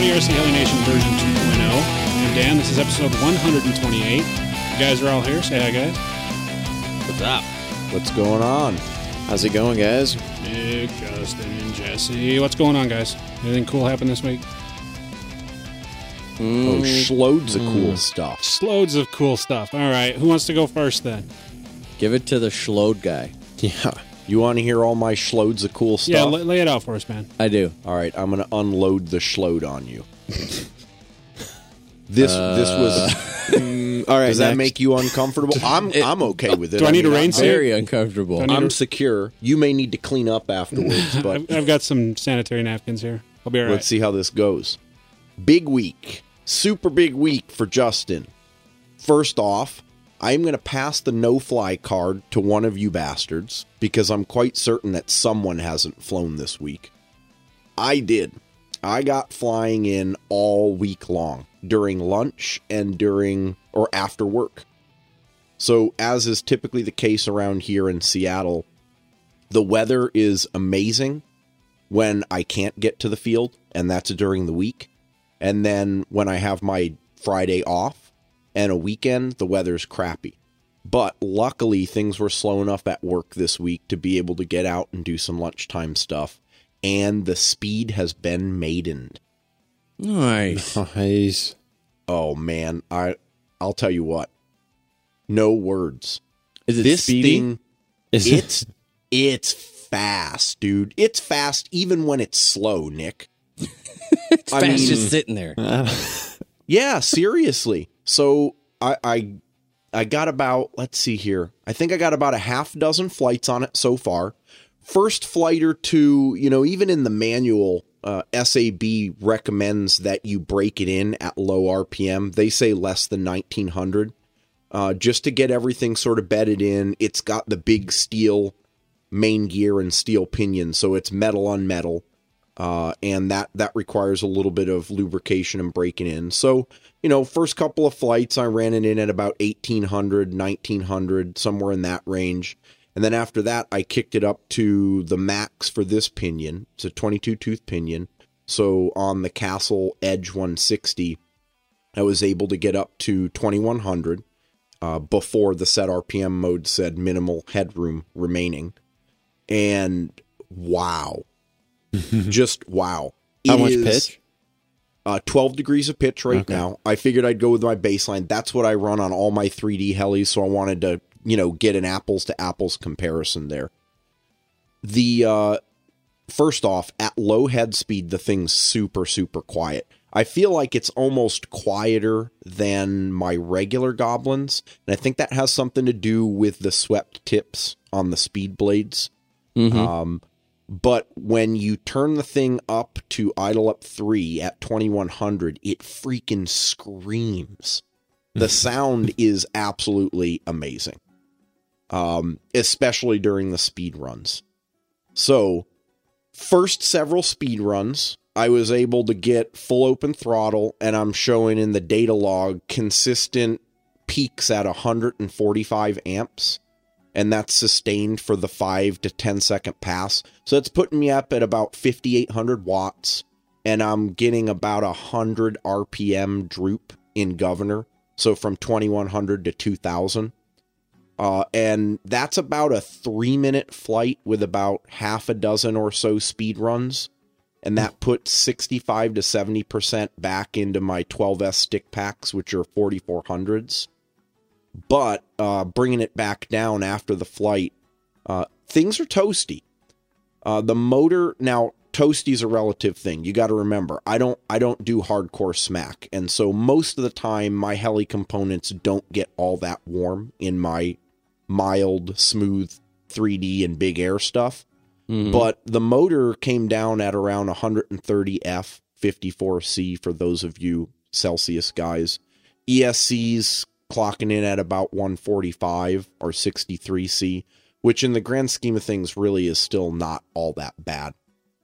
Hey everybody, RC Heli Nation version 2.0. I'm Dan. This is episode 128. You guys are all here. Say hi, guys. What's up? What's going on? How's it going, guys? Nick, Justin, and Jesse. What's going on, guys? Anything cool happen this week? Oh, hmm. loads of cool hmm. stuff. Loads of cool stuff. All right, who wants to go first then? Give it to the Schlode guy. Yeah. You want to hear all my schloads of cool stuff? Yeah, lay, lay it out for us, man. I do. all right, I'm going to unload the schload on you. this this was. Uh, all right. Does that next. make you uncomfortable? I'm I'm okay with it. Do I need a mean, rain I'm- suit? very uncomfortable? I need I'm a- secure. You may need to clean up afterwards, but I've, I've got some sanitary napkins here. I'll be all right. let's see how this goes. Big week, super big week for Justin. First off, I'm going to pass the no fly card to one of you bastards because I'm quite certain that someone hasn't flown this week. I did. I got flying in all week long during lunch and during or after work. So, as is typically the case around here in Seattle, the weather is amazing when I can't get to the field, and that's during the week. And then when I have my Friday off and a weekend, the weather's crappy. But luckily, things were slow enough at work this week to be able to get out and do some lunchtime stuff. And the speed has been maidened. Nice. Nice. Oh man, I I'll tell you what. No words. Is it this speedy? thing Is it- it's it's fast, dude. It's fast even when it's slow, Nick. It's I fast mean- just sitting there. Yeah, seriously. So I I I got about let's see here. I think I got about a half dozen flights on it so far. First flight or two, you know, even in the manual, uh, SAB recommends that you break it in at low RPM. They say less than 1900, uh, just to get everything sort of bedded in. It's got the big steel main gear and steel pinion, so it's metal on metal uh, and that that requires a little bit of lubrication and breaking in. So, you know, first couple of flights, I ran it in at about 1800, 1900, somewhere in that range. And then after that, I kicked it up to the max for this pinion. It's a 22 tooth pinion. So on the Castle Edge 160, I was able to get up to 2100 uh, before the set RPM mode said minimal headroom remaining. And wow. Just wow. How It much is, pitch? Uh, 12 degrees of pitch right now. I figured I'd go with my baseline. That's what I run on all my 3D helis, so I wanted to, you know, get an apples to apples comparison there. The uh first off, at low head speed, the thing's super, super quiet. I feel like it's almost quieter than my regular goblins, and I think that has something to do with the swept tips on the speed blades. Um, but when you turn the thing up to idle up three at 2100, it freaking screams. The sound is absolutely amazing, um, especially during the speed runs. So, first several speed runs, I was able to get full open throttle, and I'm showing in the data log consistent peaks at 145 amps and that's sustained for the 5 to 10 second pass. So it's putting me up at about 5800 watts and I'm getting about a 100 RPM droop in governor. So from 2100 to 2000. Uh, and that's about a three minute flight with about half a dozen or so speed runs. And that puts 65 to 70% back into my 12S stick packs, which are 4400s but uh, bringing it back down after the flight, uh, things are toasty. Uh, the motor now toasty's a relative thing. You got to remember, I don't I don't do hardcore smack, and so most of the time my heli components don't get all that warm in my mild, smooth 3D and big air stuff. But the motor came down at around 130 F 54C for those of you Celsius guys. ESC's clocking in at about 145 or 63C, which in the grand scheme of things really is still not all that bad.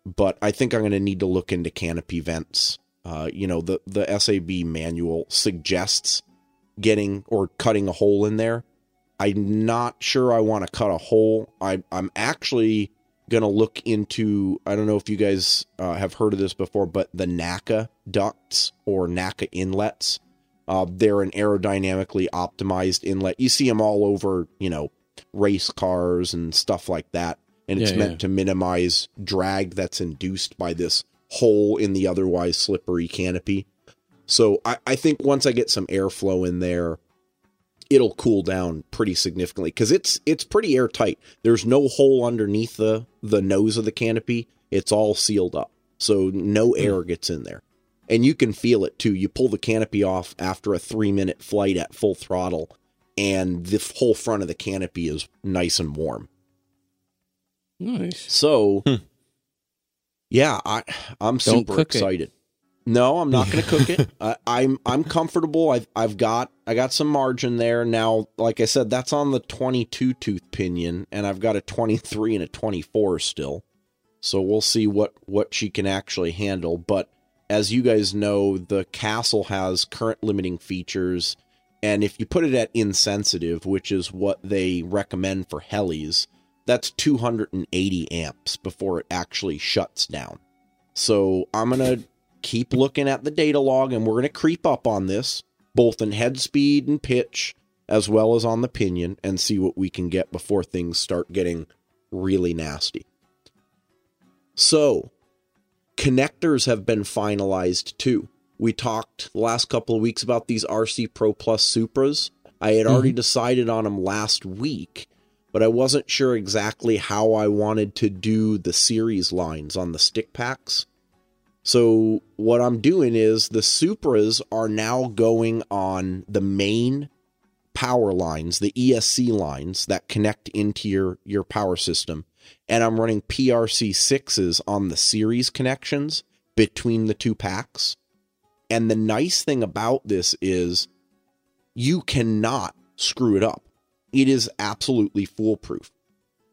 But I think I'm going to need to look into canopy vents. Uh, you know, the, the SAB manual suggests getting or cutting a hole in there. I'm not sure I want to cut a hole. I, I'm actually going to look into, I don't know if you guys uh, have heard of this before, but the NACA ducts or NACA inlets. Uh, they're an aerodynamically optimized inlet. You see them all over, you know, race cars and stuff like that. And it's Yeah, meant yeah. to minimize drag that's induced by this hole in the otherwise slippery canopy. So I, I think once I get some airflow in there, it'll cool down pretty significantly because it's it's pretty airtight. There's no hole underneath the the nose of the canopy. It's all sealed up, so no air gets in there, and you can feel it too. You pull the canopy off after a three minute flight at full throttle, and the whole front of the canopy is nice and warm. Nice. So, hmm. yeah, I I'm Don't super cook it. excited. No, I'm not going to cook it. I, I'm I'm comfortable. I've I've got I got some margin there now. Like I said, that's on the 22 tooth pinion, and I've got a 23 and a 24 still. So we'll see what what she can actually handle. But as you guys know, the castle has current limiting features, and if you put it at insensitive, which is what they recommend for helis, that's 280 amps before it actually shuts down. So I'm going to keep looking at the data log and we're going to creep up on this, both in head speed and pitch, as well as on the pinion, and see what we can get before things start getting really nasty. So, connectors have been finalized too. We talked the last couple of weeks about these RC Pro Plus Supras. I had already mm-hmm. decided on them last week, but I wasn't sure exactly how I wanted to do the series lines on the stick packs. So what I'm doing is the Supras are now going on the main power lines, the ESC lines that connect into your your power system, and I'm running PRC6s on the series connections between the two packs. And the nice thing about this is you cannot screw it up. It is absolutely foolproof.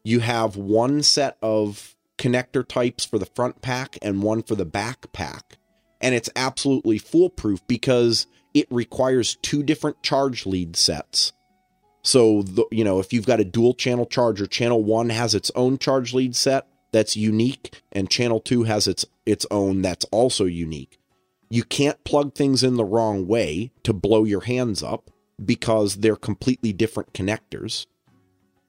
You have one set of connector types for the front pack and one for the back pack. And it's absolutely foolproof because it requires two different charge lead sets. So, the, you know, if you've got a dual channel charger, channel 1 has its own charge lead set that's unique and channel 2 has its its own that's also unique. You can't plug things in the wrong way to blow your hands up because they're completely different connectors.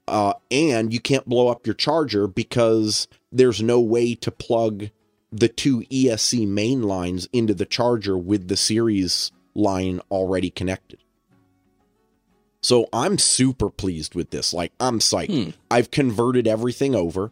Uh, and you can't blow up your charger because there's no way to plug the two ESC main lines into the charger with the series line already connected. So I'm super pleased with this. Like, I'm psyched. I've converted everything over.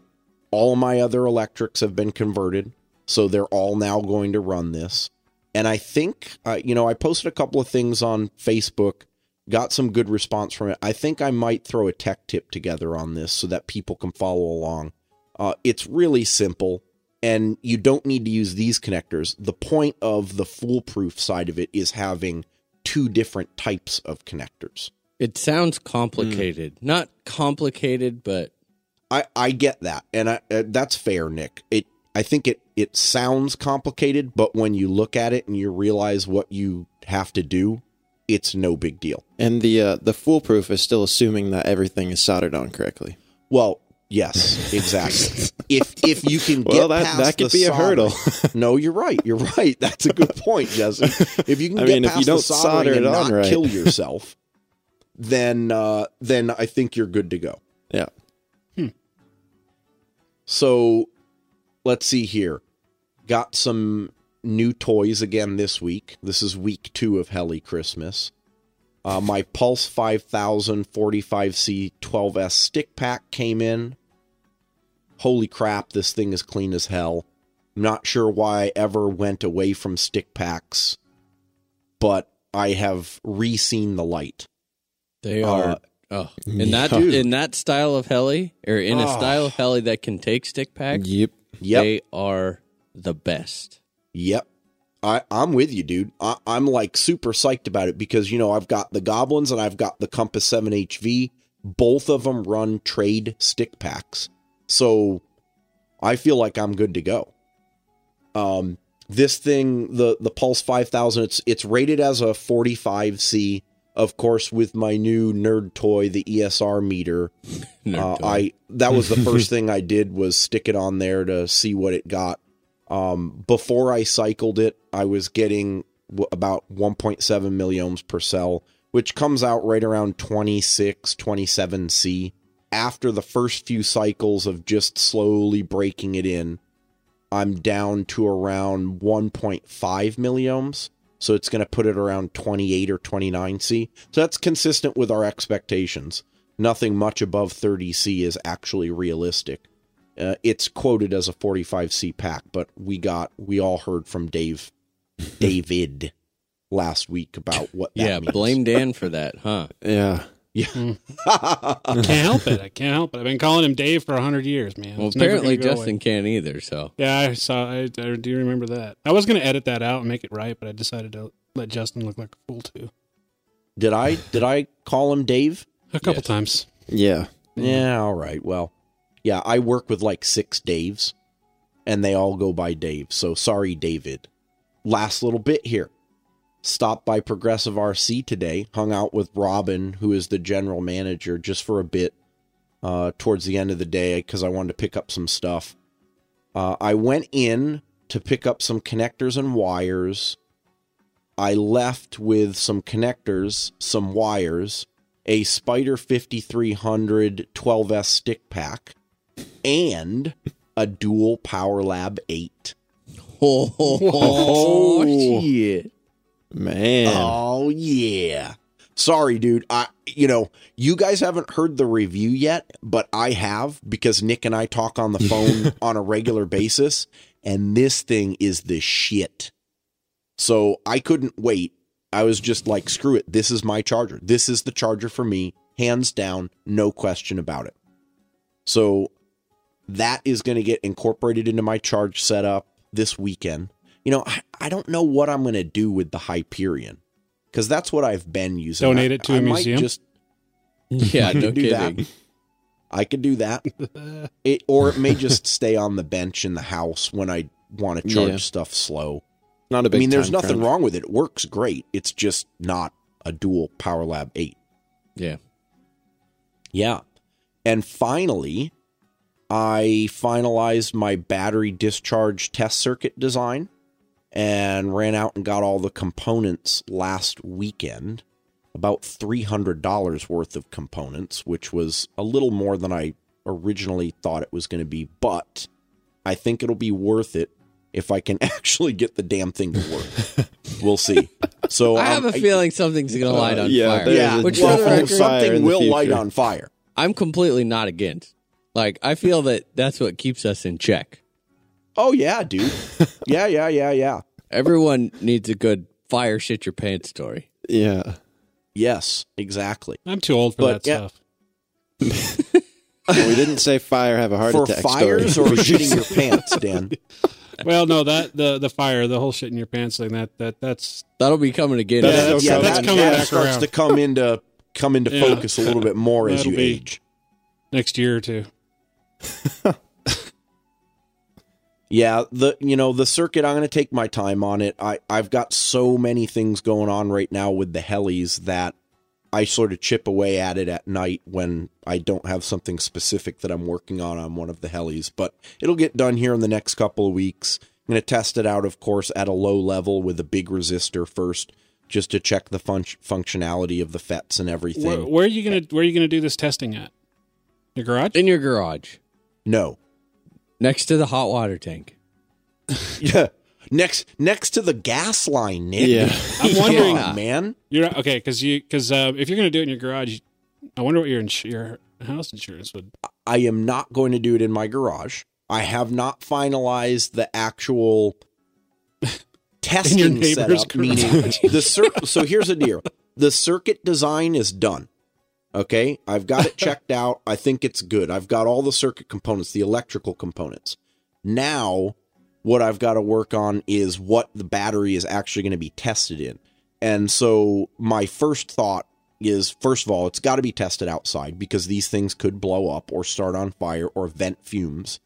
All my other electrics have been converted. So they're all now going to run this. And I think, uh, you know, I posted a couple of things on Facebook, got some good response from it. I think I might throw a tech tip together on this so that people can follow along. Uh, it's really simple, and you don't need to use these connectors. The point of the foolproof side of it is having two different types of connectors. It sounds complicated. Not complicated, but I I get that, and I, uh, that's fair, Nick. It I think it it sounds complicated, but when you look at it and you realize what you have to do, it's no big deal. And the uh, the foolproof is still assuming that everything is soldered on correctly. Well, yes, exactly. if if you can get Well, that- past that could the be a soldering- hurdle. no, you're right. You're right. That's a good point, Jesse. If you can I get mean, if past you don't the soldering solder and it on not right. kill yourself, then uh, then I think you're good to go. Yeah. So let's see here. Got some new toys again this week. This is week two of Heli Christmas. Uh, my Pulse 5000 45C 12S stick pack came in. Holy crap, this thing is clean as hell. I'm not sure why I ever went away from stick packs, but I have re-seen the light. They Uh, are. oh, in that in that style of heli, or in a Oh. style of heli that can take stick packs, Yep. Yep. they are the best. Yep. I, I'm with you, dude. I, I'm like super psyched about it because, you know, I've got the Goblins and I've got the Compass 7 HV. Both of them run trade stick packs. So I feel like I'm good to go. Um, this thing, the, the Pulse 5000, it's, it's rated as a 45C. Of course, with my new nerd toy, the ESR meter, uh. I that was the first thing I did was stick it on there to see what it got. Um, before I cycled it, I was getting w- about 1.7 milliohms per cell, which comes out right around 26, 27 C. After the first few cycles of just slowly breaking it in, I'm down to around 1.5 milliohms. So it's going to put it around 28 or 29 C. So that's consistent with our expectations nothing much above 30C is actually realistic. Uh, it's quoted as a 45C pack, but we got we all heard from Dave David last week about what that yeah, means. blame Dan for that, huh? Yeah. Yeah. I hmm. can't help it. I can't help it. I've been calling him Dave for hundred years, man. Well, It's apparently Justin away. can't either. So Yeah, I saw. I, I do remember that. I was going to edit that out and make it right, but I decided to let Justin look like a fool too. did I did I call him Dave? A couple Yes. times. Yeah. Yeah, all right. Well, yeah, I work with like six Daves, and they all go by Dave. So sorry, David. Last little bit here. Stopped by Progressive RC today, hung out with Robin, who is the general manager, just for a bit uh, towards the end of the day because I wanted to pick up some stuff. Uh, I went in to pick up some connectors and wires. I left with some connectors, some wires, a Spider 5300 12S stick pack, and a dual Power Lab 8. oh, shit. Man. Oh yeah. Sorry, dude. I you know, you guys haven't heard the review yet, but I have because Nick and I talk on the phone on a regular basis, and this thing is the shit. So I couldn't wait. I was just like, screw it. This is my charger. This is the charger for me, hands down, no question about it. So that is going to get incorporated into my charge setup this weekend. You know, I, I don't know what I'm going to do with the Hyperion because that's what I've been using. Donate I- it to I a might museum? Just, Yeah, I no could do kidding. that. I could do that. It, or it may just stay on the bench in the house when I want to charge Yeah. stuff slow. Not a I big I mean, there's time nothing crunch. wrong with it. It works great. It's just not a dual Power Lab 8. Yeah. Yeah. And finally, I finalized my battery discharge test circuit design and ran out and got all the components last weekend. About $300 worth of components, which was a little more than I originally thought it was going to be, but I think it'll be worth it if I can actually get the damn thing to work. we'll see. So I have um, a feeling something's going to light on yeah, fire. yeah, Which well, record- something in the will light on fire. I'm completely not against. Like, I feel that that's what keeps us in check. Oh yeah, dude. yeah, yeah, yeah, yeah. Everyone needs a good fire shit your pants story. Yeah. Yes, exactly. I'm too old for But, that yeah. stuff. Well, we didn't say fire have a heart For attack fires story. or shitting your pants, Dan. Well, no, that the the fire, the whole shit in your pants thing. That that that's That'll be coming again. That's yeah, still yeah, coming- that, that's coming that back starts around. to come into come into Yeah. focus a little bit more as That'll you age. next year or two. Yeah, the you know the circuit. I'm going to take my time on it. I I've got so many things going on right now with the helis that I sort of chip away at it at night when I don't have something specific that I'm working on on one of the helis. But it'll get done here in the next couple of weeks. I'm going to test it out, of course, at a low level with a big resistor first, just to check the fun- functionality of the FETs and everything. Where, where are you gonna Where are you gonna do this testing at? Your garage? In your garage, no, next to the hot water tank. yeah, next next to the gas line, Nick. Yeah. I'm wondering, Come on, man. You're okay because you because uh, if you're gonna do it in your garage, I wonder what your ins- your house insurance would. I am not going to do it in my garage. I have not finalized the actual your testing neighbor's setup. Meaning the cir- so here's the deal: the circuit design is done. Okay, I've got it checked out. I think it's good. I've got all the circuit components, the electrical components. Now, what I've got to work on is what the battery is actually going to be tested in. And so, my first thought is first of all, it's got to be tested outside because these things could blow up or start on fire or vent fumes.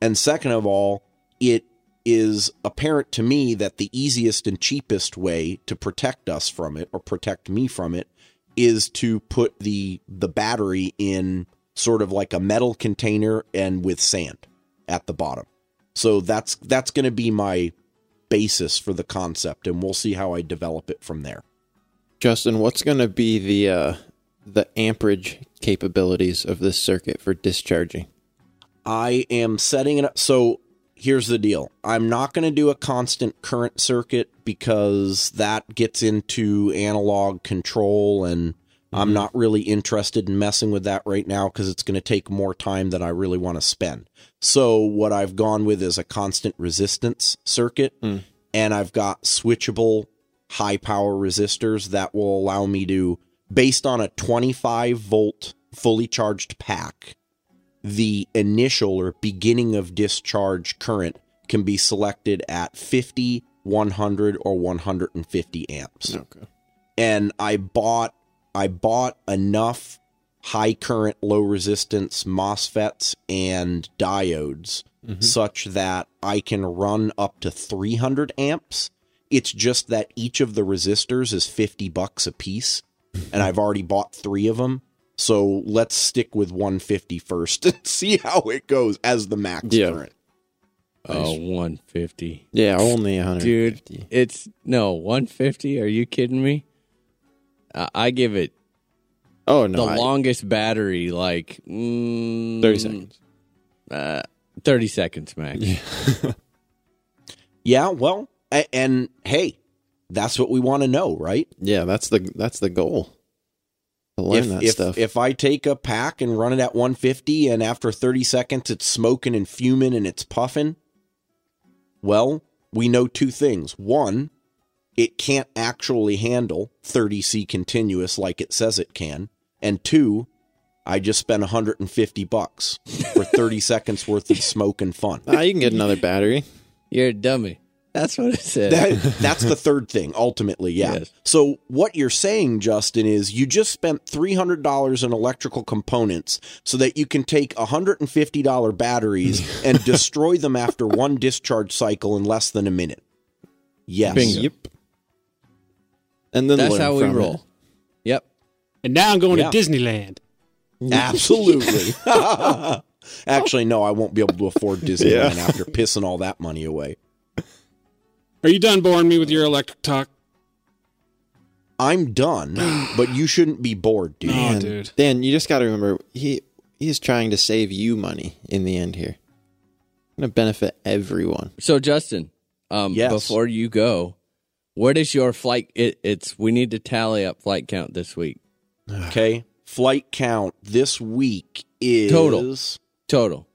And second of all, it is apparent to me that the easiest and cheapest way to protect us from it or protect me from it is to put the the battery in sort of like a metal container and with sand at the bottom. So that's that's going to be my basis for the concept and we'll see how I develop it from there. Justin, what's going to be the uh, the amperage capabilities of this circuit for discharging? I am setting it up. So here's the deal. I'm not going to do a constant current circuit because that gets into analog control, and I'm mm-hmm. not really interested in messing with that right now because it's going to take more time than I really want to spend. So, what I've gone with is a constant resistance circuit, mm. and I've got switchable high power resistors that will allow me to, based on a 25 volt fully charged pack, the initial or beginning of discharge current can be selected at 50, 100, or 150 amps. Okay. And I bought I bought enough high current, low resistance MOSFETs and diodes mm-hmm. such that I can run up to 300 amps. It's just that each of the resistors is 50 bucks a piece, and I've already bought three of them. So let's stick with 150 first and see how it goes as the max Yeah. current. Oh, 150. Yeah, only Dude, 150. it's no 150. Are you kidding me? I, I give it Oh no, the I- longest battery, like mm, 30 seconds. Uh, 30 seconds max. Yeah, yeah well, a- and hey, that's what we want to know, right? Yeah, that's the that's the goal. To learn if, that if, stuff. if I take a pack and run it at 150 and after 30 seconds it's smoking and fuming and it's puffing, well, we know two things. One, it can't actually handle 30C continuous like it says it can. And two, I just spent 150 bucks for 30 seconds worth of smoke and fun. ah, you can get another battery. You're a dummy. That's what it said. That, that's the third thing, ultimately, yeah. Yes. So, what you're saying, Justin, is you just spent $300 in electrical components so that you can take $150 batteries and destroy them after one discharge cycle in less than a minute. Yes. Bingo. Yep. And then That's learn how we from it. roll. Yep. And now I'm going Yeah. to Disneyland. Absolutely. Actually, no, I won't be able to afford Disneyland after pissing all that money away. Are you done boring me with your electric talk? I'm done, but you shouldn't be bored, dude. Oh, dude. Dan, you just got to remember he he's trying to save you money in the end here. Going to benefit everyone. So Justin, um, Yes. before you go, what is your flight? It, it's we need to tally up flight count this week. Okay. Flight count this week is Total. Total.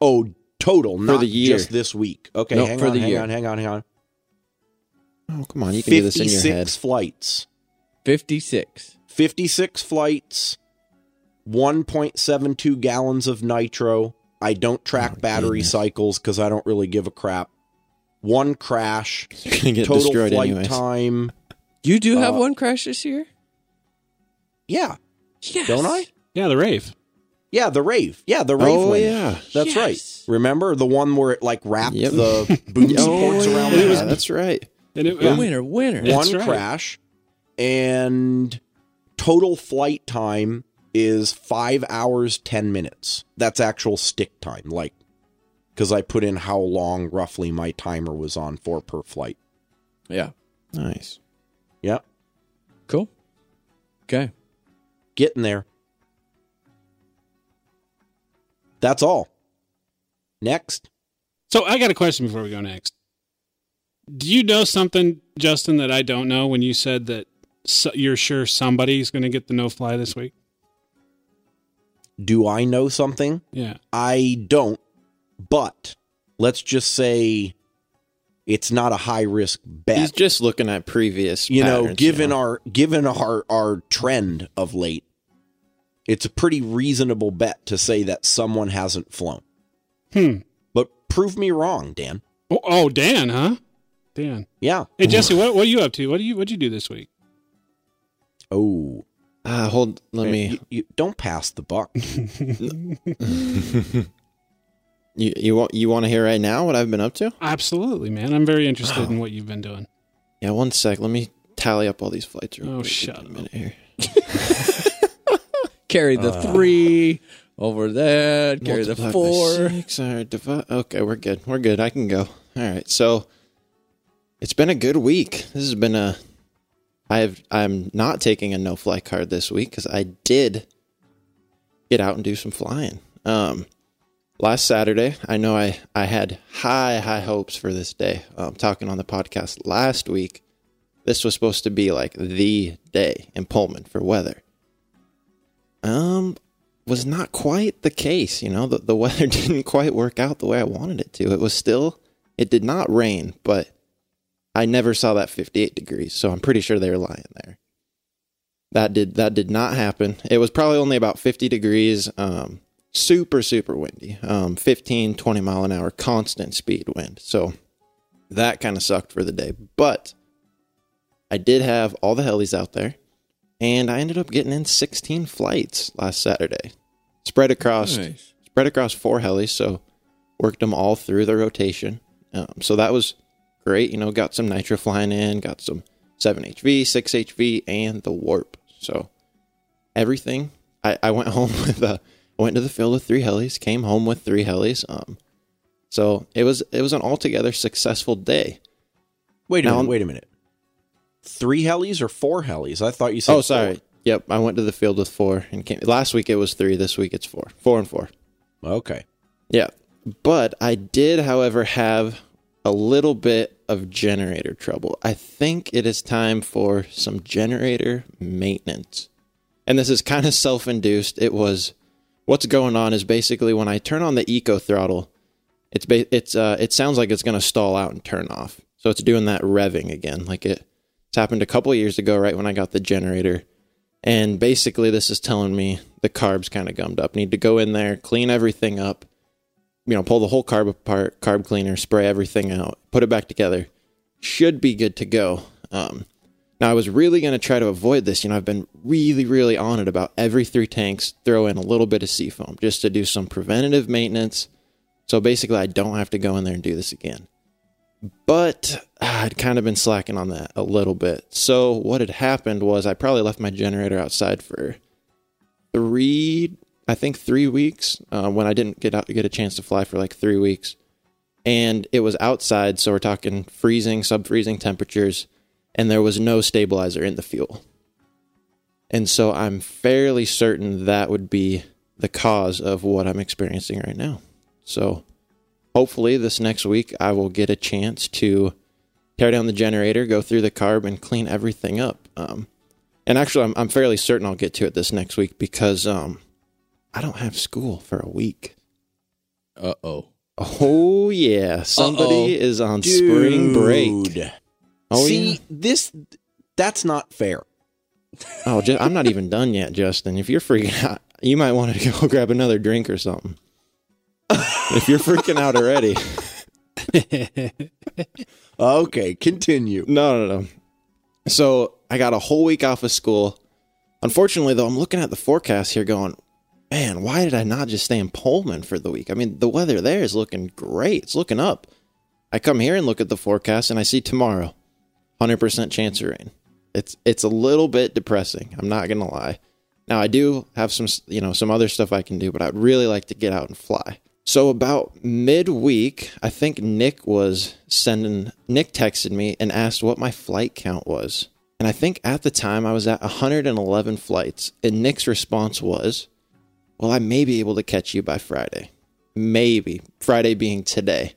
Oh, total, not the year. just this week. Okay, No, hang for on, the hang year. on, hang on, hang on. Oh, come on. You can do this in your head. Fifty-six flights. Fifty six. Fifty-six flights. One point seven two gallons of nitro. I don't track Oh, battery goodness. cycles because I don't really give a crap. One crash. You're going to get total destroyed flight anyways. time. You do have Uh, one crash this year. Yeah, Yes. don't I? Yeah, the rave. Yeah, the rave. Yeah, the rave. Oh, wing. yeah. that's Yes. right. Remember the one where it like wrapped Yep. the boom Oh, supports around yeah, the that's right. And it, The winner, winner. One That's right. crash and total flight time is five hours ten minutes that's actual stick time like because i put in how long roughly my timer was on for per flight Yeah. Nice. yep Cool. Okay. getting there that's all next So I got a question before we go next. Do you know something, Justin, that I don't know when you said that so, you're sure somebody's going to get the no fly this week? do i know something Yeah. i don't but let's just say it's not a high risk bet. He's just looking at previous. you know, patterns, given know. our given our our trend of late, it's a pretty reasonable bet to say that someone hasn't flown. Hmm. But prove me wrong, Dan. Oh, oh, Dan, huh? Dan. Yeah. Hey, Jesse, what what are you up to? What do you what'd you do this week? Oh, Ah, hold. Let me. You, you- don't pass the buck. You you want you want to hear right now what I've been up to? Absolutely, man. I'm very interested in what you've been doing. Yeah, one sec. Let me tally up all these flights. Real Oh, quick. shut up. a minute here. Carry the three over there. Carry the Multiply by four. Six, all right, divi- okay, we're good. We're good. I can go. All right. So it's been a good week. This has been a. I have. I'm not taking a no fly card this week because I did get out and do some flying. Um, last Saturday, I know I I had high high hopes for this day. Um, talking on the podcast last week, this was supposed to be like the day in Pullman for weather. Um, was not quite the case. You know, the, the weather didn't quite work out the way I wanted it to. It was still, it did not rain, but I never saw that 58 degrees. So I'm pretty sure they were lying there. That did, that did not happen. It was probably only about 50 degrees. Um, super, super windy. Um, 15, 20 mile an hour constant speed wind. So that kind of sucked for the day, but I did have all the helis out there and I ended up getting in 16 flights last Saturday, spread across Nice. spread across four helis. So worked them all through the rotation. Um, so that was great. You know, got some nitro flying in, got some 7HV, 6HV, and the warp. So everything. I, I went home with uh, I went to the field with three helis, came home with three helis. Um, so it was it was an altogether successful day. Wait a Now- minute. Wait a minute. Three helis or four helis? I thought you said. Oh, sorry. Yep, I went to the field with four and came. Last week it was three. This week it's four. Four and four. four. Okay. Yeah. But I did, however, have a little bit of generator trouble. I think it is time for some generator maintenance. And this is kind of self induced. It was what's going on is basically when I turn on the eco throttle, it's ba- it's uh it sounds like it's going to stall out and turn off. So it's doing that revving again. Like it it's happened a couple years ago right when I got the generator. And basically this is telling me the carb's kind of gummed up. Need to go in there, clean everything up, you know, pull the whole carb apart, carb cleaner, spray everything out, put it back together. Should be good to go. Um, now, I was really going to try to avoid this. You know, I've been really, really on it about every three tanks, throw in a little bit of seafoam just to do some preventative maintenance. So basically, I don't have to go in there and do this again. But ah, I'd kind of been slacking on that a little bit. So what had happened was I probably left my generator outside for three, I think three weeks uh, when I didn't get out get a chance to fly for like three weeks, and it was outside, so we're talking freezing, sub freezing temperatures, and there was no stabilizer in the fuel, and so I'm fairly certain that would be the cause of what I'm experiencing right now. So hopefully this next week I will get a chance to tear down the generator, go through the carb, and clean everything up. Um, and actually, I'm, I'm fairly certain I'll get to it this next week because um, I don't have school for a week. Uh oh. Oh yeah, somebody Uh-oh. is on spring break. Oh See yeah. this. That's not fair. Oh, ju- I'm not even done yet, Justin. If you're freaking out, you might want to go grab another drink or something. if you're freaking out already, Okay, continue. no, no, no. So I got a whole week off of school. Unfortunately, though, I'm looking at the forecast here, going, man, why did I not just stay in Pullman for the week? I mean, the weather there is looking great. It's looking up. I come here and look at the forecast, and I see tomorrow, hundred percent chance of rain. It's it's a little bit depressing. I'm not gonna lie. Now I do have some you know some other stuff I can do, but I'd really like to get out and fly. So about midweek, I think Nick was sending Nick texted me and asked what my flight count was. And I think at the time I was at 111 flights and Nick's response was, "Well, I may be able to catch you by Friday. Maybe. Friday being today."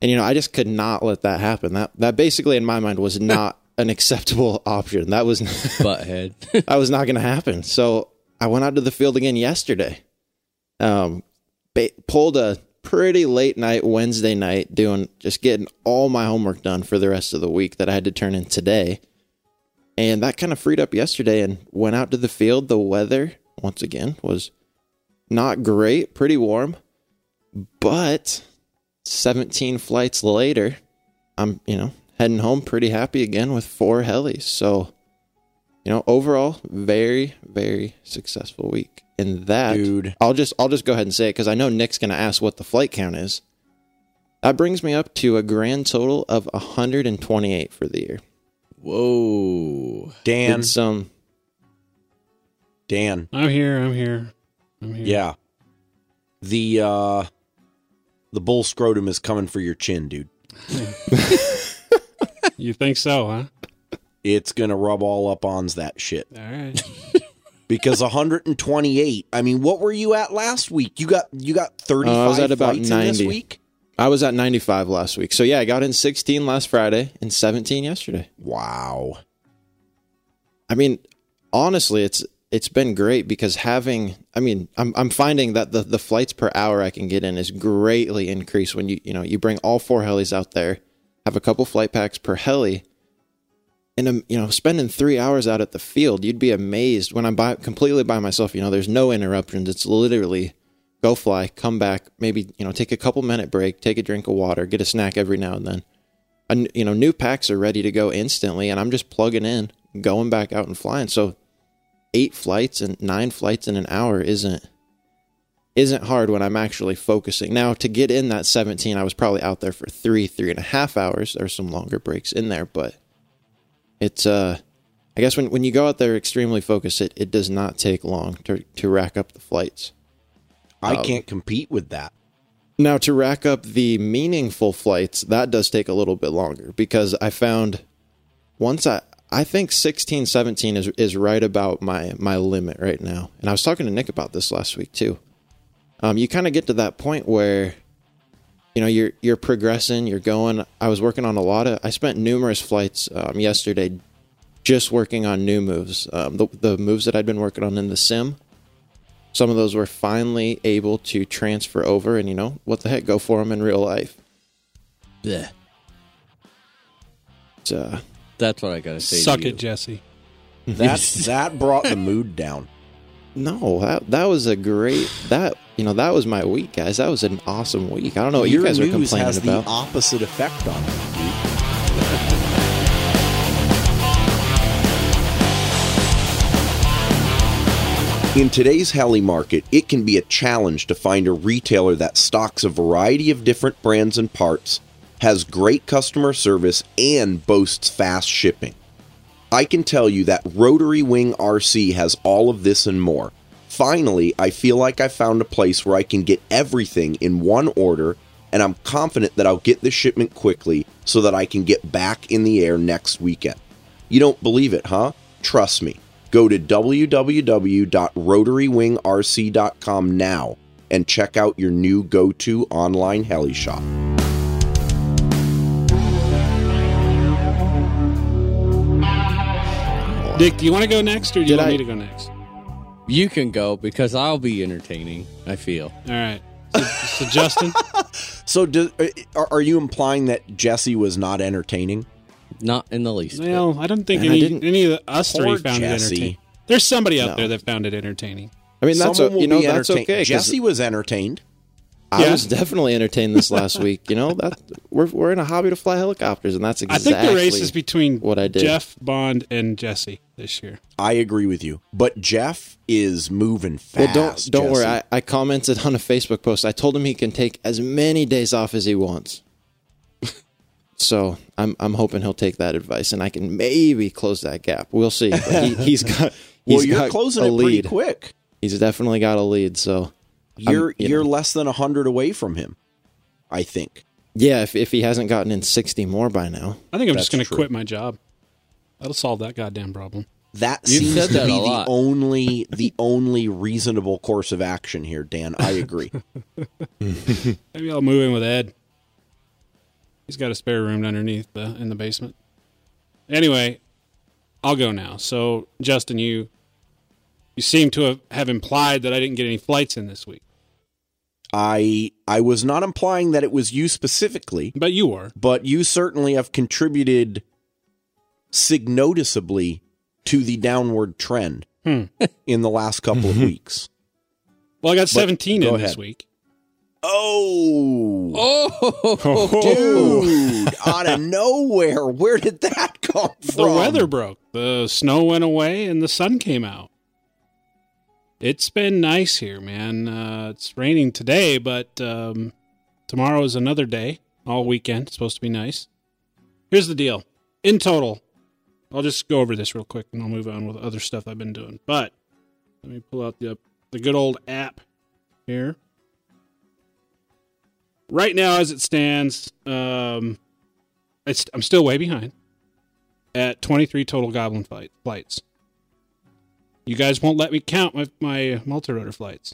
And you know, I just could not let that happen. That that basically in my mind was not an acceptable option. That was Butthead. that was not going to happen. So I went out to the field again yesterday. Um, ba- pulled a pretty late night Wednesday night doing just getting all my homework done for the rest of the week that I had to turn in today. And that kind of freed up yesterday and went out to the field. The weather, once again, was not great, pretty warm. But 17 flights later, I'm, you know, heading home pretty happy again with four helis. So, you know, overall, very, very successful week. And that, Dude. I'll just, I'll just go ahead and say it because I know Nick's going to ask what the flight count is. That brings me up to a grand total of 128 for the year. Whoa. Dan, Did some, Dan, I'm here. I'm here. I'm here. yeah. The uh the bull scrotum is coming for your chin, dude. You think so, huh? It's gonna rub all up on's that shit. All right. Because 128. I mean, what were you at last week? You got you got 35 Uh, I was at about flights in this 90. week. I was at 95 last week. So yeah, I got in 16 last Friday and 17 yesterday. Wow. I mean, honestly, it's it's been great because having I mean, I'm I'm finding that the the flights per hour I can get in is greatly increased when you you know, you bring all four helis out there, have a couple flight packs per heli. And I'm, you know, spending 3 hours out at the field, you'd be amazed when I'm by, completely by myself, you know, there's no interruptions. It's literally go fly, come back, maybe, you know, take a couple minute break, take a drink of water, get a snack every now and then. And, you know, new packs are ready to go instantly, and I'm just plugging in, going back out and flying. So eight flights and nine flights in an hour isn't isn't hard when I'm actually focusing. Now to get in that 17, I was probably out there for three, three and a half hours. There's some longer breaks in there, but it's uh I guess when, when you go out there extremely focused, it, it does not take long to to rack up the flights. I Um, can't compete with that. Now, to rack up the meaningful flights, that does take a little bit longer because I found once I I think 16, 17 is is right about my my limit right now. And I was talking to Nick about this last week too. Um, you kind of get to that point where you know you're you're progressing, you're going. I was working on a lot of. I spent numerous flights um, yesterday just working on new moves. Um, the the moves that I'd been working on in the sim. Some of those were finally able to transfer over, and you know what the heck, go for them in real life. Blech. It's, uh, That's what I gotta say. Suck to it, you. Jesse. That that brought the mood down. no, that that was a great that you know that was my week, guys. That was an awesome week. I don't know what Your you guys are complaining has about. the opposite effect on me. In today's heli market, it can be a challenge to find a retailer that stocks a variety of different brands and parts, has great customer service, and boasts fast shipping. I can tell you that Rotary Wing RC has all of this and more. Finally, I feel like I found a place where I can get everything in one order, and I'm confident that I'll get the shipment quickly so that I can get back in the air next weekend. You don't believe it, huh? Trust me. Go to www.rotarywingrc.com now and check out your new go to online heli shop. Dick, do you want to go next, or do you Did want I- me to go next? You can go because I'll be entertaining. I feel. All right. So, so Justin, So, do, uh, are, are you implying that Jesse was not entertaining? Not in the least. bit. well, I don't think And I any didn't- any of the, us Poor three found it entertaining. There's somebody out No. there that found it entertaining. I mean, that's Someone o- will you know be that's entertained. okay. 'cause Jesse was entertained. I Yeah. was definitely entertained this last week. You know that we're we're in a hobby to fly helicopters, and that's exactly. I think the race is between what I did. Jeff Bond and Jesse this year. I agree with you. But Jeff is moving Well, fast. don't don't worry. I, I commented on a Facebook post. I told him he can take as many days off as he wants. so I'm I'm hoping he'll take that advice, and I can maybe close that gap. We'll see. But he, he's got he's well, you're got closing a it pretty lead. quick. He's definitely got a lead. So You're you you're know. less than hundred away from him. I think. yeah, if if he hasn't gotten in 60 more by now, I think I'm just going to quit my job. That'll solve that goddamn problem. That You've seems said to that be the lot. only the only reasonable course of action here, Dan. I agree. Maybe I'll move in with Ed. He's got a spare room underneath the in the basement. Anyway, I'll go now. So, Justin, you you seem to have, have implied that I didn't get any flights in this week. I I was not implying that it was you specifically, But you are. but you certainly have contributed significantly to the downward trend Hmm. in the last couple of weeks. Well, I got 17 go in this week. Oh, Oh, dude! out of nowhere, where did that come from? The weather broke. The snow went away and the sun came out. It's been nice here, man. Uh, it's raining today, but um, tomorrow is another day. All weekend. It's supposed to be nice. Here's the deal. In total, I'll just go over this real quick and I'll move on with other stuff I've been doing. But let me pull out the the good old app here. Right now, as it stands, um, I'm still way behind at 23 total Goblin flight, flights. You guys won't let me count my, my multi-rotor flights.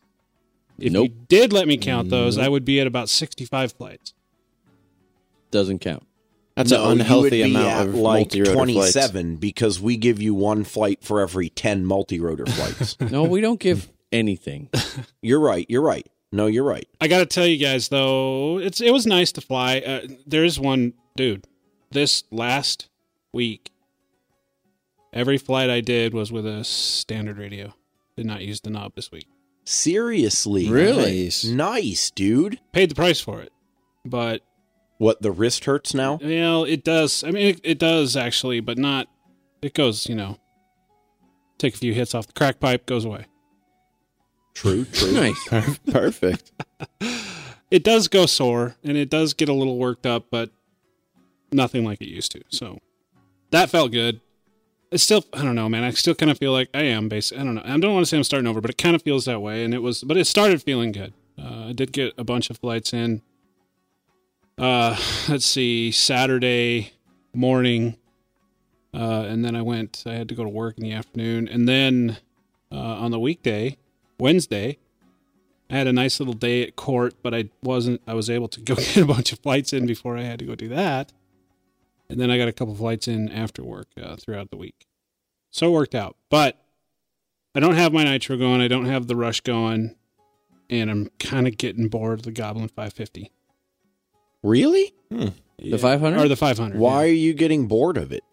If Nope. you did let me count those, I would be at about 65 flights. Doesn't count. That's No, an you would unhealthy be amount at of like multi-rotor flights. twenty-seven because we give you one flight for every ten multi-rotor flights. No, we don't give anything. you're right. You're right. No, you're right. I got to tell you guys though, it's it was nice to fly. Uh, there is one dude. This last week, every flight I did was with a standard radio. Did not use the knob this week. Seriously, Really? Nice. nice, dude. Paid the price for it, but What the wrist hurts now? well, it does. I mean, it, it does actually, but not. It goes, you know. Take a few hits off the crack pipe, goes away. True, true. nice. Perfect. It does go sore, and it does get a little worked up, but nothing like it used to. So that felt good. It's still, I don't know, man. I still kind of feel like I am basic. I don't know. I don't want to say I'm starting over, but it kind of feels that way. And it was, but it started feeling good. Uh, I did get a bunch of flights in. Uh, let's see, Saturday morning, uh, and then I went. I had to go to work in the afternoon, and then uh, on the weekday, Wednesday, I had a nice little day at court, but I wasn't. I was able to go get a bunch of flights in before I had to go do that, and then I got a couple flights in after work uh, throughout the week. So it worked out, but I don't have my nitro going. I don't have the rush going, and I'm kind of getting bored of the Goblin 550. Really? The 500? or the 500? Why are you getting bored of it?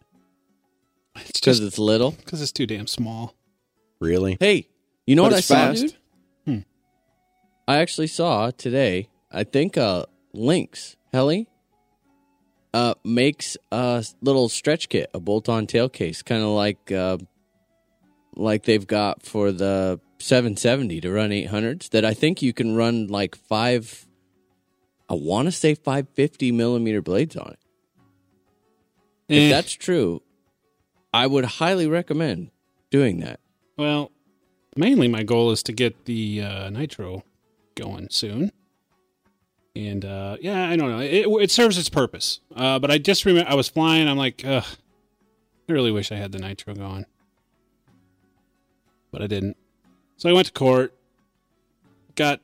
It's Because it's little. because it's too damn small. Really? Hey, you know But what I it's saw, dude? Hmm. I actually saw today. I think uh, Lynx Heli uh, makes a little stretch kit, a bolt-on tail case, kind of like uh, like they've got for the 770 to run 800s. That I think you can run like five. I want to say 550 millimeter blades on it. Eh, If that's true, I would highly recommend doing that. well, mainly my goal is to get the uh, nitro going soon. And uh, yeah, I don't know. It, it serves its purpose. Uh, but I just remember I was flying. I'm like, ugh, I really wish I had the nitro going, but I didn't. So I went to court, got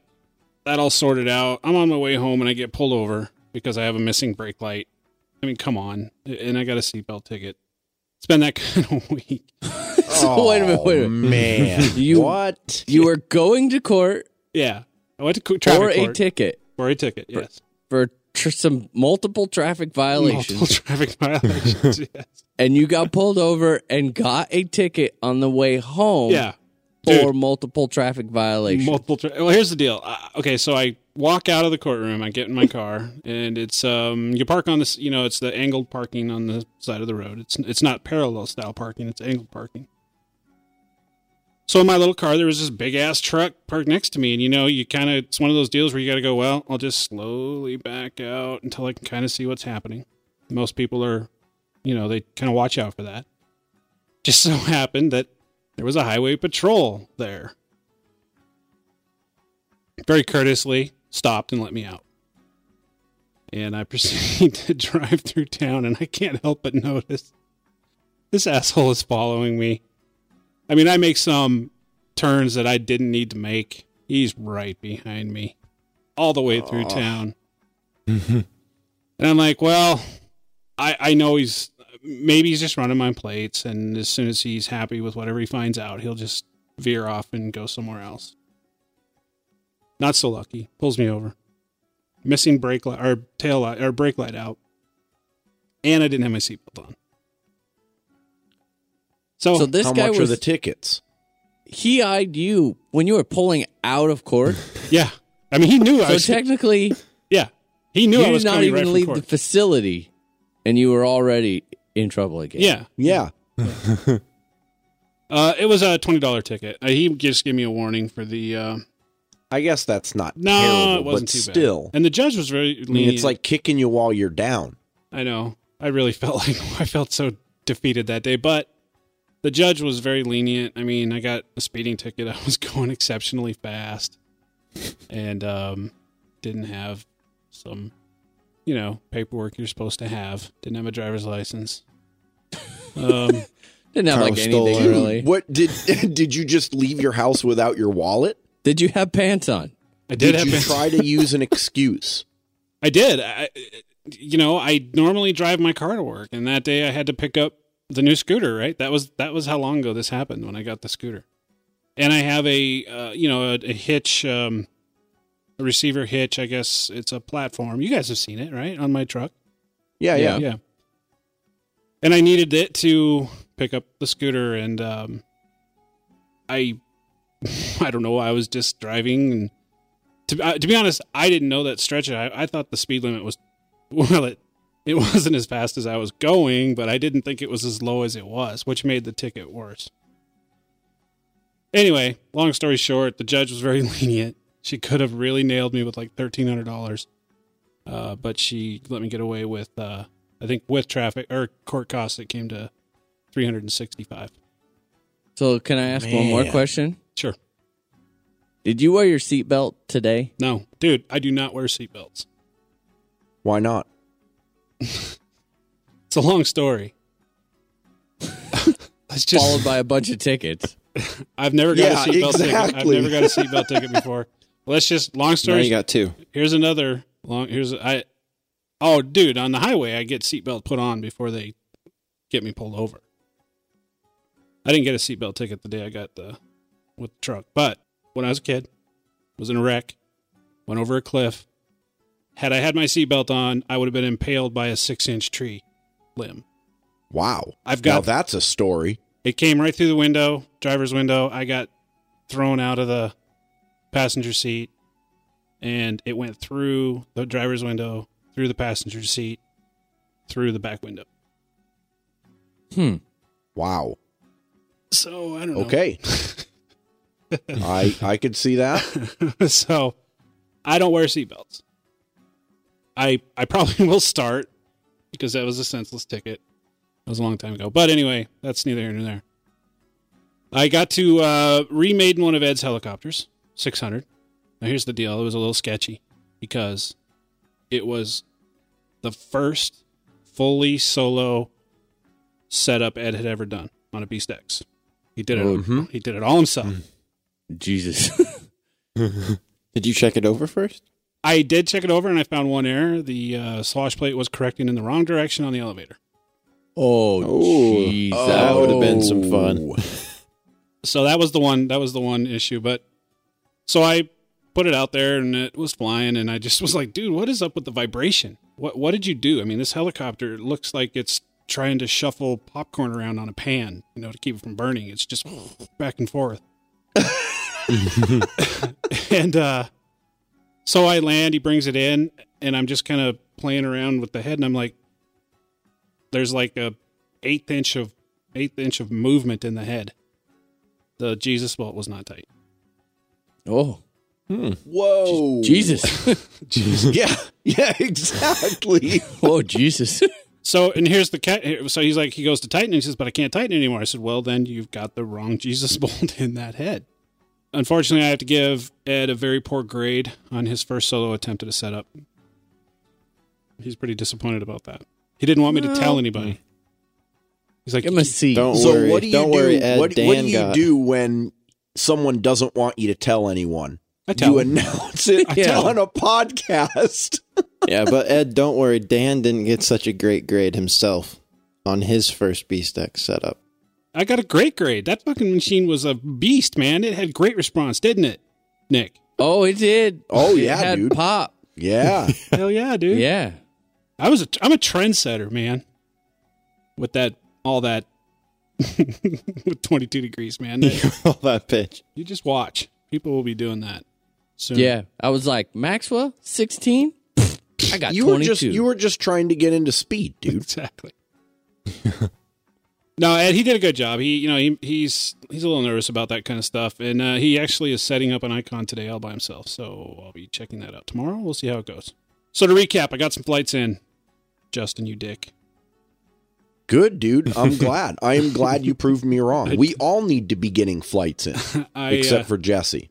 that all sorted out. I'm on my way home, and I get pulled over because I have a missing brake light. I mean, come on, and I got a seatbelt ticket. It's been that kind of week. So wait a minute, wait a Oh, minute. man. You- what? You are going to court Yeah, I went to co- traffic for a ticket for a ticket. Yes, for tr- some multiple traffic violations, multiple traffic violations. yes. and you got pulled over and got a ticket on the way home. Yeah, for Dude. multiple traffic violations. multiple. Tra- well, here's the deal. Uh, okay, so I walk out of the courtroom. I get in my car, and it's um you park on this. You know, it's the angled parking on the side of the road. It's it's not parallel style parking. It's angled parking. So in my little car, there was this big ass truck parked next to me, and you know, you kind of it's one of those deals where you got to go. Well, I'll just slowly back out until I can kind of see what's happening. Most people are, you know, they kind of watch out for that. Just so happened that there was a highway patrol there. Very courteously stopped and let me out. And I proceed to drive through town, and I can't help but notice this asshole is following me. I mean, I make some turns that I didn't need to make. He's right behind me, all the way through town. and I'm like, well, I I know he's maybe he's just running my plates, and as soon as he's happy with whatever he finds out, he'll just veer off and go somewhere else. Not so lucky. Pulls me over. Missing brake light or tail light or brake light out. And I didn't have my seatbelt on. So, So this How guy much are was the tickets? he eyed you when you were pulling out of court. yeah. I mean, he knew I so was. technically, yeah. He knew you I was did not coming even right leave from the facility, and you were already in trouble again. Yeah. Yeah. Uh, it was a twenty dollar ticket. Uh, he just gave me a warning for the. Uh, I guess that's not no, terrible, it wasn't but too still. bad. And the judge was very. I mean, it's like kicking you while you're down. I know. I really felt like I felt so defeated that day, but the judge was very lenient. I mean, I got a speeding ticket. I was going exceptionally fast, and um, didn't have some, you know, paperwork you're supposed to have. Didn't have a driver's license. Um, didn't have Carl like anything it. really. What did did you just leave your house without your wallet? Did you have pants on? I did, Did have you been- try to use an excuse? I did. I, you know, I normally drive my car to work, and that day I had to pick up the new scooter. Right. That was that was how long ago this happened when I got the scooter, and I have a uh, you know a, a hitch, um, a receiver hitch. I guess it's a platform. You guys have seen it, right, on my truck. Yeah, yeah. Yeah. And I needed it to pick up the scooter, and um, I, I don't know. I was just driving, and to uh, to be honest, I didn't know that stretch. I, I thought the speed limit was, well, it it wasn't as fast as I was going, but I didn't think it was as low as it was, which made the ticket worse. Anyway, long story short, the judge was very lenient. She could have really nailed me with like thirteen hundred dollars, uh, but she let me get away with, uh, I think, with traffic or court costs. It came to three hundred and sixty-five. So can I ask one more question? Sure. Did you wear your seatbelt today? No, dude, I do not wear seatbelts. Why not? It's a long story. Let's just. Followed by a bunch of tickets. I've never got Yeah, a seatbelt ticket. I've never got a seatbelt ticket before. Let's just long Now story. you got two. here's another long. Here's I. Oh, dude, on the highway, I get seatbelt put on before they get me pulled over. I didn't get a seatbelt ticket the day I got the with the truck, but when I was a kid, was in a wreck, went over a cliff. Had I had my seatbelt on, I would have been impaled by a six-inch tree limb. Wow. I've got Now that's a story. it came right through the window, driver's window. I got thrown out of the passenger seat and it went through the driver's window, through the passenger seat, through the back window. Hmm. Wow. So, I don't know. Okay. I I could see that. so, I don't wear seatbelts. I I probably will start because that was a senseless ticket. That was a long time ago. But anyway, that's neither here nor there. I got to uh, remade one of Ed's helicopters, 600. Now here's the deal: it was a little sketchy because it was the first fully solo setup Ed had ever done on a Beast X. He did it. Mhm. He did it all himself. Jesus. Did you check it over first? I did check it over and I found one error. The uh, swash plate was correcting in the wrong direction on the elevator. oh, Oh, that would have been some fun. So that was the one. That was the one issue. But so I put it out there and it was flying, and I just was like, "Dude, what is up with the vibration? What What did you do? I mean, this helicopter looks like it's trying to shuffle popcorn around on a pan, you know, to keep it from burning. It's just back and forth." and uh, so I land. He brings it in, and I'm just kind of playing around with the head, and I'm like, "There's like a eighth inch of eighth inch of movement in the head." The Jesus bolt was not tight. Oh, hmm. Whoa. Jesus. Yeah. Yeah, exactly. oh, Jesus. So, and here's the cat. So he's like, he goes to tighten, and he says, "But I can't tighten anymore." I said, "Well, then you've got the wrong Jesus bolt in that head." Unfortunately, I have to give Ed a very poor grade on his first solo attempt at a setup. He's pretty disappointed about that. He didn't want me to tell anybody. He's like, Give him a C. Don't so worry. what do you Don't do? worry, Ed. what, Dan what do you got. do when someone doesn't want you to tell anyone? I tell you him. announce it I tell on a podcast. yeah, but Ed, don't worry. Dan didn't get such a great grade himself on his first Beast X setup. I got a great grade. That fucking machine was a beast, man. It had great response, didn't it, Nick? Oh, it did. Oh, It yeah, had dude. Pop. Yeah. Hell yeah, dude. Yeah. I was a, I'm a trendsetter, man. With that, all that, with 22 degrees, man. That- All that pitch. you just watch. People will be doing that soon. Yeah. I was like, Maxwell, 16? I got you 22. were just you were just trying to get into speed, dude. exactly. No, Ed, he did a good job. He, you know, he, he's he's a little nervous about that kind of stuff, and uh, he actually is setting up an icon today all by himself. So I'll be checking that out tomorrow. We'll see how it goes. So to recap, I got some flights in. Justin, you dick. Good, dude. I'm glad. I am glad you proved me wrong. We all need to be getting flights in, I, except uh, for Jesse.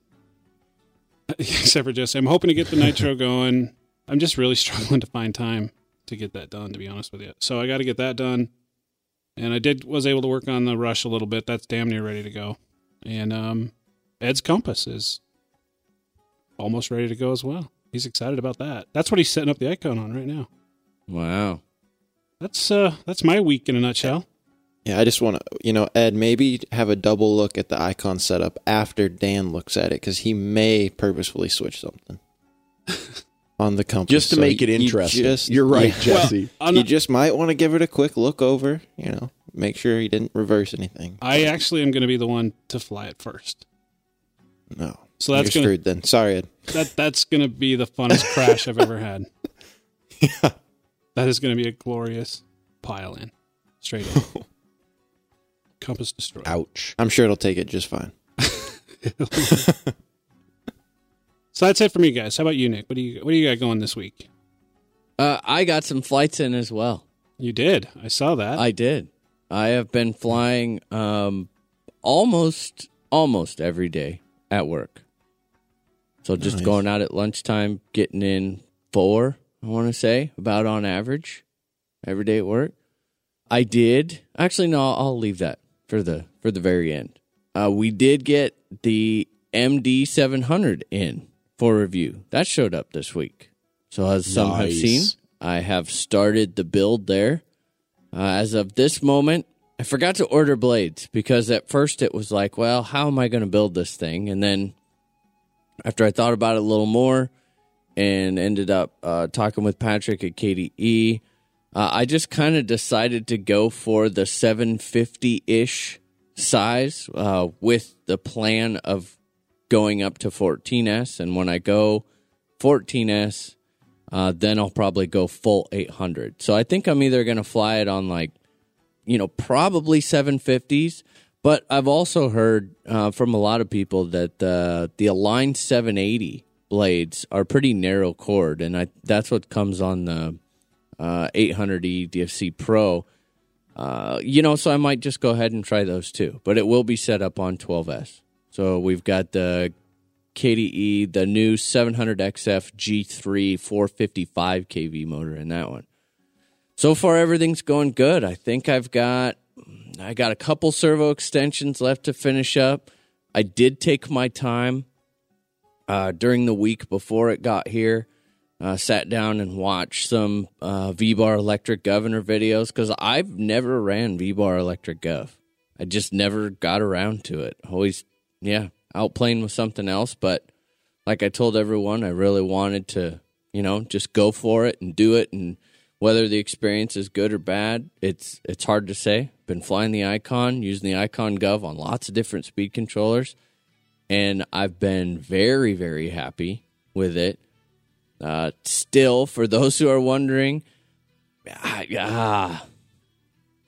except for Jesse, I'm hoping to get the nitro going. I'm just really struggling to find time to get that done, to be honest with you. So I got to get that done, and I did was able to work on the rush a little bit. That's damn near ready to go, and um, Ed's compass is almost ready to go as well. He's excited about that. That's what he's setting up the icon on right now. Wow. That's uh that's my week in a nutshell. Yeah, I just want to, you know, Ed, maybe have a double look at the icon setup after Dan looks at it because he may purposefully switch something on the compass Just to So make it you- you interesting. just- You're right, yeah. Jesse. I'm you not- just might want to give it a quick look over. You know, make sure he didn't reverse anything. I actually am going to be the one to fly it first. No, So that's you're gonna- screwed then. Sorry, Ed. That that's going to be the funnest crash I've ever had. Yeah. That is going to be a glorious pile in. Straight in. Compass destroyed. Ouch. I'm sure it'll take it just fine. So that's it for me, guys. How about you, Nick? What do you what do you got going this week? Uh, I got some flights in as well. You did. I saw that. I did. I have been flying um, almost almost every day at work. So just Nice. going out at lunchtime, getting in four, I want to say, about on average, every day at work. I did actually no, I'll leave that for the for the very end. Uh, we did get the MD seven hundred in for review. That showed up this week. So as some have seen, I have started the build there. Uh, as of this moment, I forgot to order blades because at first it was like, well, how am I going to build this thing? And then after I thought about it a little more and ended up uh, talking with Patrick at KDE, uh, I just kind of decided to go for the 750 ish size uh, with the plan of going up to 14S. And when I go 14S, uh, then I'll probably go full 800. So I think I'm either going to fly it on like, you know, probably 750s. But I've also heard uh, from a lot of people that uh, the Align 780 blades are pretty narrow chord, and I that's what comes on the uh, 800E DFC Pro. Uh, you know, so I might just go ahead and try those too. But it will be set up on 12S. So we've got the KDE, the new 700XF G3 455 kV motor in that one. So far, everything's going good. I think I've got I got a couple servo extensions left to finish up. I did take my time uh, during the week before it got here. Uh, sat down and watched some uh, V-Bar Electric Governor videos because I've never ran V-Bar Electric Gov. I just never got around to it. Always, yeah, out playing with something else. But like I told everyone, I really wanted to, you know, just go for it and do it. And whether the experience is good or bad, it's it's hard to say. Been flying the Icon, using the Icon Gov on lots of different speed controllers, and I've been very very happy with it. Uh, still, for those who are wondering, ah,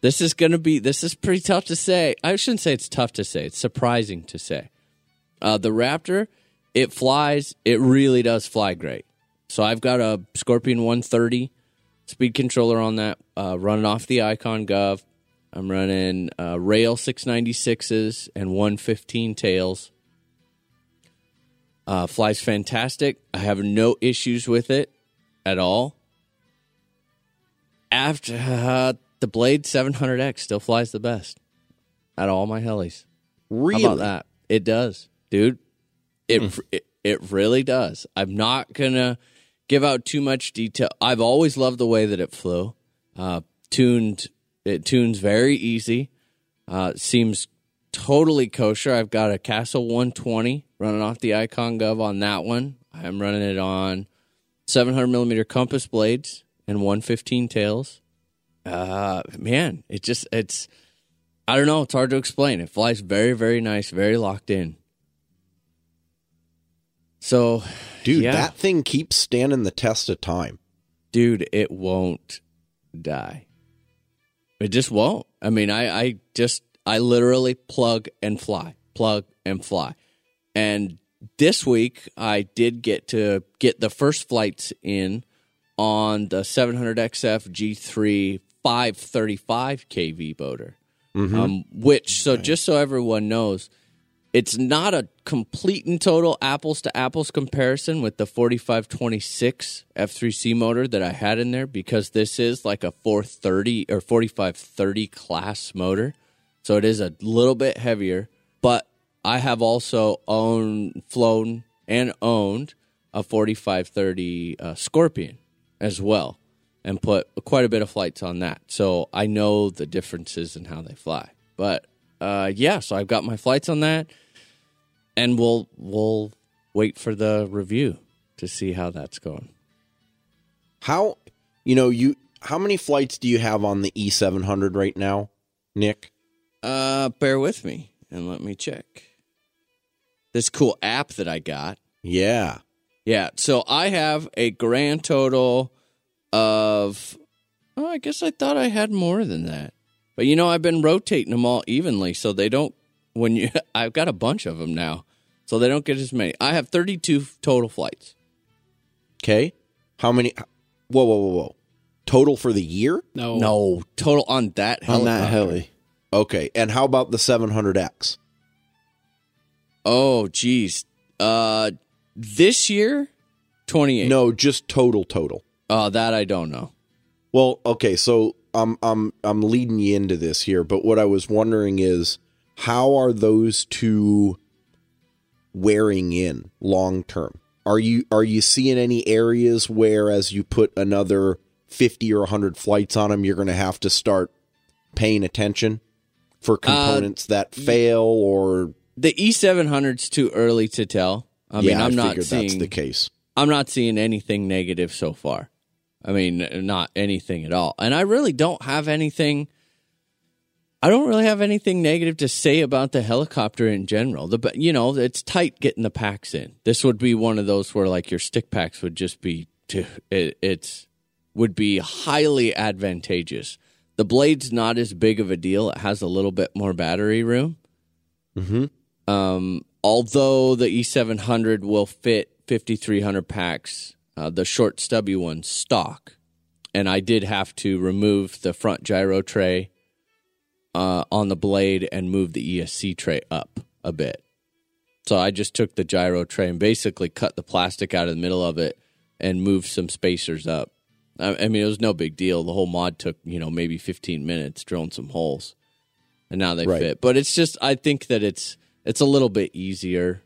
this is going to be this is pretty tough to say. I shouldn't say it's tough to say. It's surprising to say. Uh, the Raptor, it flies. It really does fly great. So I've got a Scorpion 130 speed controller on that, uh, running off the Icon Gov. I'm running uh, Rail 696s and 115 tails. Uh, flies fantastic. I have no issues with it at all. After uh, the Blade 700X still flies the best at all my helis. Really? How about that? It does, dude. It, it it really does. I'm not gonna give out too much detail. I've always loved the way that it flew. Uh, tuned, it tunes very easy. Uh, seems totally kosher. I've got a Castle 120 running off the Icon Gov on that one. I'm running it on 700 millimeter compass blades and 115 tails. Uh, man, it just it's I don't know. It's hard to explain. It flies very, very nice, very locked in. So, Dude, yeah. that thing keeps standing the test of time. dude, it won't die. It just won't. I mean, I, I just, I literally plug and fly, plug and fly. And this week, I did get to get the first flights in on the 700XF G3 535 kV boater. Um, which, so just so everyone knows, it's not a complete and total apples to apples comparison with the 4526 F3C motor that I had in there because this is like a 430 or 4530 class motor. So it is a little bit heavier, but I have also owned, flown, and owned a 4530 uh, Scorpion as well and put quite a bit of flights on that. So I know the differences in how they fly. But uh, yeah, so I've got my flights on that and we'll we'll wait for the review to see how that's going. How, you know, you how many flights do you have on the E700 right now, Nick? Uh, bear with me and let me check. This cool app that I got. Yeah. Yeah, so I have a grand total of. Oh, I guess I thought I had more than that, but you know I've been rotating them all evenly, so they don't. When you, I've got a bunch of them now, so they don't get as many. I have thirty-two total flights. Okay. How many? Whoa, whoa, whoa, whoa. Total for the year? No. No, total on that on that heli. Okay. And how about the 700X? Oh, geez. Uh, this year, twenty-eight. No, just total, total. Oh, that I don't know. Well, okay, so I'm I'm I'm leading you into this here, but what I was wondering is how are those two wearing in long term? Are you are you seeing any areas where as you put another 50 or 100 flights on them you're going to have to start paying attention for uh, components that fail or The E seven hundred's too early to tell. I mean, yeah, I'm I not seeing. that's the case. I'm not seeing anything negative so far. I mean, not anything at all. And I really don't have anything. I don't really have anything negative to say about the helicopter in general. The you know it's tight getting the packs in. This would be one of those where like your stick packs would just be to it, it's would be highly advantageous. The blade's not as big of a deal. It has a little bit more battery room. Mm-hmm. Um, although the E700 will fit 5,300 packs, uh, the short stubby one stock, and I did have to remove the front gyro tray uh, on the blade and move the ESC tray up a bit. So I just took the gyro tray and basically cut the plastic out of the middle of it and moved some spacers up. I, I mean, it was no big deal. The whole mod took you know maybe 15 minutes drilling some holes, and now they Right. fit. But it's just I think that it's it's a little bit easier.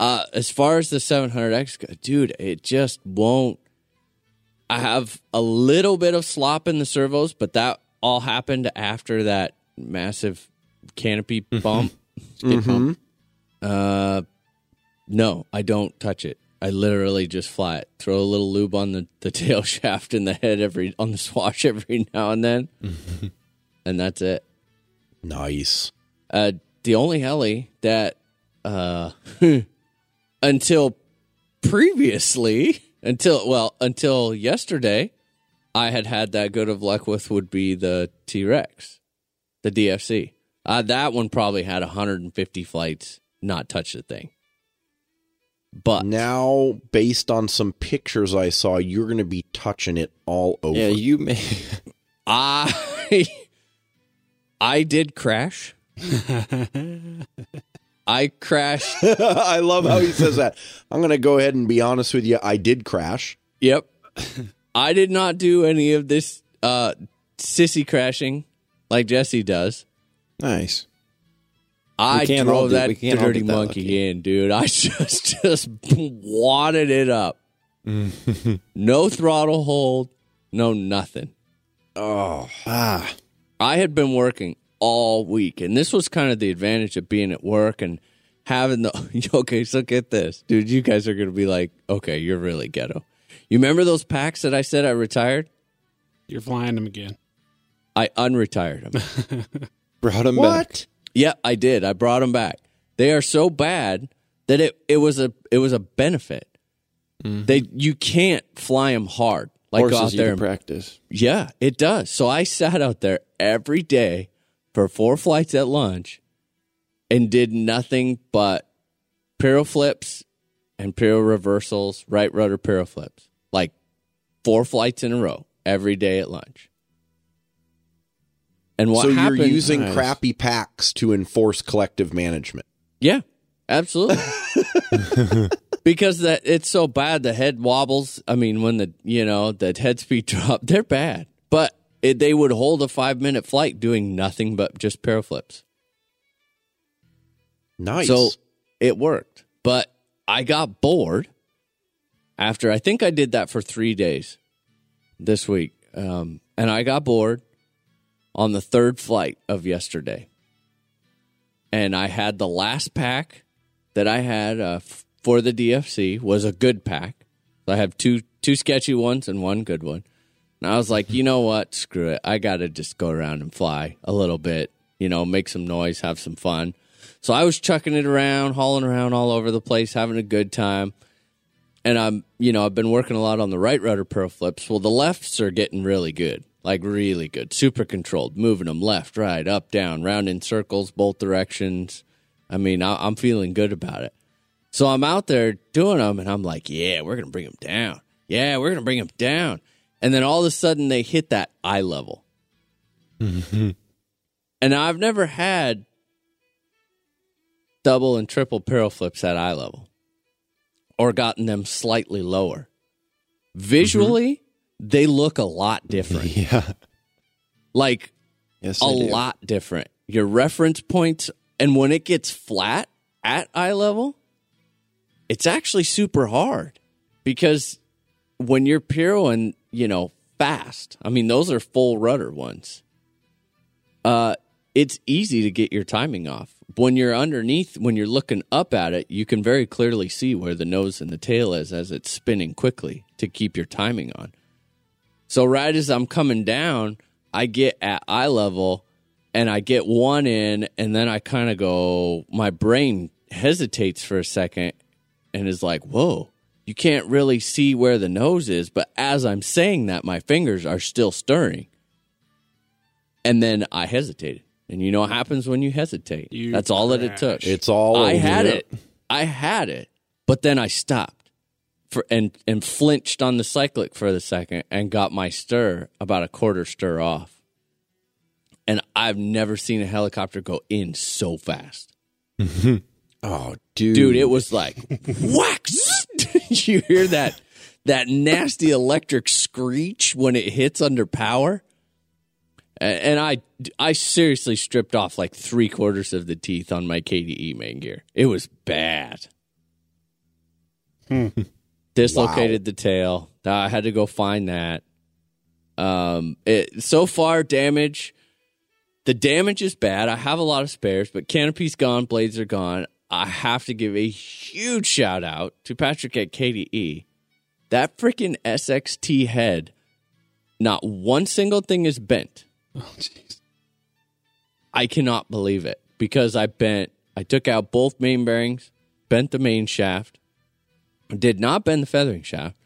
Uh, as far as the 700X, go- dude, it just won't. I have a little bit of slop in the servos, but that all happened after that massive canopy bump. Mhm. Uh, no, I don't touch it. I literally just fly it. Throw a little lube on the, the tail shaft and the head every on the swash every now and then, and that's it. Nice. Uh, the only heli that uh, until previously, until well, until yesterday, I had had that good of luck with would be the T Rex, the DFC. Uh, that one probably had 150 flights, not touch the thing. But Now, based on some pictures I saw, you're going to be touching it all over. Yeah, you may. I I did crash. I crashed. I love how he says that. I'm going to go ahead and be honest with you. I did crash. Yep. I did not do any of this uh sissy crashing like Jesse does. nice. I drove do- that dirty that monkey lucky. in, dude. I just just wadded it up. no throttle hold, no nothing. Oh, Ah, I had been working all week. And this was kind of the advantage of being at work and having the okay, so get this. Dude, you guys are gonna be like, okay, you're really ghetto. You remember those packs that I said I retired? You're flying them again. I unretired them. Brought him back. What? yeah, I did. I brought them back. They are so bad that it, it was a it was a benefit. Mm-hmm. They you can't fly them hard like go out Horses you there to and practice. Yeah, it does. So I sat out there every day for four flights at lunch and did nothing but pyro flips and pyro reversals, right rudder pyro flips. Like four flights in a row every day at lunch. And what so happened? you're using Nice. crappy packs to enforce collective management. Yeah, absolutely. because that it's so bad. The head wobbles. I mean, when the you know the head speed drop, they're bad. But it, they would hold a five minute flight doing nothing but just pyro flips. Nice. So it worked. But I got bored after I think I did that for three days this week. Um, and I got bored on the third flight of yesterday. And I had the last pack that I had uh, for the DFC was a good pack. I have two two sketchy ones and one good one. And I was like, you know what? Screw it. I got to just go around and fly a little bit, you know, make some noise, have some fun. So I was chucking it around, hauling around all over the place, having a good time. And I'm, you know, I've been working a lot on the right rudder pearl flips. Well, the lefts are getting really good, like really good, super controlled, moving them left, right, up, down, round in circles, both directions. I mean, I, I'm feeling good about it. So I'm out there doing them, and I'm like, yeah, we're gonna bring them down. Yeah, we're gonna bring them down. And then all of a sudden, they hit that eye level. Mm-hmm. and I've never had double and triple barrel flips at eye level or gotten them slightly lower. Visually, mm-hmm. they look a lot different. Yeah. Like Yes. a lot different. Your reference points, and when it gets flat at eye level, it's actually super hard because when you're pyroing, you know, fast, I mean, those are full rudder ones. Uh, it's easy to get your timing off. When you're underneath, when you're looking up at it, you can very clearly see where the nose and the tail is as it's spinning quickly to keep your timing on. So right as I'm coming down, I get at eye level and I get one in and then I kind of go my brain hesitates for a second and is like, "Whoa, you can't really see where the nose is." But as I'm saying that, my fingers are still stirring. And then I hesitated. And you know what happens when you hesitate? You That's all that it took. it's all I over. had it. I had it, but then I stopped for and and flinched on the cyclic for the second and got my stir about a quarter stir off. And I've never seen a helicopter go in so fast, Oh, dude. dude. It was like whack. you hear that that nasty electric screech when it hits under power. And I, I seriously stripped off like three quarters of the teeth on my KDE main gear. It was bad. Dislocated the tail. I had to go find that. Um, it so far damage. The damage is bad. I have a lot of spares, but canopy's gone, blades are gone. I have to give a huge shout out to Patrick at KDE. That freaking SXT head, not one single thing is bent. Oh, jeez. I cannot believe it because I bent, I took out both main bearings, bent the main shaft, did not bend the feathering shaft,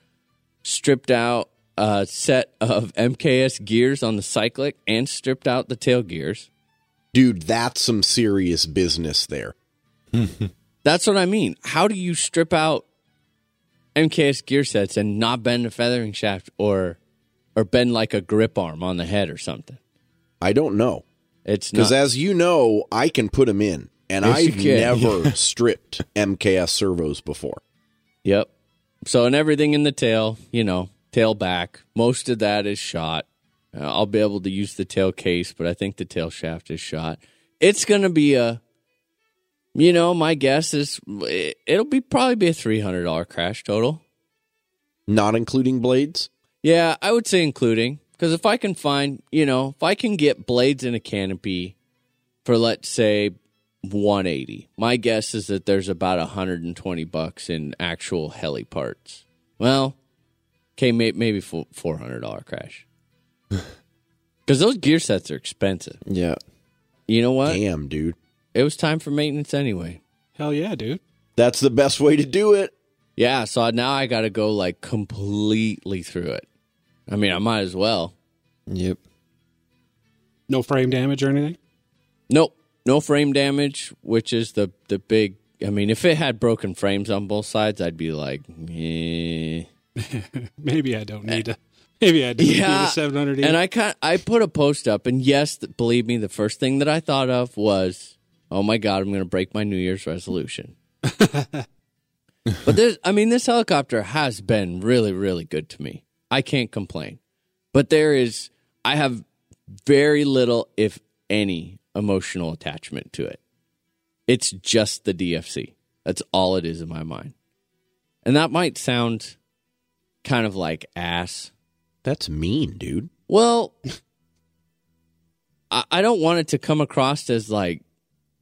stripped out a set of MKS gears on the cyclic, and stripped out the tail gears. Dude, that's some serious business there. That's what I mean. How do you strip out MKS gear sets and not bend a feathering shaft or or bend like a grip arm on the head or something? I don't know. It's Because as you know, I can put them in. And Yes, I've never stripped MKS servos before. Yep. So and everything in the tail, you know, tail back. Most of that is shot. Uh, I'll be able to use the tail case, but I think the tail shaft is shot. It's going to be a, you know, my guess is it- it'll be probably be a three hundred dollar crash total. Not including blades? Yeah, I would say including because if I can find, you know, if I can get blades in a canopy for let's say 180. My guess is that there's about 120 bucks in actual heli parts. Well, okay, may, maybe fo- $400 crash. Because those gear sets are expensive. Yeah. You know what? Damn, dude. It was time for maintenance anyway. Hell yeah, dude. That's the best way to do it. Yeah, so now I got to go like completely through it. I mean, I might as well. Yep. No frame damage or anything? Nope, no frame damage, which is the the big. I mean, if it had broken frames on both sides, I'd be like, eh. Maybe I don't need to. Maybe I do need Yeah, a 700 And I kind I put a post up, and yes, believe me, the first thing that I thought of was, "Oh my god, I'm going to break my New Year's resolution." but this, I mean, this helicopter has been really, really good to me. I can't complain. But there is, I have very little, if any, emotional attachment to it. It's just the DFC. That's all it is in my mind. And that might sound kind of like ass. That's mean, dude. Well, I, I don't want it to come across as like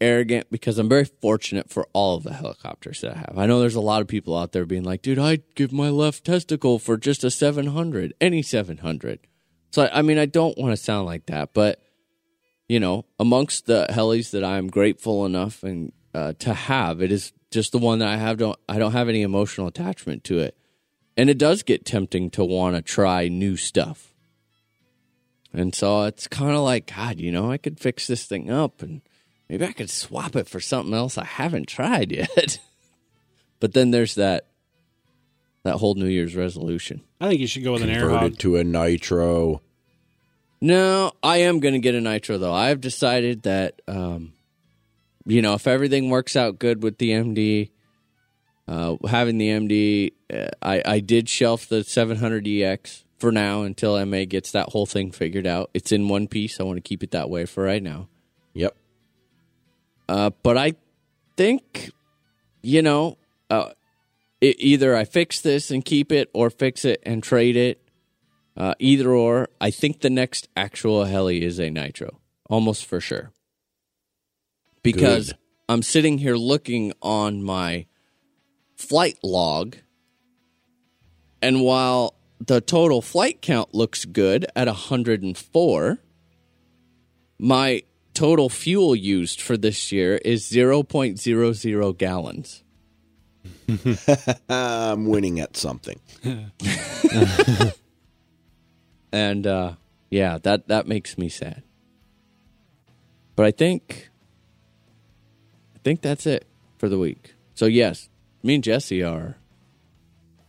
arrogant because I'm very fortunate for all of the helicopters that I have. I know there's a lot of people out there being like, dude, I'd give my left testicle for just a 700, any 700. So, I, mean, I don't want to sound like that, but, you know, amongst the helis that I'm grateful enough and uh, to have, it is just the one that I have. Don't I don't have any emotional attachment to it, and it does get tempting to want to try new stuff. And so it's kind of like, God, you know, I could fix this thing up and maybe I could swap it for something else I haven't tried yet. but then there's that that whole New Year's resolution. I think you should go with an air Converted hog. to a nitro. No, I am going to get a nitro though. I've decided that, um, you know, if everything works out good with the MD, uh, having the MD, uh, I, I did shelf the 700EX for now until MA gets that whole thing figured out. It's in one piece. I want to keep it that way for right now. Yep. Uh, but I think, you know, uh, it, either I fix this and keep it or fix it and trade it. Uh, either or, I think the next actual heli is a nitro, almost for sure. Because Good. I'm sitting here looking on my flight log, and while the total flight count looks good at 104, my total fuel used for this year is 0.00 gallons. I'm winning at something. and uh, yeah, that that makes me sad. But I think, I think that's it for the week. So yes, me and Jesse are.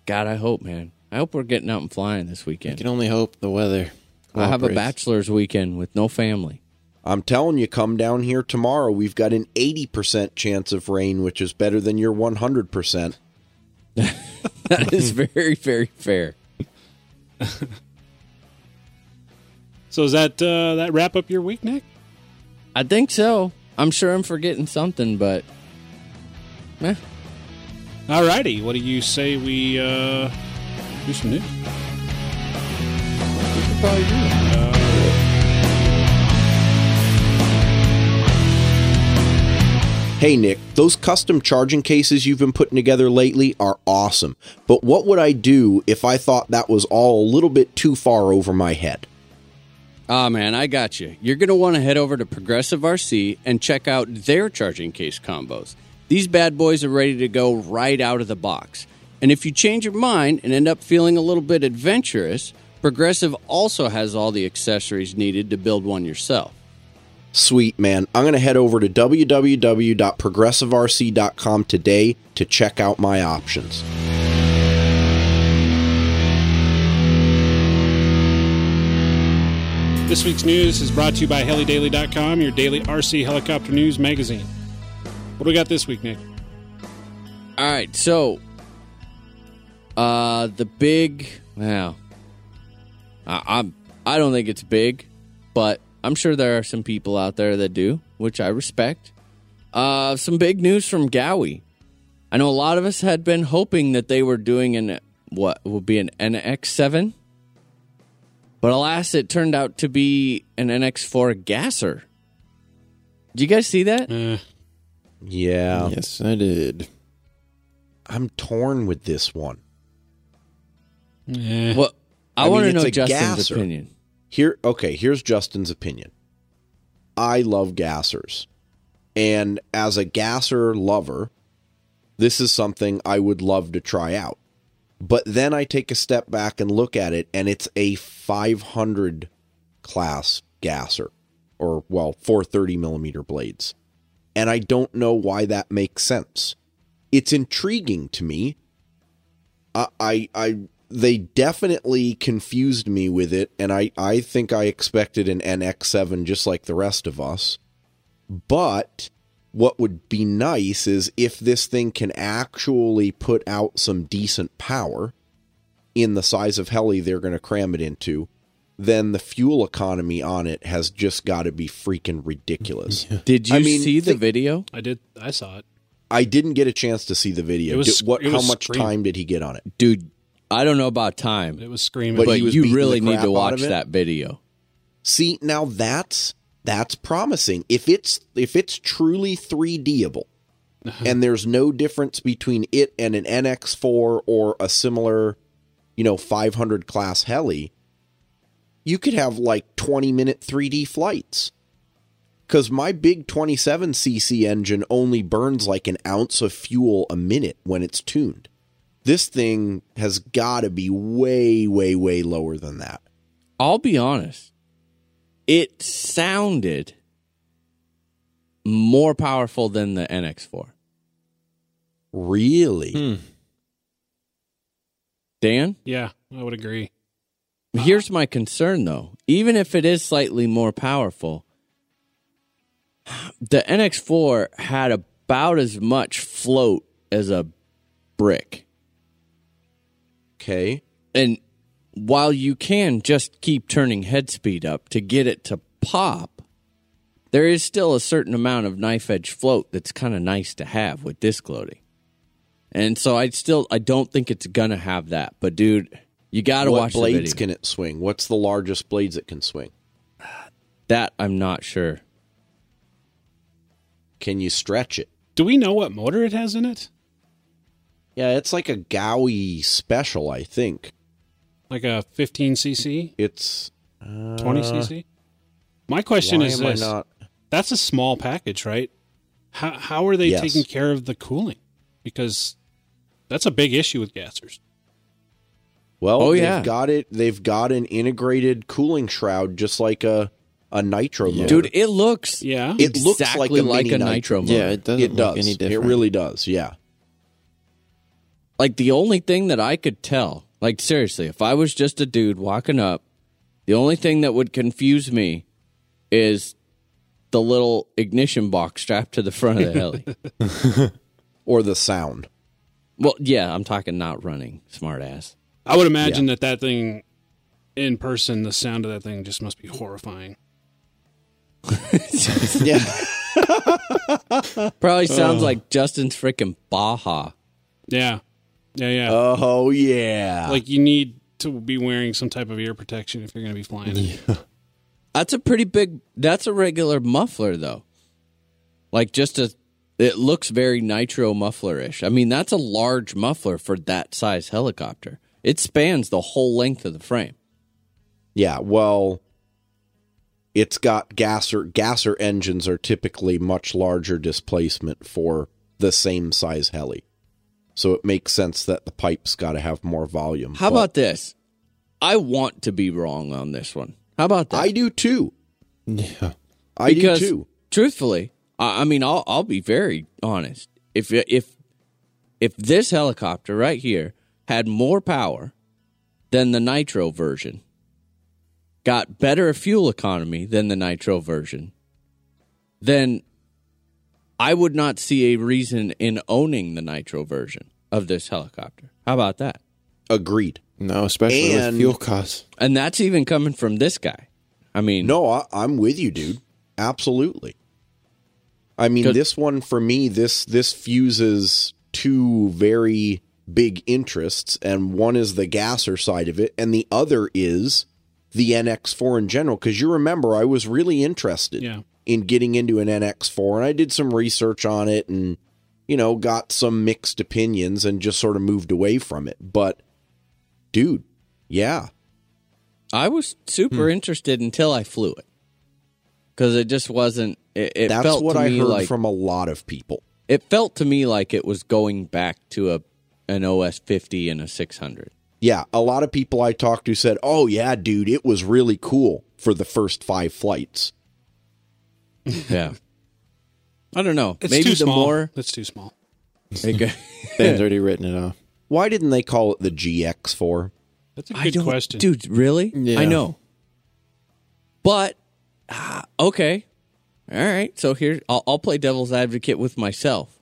God, I hope, man. I hope we're getting out and flying this weekend. I can only hope the weather. I have a bachelor's weekend with no family. I'm telling you, come down here tomorrow. We've got an 80% chance of rain, which is better than your 100%. That is very, very fair. So is that uh, that wrap up your week, Nick? I think so. I'm sure I'm forgetting something, but eh, Alrighty, what do you say we uh, do some news? Hey, Nick, those custom charging cases you've been putting together lately are awesome. But what would I do if I thought that was all a little bit too far over my head? Ah, man, I got you. You're going to want to head over to Progressive RC and check out their charging case combos. These bad boys are ready to go right out of the box. And if you change your mind and end up feeling a little bit adventurous, Progressive also has all the accessories needed to build one yourself. Sweet, man. I'm going to head over to www.progressiverc.com today to check out my options. This week's news is brought to you by HeliDaily.com, your daily RC helicopter news magazine. What do we got this week, Nick? All right, so uh the big well I, I'm I don't think it's big, but I'm sure there are some people out there that do, which I respect. Uh some big news from Gaui. I know a lot of us had been hoping that they were doing an what would be an NX7, but alas, it turned out to be an NX4 gasser. Did you guys see that? Eh, Yeah. Yes, I did. I'm torn with this one. eh. Well, I, I want to mean, it's know Justin's gasser. opinion. Here, okay, here's Justin's opinion. I love gassers. And as a gasser lover, this is something I would love to try out. But then I take a step back and look at it, and it's a 500 class gasser, or, well, 430 millimeter blades. And I don't know why that makes sense. It's intriguing to me. I, I, I they definitely confused me with it, and I, I think I expected an NX7 just like the rest of us. But what would be nice is if this thing can actually put out some decent power in the size of heli they're going to cram it into, then the fuel economy on it has just got to be freaking ridiculous. Did you I mean, see the think- video? I did. I saw it. I didn't get a chance to see the video. It was Did- what? How much screaming. time did he get on it? Dude, I don't know about time, It was screaming. But but was you really need to watch that video. See, now that's that's promising. If it's if it's truly 3Dable uh-huh. and there's no difference between it and an NX4 or a similar, you know, 500 class heli, you could have like 20 minute 3D flights. Cuz my big 27cc engine only burns like an ounce of fuel a minute when it's tuned. This thing has got to be way way way lower than that. I'll be honest. It sounded more powerful than the NX4. Really? Hmm. Dan? yeah, I would agree. Here's my concern though. Even if it is slightly more powerful, the NX4 had about as much float as a brick. Okay. And while you can just keep turning head speed up to get it to pop, there is still a certain amount of knife edge float that's kind of nice to have with disc loading. And so I still I don't think it's gonna have that. But dude, you got to what watch the blades video. can it swing? What's the largest blades it can swing? that I'm not sure. Can you stretch it? Do we know what motor it has in it? Yeah, it's like a Gaui special, I think. Like a 15cc, It's uh, 20cc? My question why is am I this: not? That's a small package, right? How how are they Yes. taking care of the cooling? Because that's a big issue with gassers. Well, Oh, they've yeah. got it. They've got an integrated cooling shroud, just like a a nitro motor. Dude, it looks Yeah. it looks like exactly a, like a nitro motor. Yeah, it doesn't It look does. any It really does. Yeah. Like the only thing that I could tell, like seriously, if I was just a dude walking up, the only thing that would confuse me is the little ignition box strapped to the front of the heli. Or the sound. well, yeah, I'm talking not running, smart ass. I would imagine that that thing in person, the sound of that thing just must be horrifying. Yeah. Probably sounds oh. like Justin's freaking Baja. Yeah. Yeah, yeah. oh yeah. like you need to be wearing some type of ear protection if you're going to be flying it. That's a pretty big. That's a regular muffler, though. Like just a. It looks very nitro muffler-ish. I mean, that's a large muffler for that size helicopter. It spans the whole length of the frame. Yeah, well, it's got gasser gasser engines are typically much larger displacement for the same size heli. So it makes sense that the pipe's got to have more volume. How But about this? I want to be wrong on this one. How about that? I do too. Yeah. I because do too. truthfully, I, I mean, I'll I'll be very honest. If if if this helicopter right here had more power than the nitro version, got better fuel economy than the nitro version, then I would not see a reason in owning the nitro version of this helicopter. How about that? Agreed. No, especially And- with fuel costs. And that's even coming from this guy. I mean, No, I, I'm with you, dude. Absolutely. I mean, this one for me, this this fuses two very big interests, and one is the gasser side of it, and the other is the NX4 in general. Because you remember, I was really interested Yeah. In getting into an NX4 and I did some research on it and you know, got some mixed opinions and just sort of moved away from it. But dude, yeah. I was super hmm. interested until I flew it because it just wasn't. It, it That's felt what I heard like from a lot of people. it felt to me like it was going back to a an OS fifty and a six hundred. Yeah, a lot of people I talked to said, "Oh yeah, dude, it was really cool for the first 5 flights." Yeah, I don't know. It's Maybe too the small. more It's too small. Ben's already written it off. Why didn't they call it the GX4? That's a I good don't, question. dude. Really? Yeah. I know. But ah, okay, all right. So here, I'll, I'll play devil's advocate with myself.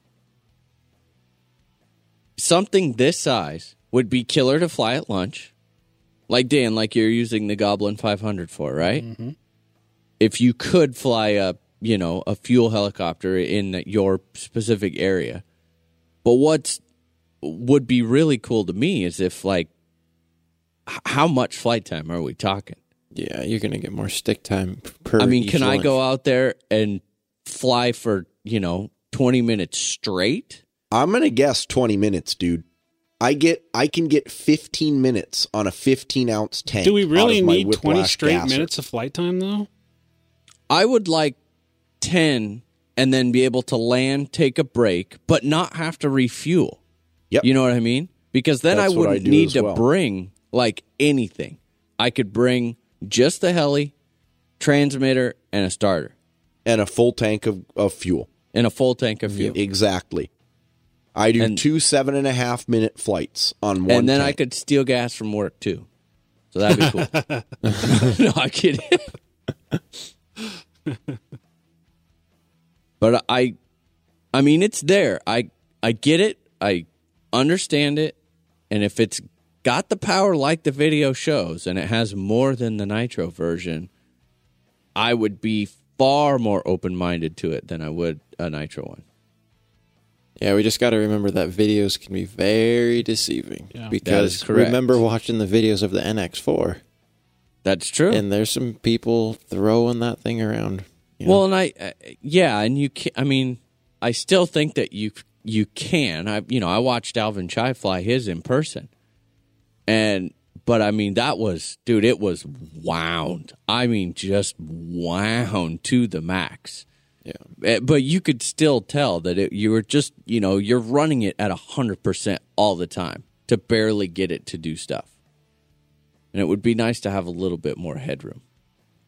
Something this size would be killer to fly at lunch, like Dan, like you're using the Goblin 500 for, right? If you could fly a, you know, a fuel helicopter in your specific area, but what's would be really cool to me is if like h- how much flight time are we talking? Yeah, you're gonna get more stick time per. I mean, each can I go out there and fly for, you know, 20 minutes straight? I'm going to guess 20 minutes, dude. I get I can get 15 minutes on a 15 ounce tank. Do we really need 20 straight gasser. minutes of flight time, though? I would like 10 and then be able to land, take a break, but not have to refuel. Yep. You know what I mean? Because then That's I wouldn't do need as to well. bring like anything. I could bring just the heli, transmitter, and a starter, and a full tank of, of fuel. and a full tank of fuel. Exactly. I do And- two seven and a half minute flights on one. and then I could steal gas from work too. So that'd be cool. no, I kidding. but I, I mean, it's there. I I get it. I understand it. And if it's got the power like the video shows, and it has more than the nitro version, I would be far more open minded to it than I would a nitro one. Yeah, we just got to remember that videos can be very deceiving. Yeah. because correct. remember watching the videos of the NX4, That's true. and there's some people throwing that thing around. You know? Well, and I, uh, yeah, and you can I mean, I still think that you you can. I, you know, I watched Alvin Chai fly his in person, and but I mean, that was, dude, it was wound. I mean, just wound to the max. yeah, Eh, But you could still tell that it, you were just, you know, you're running it at hundred percent all the time to barely get it to do stuff. And it would be nice to have a little bit more headroom.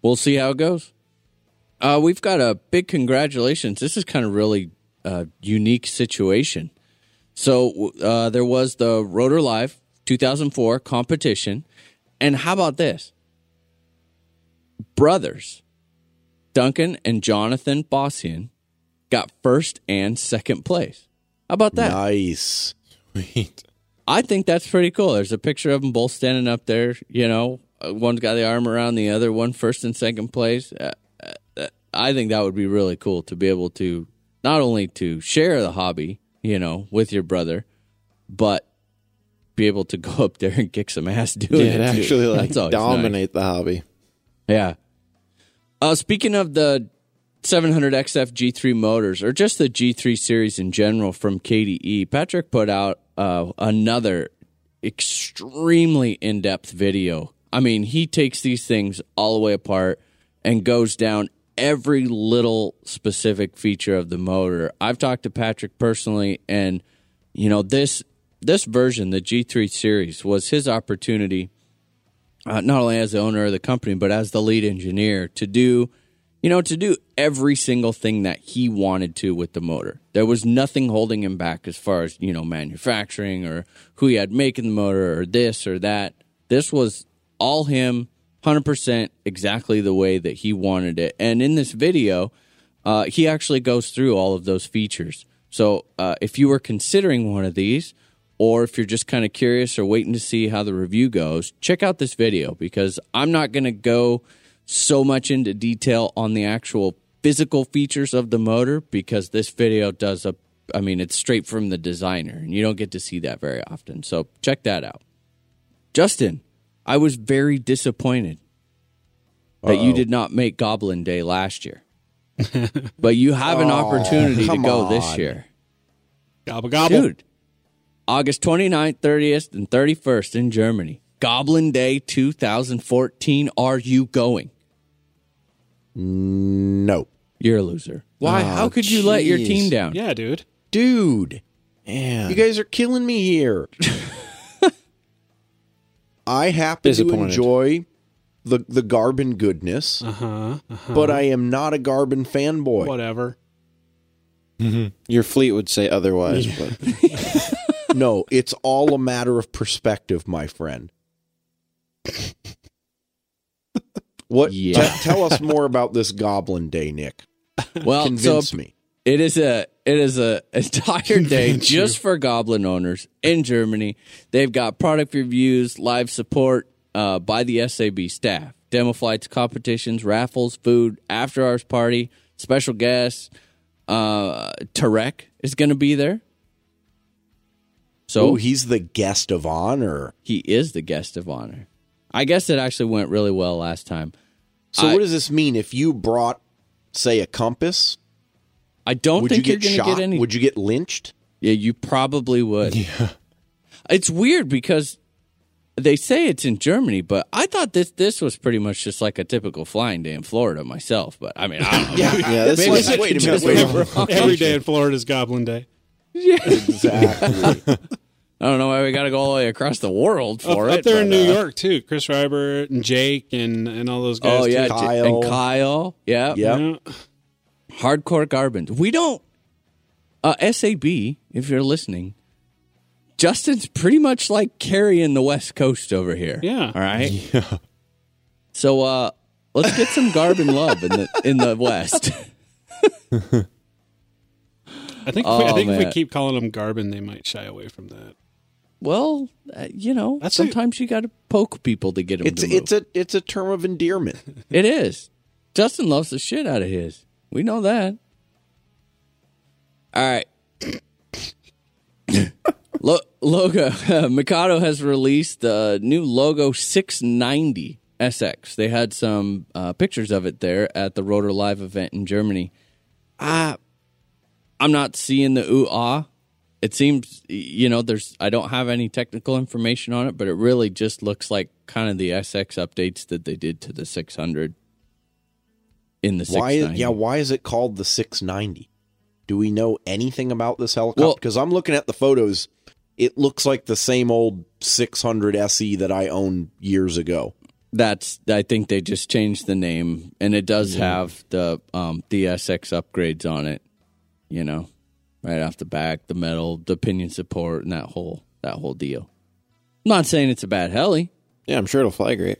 We'll see how it goes. Uh, we've got a big congratulations. This is kind of really uh, unique situation. So uh, there was the Rotor Live 2004 competition, and how about this? Brothers Duncan and Jonathan Bossian got first and second place. How about that? nice. Sweet. I think that's pretty cool. There's a picture of them both standing up there. You know, Uh, one's got the arm around the other, one first and second place. I think that would be really cool to be able to not only to share the hobby, you know, with your brother, but be able to go up there and kick some ass doing Yeah, it. actually like always nice. dominate the hobby. Yeah. Uh, speaking of the 700XF G3 motors, or just the G3 series in general from KDE, Patrick put out uh, another extremely in depth video. I mean, he takes these things all the way apart and goes down every little specific feature of the motor. I've talked to Patrick personally, and you know this this version, the G3 series, was his opportunity uh, not only as the owner of the company but as the lead engineer to do you know to do every single thing that he wanted to with the motor there was nothing holding him back as far as you know manufacturing or who he had making the motor or this or that this was all him 100% exactly the way that he wanted it and in this video uh, he actually goes through all of those features so uh, if you were considering one of these or if you're just kind of curious or waiting to see how the review goes, check out this video because I'm not going to go so much into detail on the actual physical features of the motor because this video does a I mean it's straight from the designer and you don't get to see that very often. So check that out. Justin, I was very disappointed that you did not make Goblin Day last year. but you have an Oh, opportunity to come go this year. Gobble gobble. Dude, August 29th, 30th, and 31st in Germany. Goblin Day 2014. Are you going? No. You're a loser. Why? Oh, How could you let your team down? Yeah, dude. Dude, Yeah. you guys are killing me here. I happen to enjoy the the Garbin goodness, Uh huh. Uh-huh. but I am not a Garbin fanboy. Whatever. Your fleet would say otherwise, but No, it's all a matter of perspective, my friend. What? Yeah. te- tell us more about this Goblin Day, Nick. Well, so Convince me. It is a it is a entire day just for Goblin owners in Germany. They've got product reviews, live support uh, by the SAB staff, demo flights, competitions, raffles, food, after hours party, special guests. Uh, Tarek is going to be there, so oh, he's the guest of honor. he is the guest of honor. I guess it actually went really well last time. So I- what does this mean? If you brought, say, a compass, I don't would you think you are going to get any. Would you get lynched? Yeah, you probably would. Yeah. It's weird because they say it's in Germany, but I thought this this was pretty much just like a typical flying day in Florida myself. But I mean, I don't know. yeah, this Maybe is wait a minute, wait a minute. Every day in Florida is Goblin Day. Yeah, exactly. I don't know why we got to go all the way across the world for up it. Up there in New uh, York too. Chris Reiber and Jake and and all those guys. Oh yeah, too. Kyle. and Kyle. Yeah, Yep. Yeah. Hardcore Garbins. We don't. Uh, Sab, if you're listening, Justin's pretty much like carrying the West Coast over here. Yeah. All right. Yeah. So uh, let's get some Garbin love in the in the West. I think Oh, I think if we keep calling them Garbin, they might shy away from that. well, uh, you know, That's a- sometimes you got to poke people to get them it's to move. it's a it's a term of endearment. It is. Justin loves the shit out of his. We know that. All right. Lo- logo Mikado has released the new logo 690 SX. They had some uh, pictures of it there at the Rotor Live event in Germany. I, I'm not seeing the ooh ah. It seems you know there's I don't have any technical information on it, but it really just looks like kind of the SX updates that they did to the 600 in the Why? 690. Yeah. Why is it called the 690? Do we know anything about this helicopter? Well- Because I'm looking at the photos. It looks like the same old 600 SE that I owned years ago. That's I think they just changed the name and it does have the um the SX upgrades on it, you know. Right off the back, the metal, the pinion support and that whole that whole deal. I'm not saying it's a bad heli. yeah, I'm sure it'll fly great.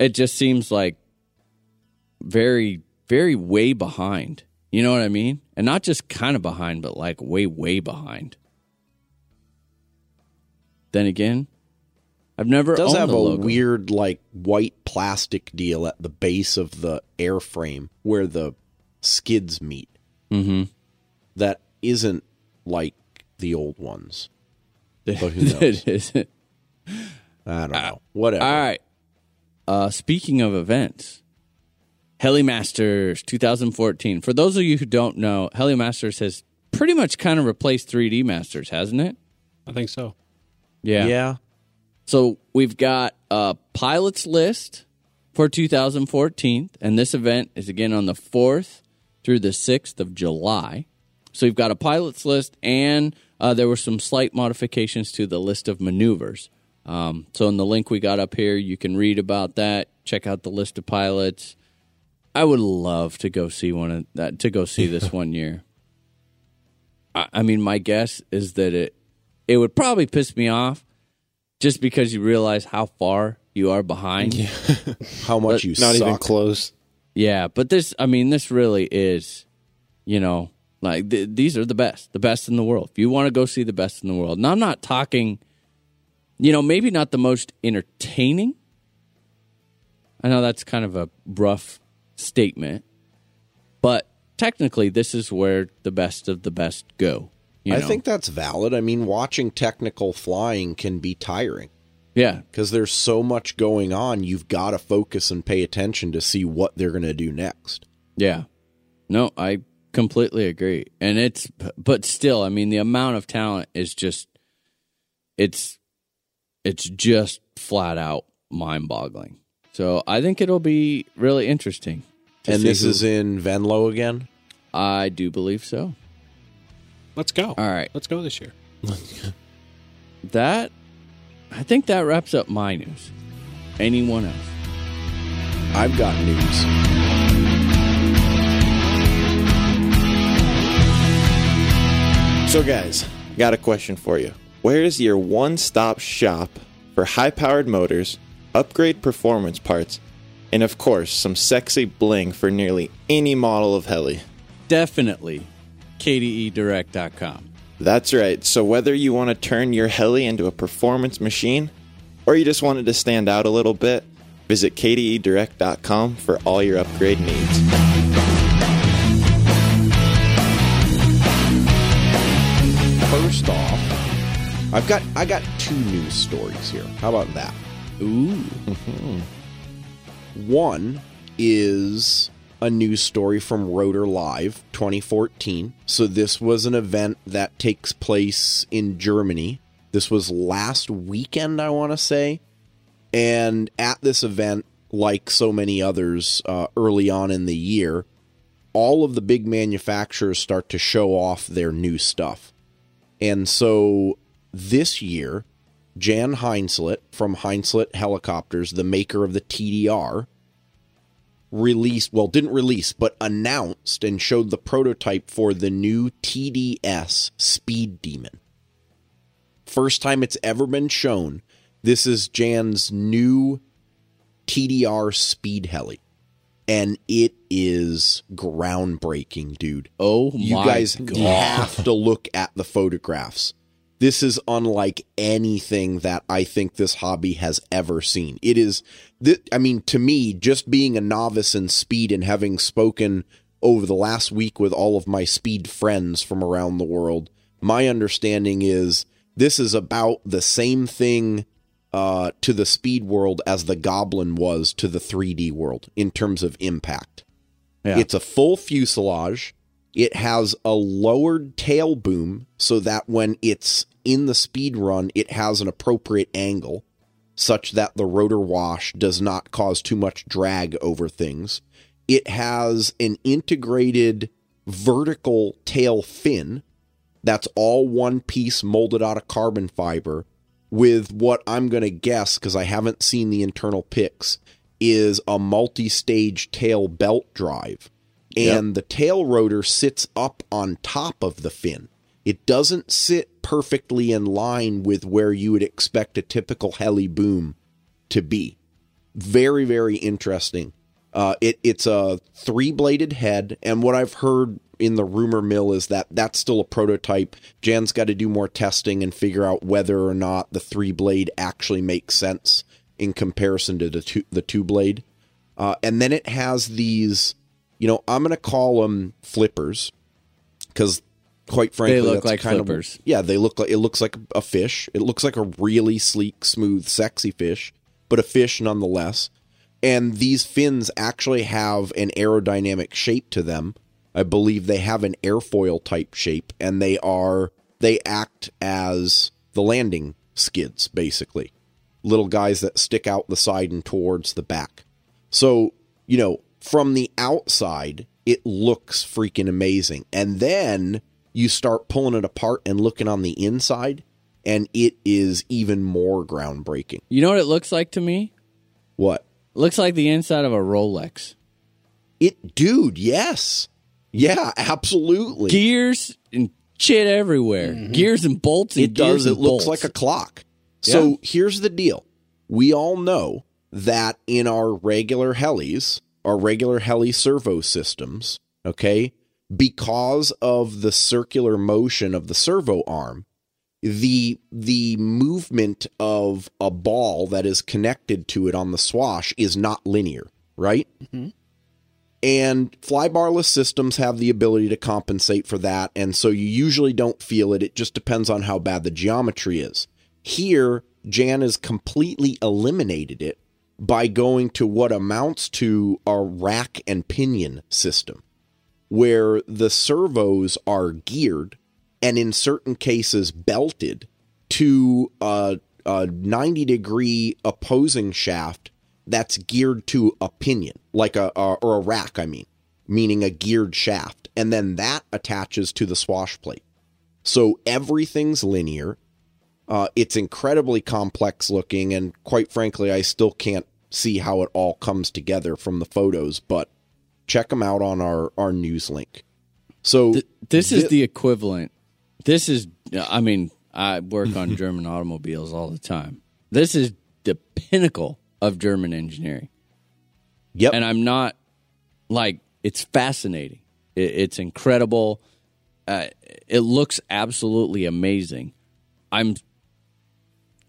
It just seems like very very way behind. You know what I mean? And not just kind of behind, but like way way behind. Then again, I've never It does have a logo. weird like white plastic deal at the base of the airframe where the skids meet. Mhm. That isn't like the old ones. But who knows? It isn't. I don't know. Whatever. All right. Uh, speaking of events, Helimasters 2014. For those of you who don't know, Helimasters has pretty much kind of replaced 3D Masters, hasn't it? I think so. yeah. Yeah. So we've got a pilots list for 2014, and this event is again on the 4th through the 6th of July. So we've got a pilots list, and uh, there were some slight modifications to the list of maneuvers. Um, so in the link we got up here, you can read about that. Check out the list of pilots. I would love to go see one of that to go see this one year. I, I mean, my guess is that it it would probably piss me off just because you realize how far you are behind. Yeah, How much you Not suck. even close. Yeah, but this, I mean, this really is, you know, like th- these are the best, the best in the world. If you want to go see the best in the world, and I'm not talking, you know, maybe not the most entertaining. I know that's kind of a rough statement, but technically, this is where the best of the best go. you I think that's valid. I mean, watching technical flying can be tiring yeah, because there's so much going on. You've got to focus and pay attention to see what they're going to do next. Yeah. No, I completely agree. And it's, but still, I mean, the amount of talent is just, it's, it's just flat out mind boggling. So I think it'll be really interesting. to And see this who- is in Venlo again. I do believe so. Let's go. All right. Let's go this year. That, I think that wraps up my news. Anyone else? I've got news. So, guys, got a question for you. Where is your one stop shop for high powered motors, upgrade performance parts, and of course, some sexy bling for nearly any model of heli? Definitely KDEDirect.com. That's right. So, whether you want to turn your heli into a performance machine or you just wanted to stand out a little bit, visit kdedirect.com for all your upgrade needs. First off, I've got I got two news stories here. How about that? Ooh. One is a news story from Rotor Live 2014. So this was an event that takes place in Germany. This was last weekend, I want to say. And at this event, like so many others uh, early on in the year, all of the big manufacturers start to show off their new stuff. And so this year, Jan Henseleit from Henseleit Helicopters, the maker of the TDR, released, well, didn't release, but announced and showed the prototype for the new TDS Speed Demon. First time it's ever been shown. This is Jan's new TDR Speed Heli. And it is groundbreaking, dude Oh you guys God. have to look at the photographs. This is unlike anything that I think this hobby has ever seen. It is, th- I mean, to me, just being a novice in speed and having spoken over the last week with all of my speed friends from around the world, my understanding is this is about the same thing uh, to the speed world as the Goblin was to the 3D world in terms of impact. Yeah. It's a full fuselage. It has a lowered tail boom so that when it's in the speed run, it has an appropriate angle such that the rotor wash does not cause too much drag over things. It has an integrated vertical tail fin that's all one piece molded out of carbon fiber with what I'm going to guess because I haven't seen the internal pics is a multi-stage tail belt drive and the tail rotor sits up on top of the fin. It doesn't sit perfectly in line with where you would expect a typical heli boom to be. Very, very interesting. Uh, it it's a three bladed head, and what I've heard in the rumor mill is that that's still a prototype. Jan's got to do more testing and figure out whether or not the three blade actually makes sense in comparison to the two the two blade. Uh, and then it has these, you know, I'm gonna call them flippers because quite frankly, they look like kind flippers. Of, yeah, they look like it looks like a fish. It looks like a really sleek, smooth, sexy fish, but a fish nonetheless. And these fins actually have an aerodynamic shape to them. I believe they have an airfoil type shape, and they are they act as the landing skids, basically. Little guys that stick out the side and towards the back. So, you know, from the outside, it looks freaking amazing. And then you start pulling it apart and looking on the inside, and it is even more groundbreaking. You know what it looks like to me? What? It looks like the inside of a Rolex. It, dude, yes. Yeah, absolutely. Gears and shit everywhere. Mm-hmm. Gears and bolts and it does. It looks bolts. like a clock. So Yeah. here's the deal. We all know that in our regular helis, our regular heli servo systems, okay, because of the circular motion of the servo arm, the the movement of a ball that is connected to it on the swash is not linear, right? Mm-hmm. And flybarless systems have the ability to compensate for that, and so you usually don't feel it. It just depends on how bad the geometry is. Here, Jan has completely eliminated it by going to what amounts to a rack and pinion system, where the servos are geared and in certain cases belted to a, a 90 degree opposing shaft that's geared to a pinion, like a, a or a rack, I mean, meaning a geared shaft, and then that attaches to the swash plate. So everything's linear. Uh, it's incredibly complex looking, and quite frankly, I still can't see how it all comes together from the photos. But check them out on our our news link. So Th- this is thi- the equivalent. This is, I mean, I work on German automobiles all the time. This is the pinnacle of German engineering. yep, And I'm not like, it's fascinating. It, it's incredible. Uh, it looks absolutely amazing. I'm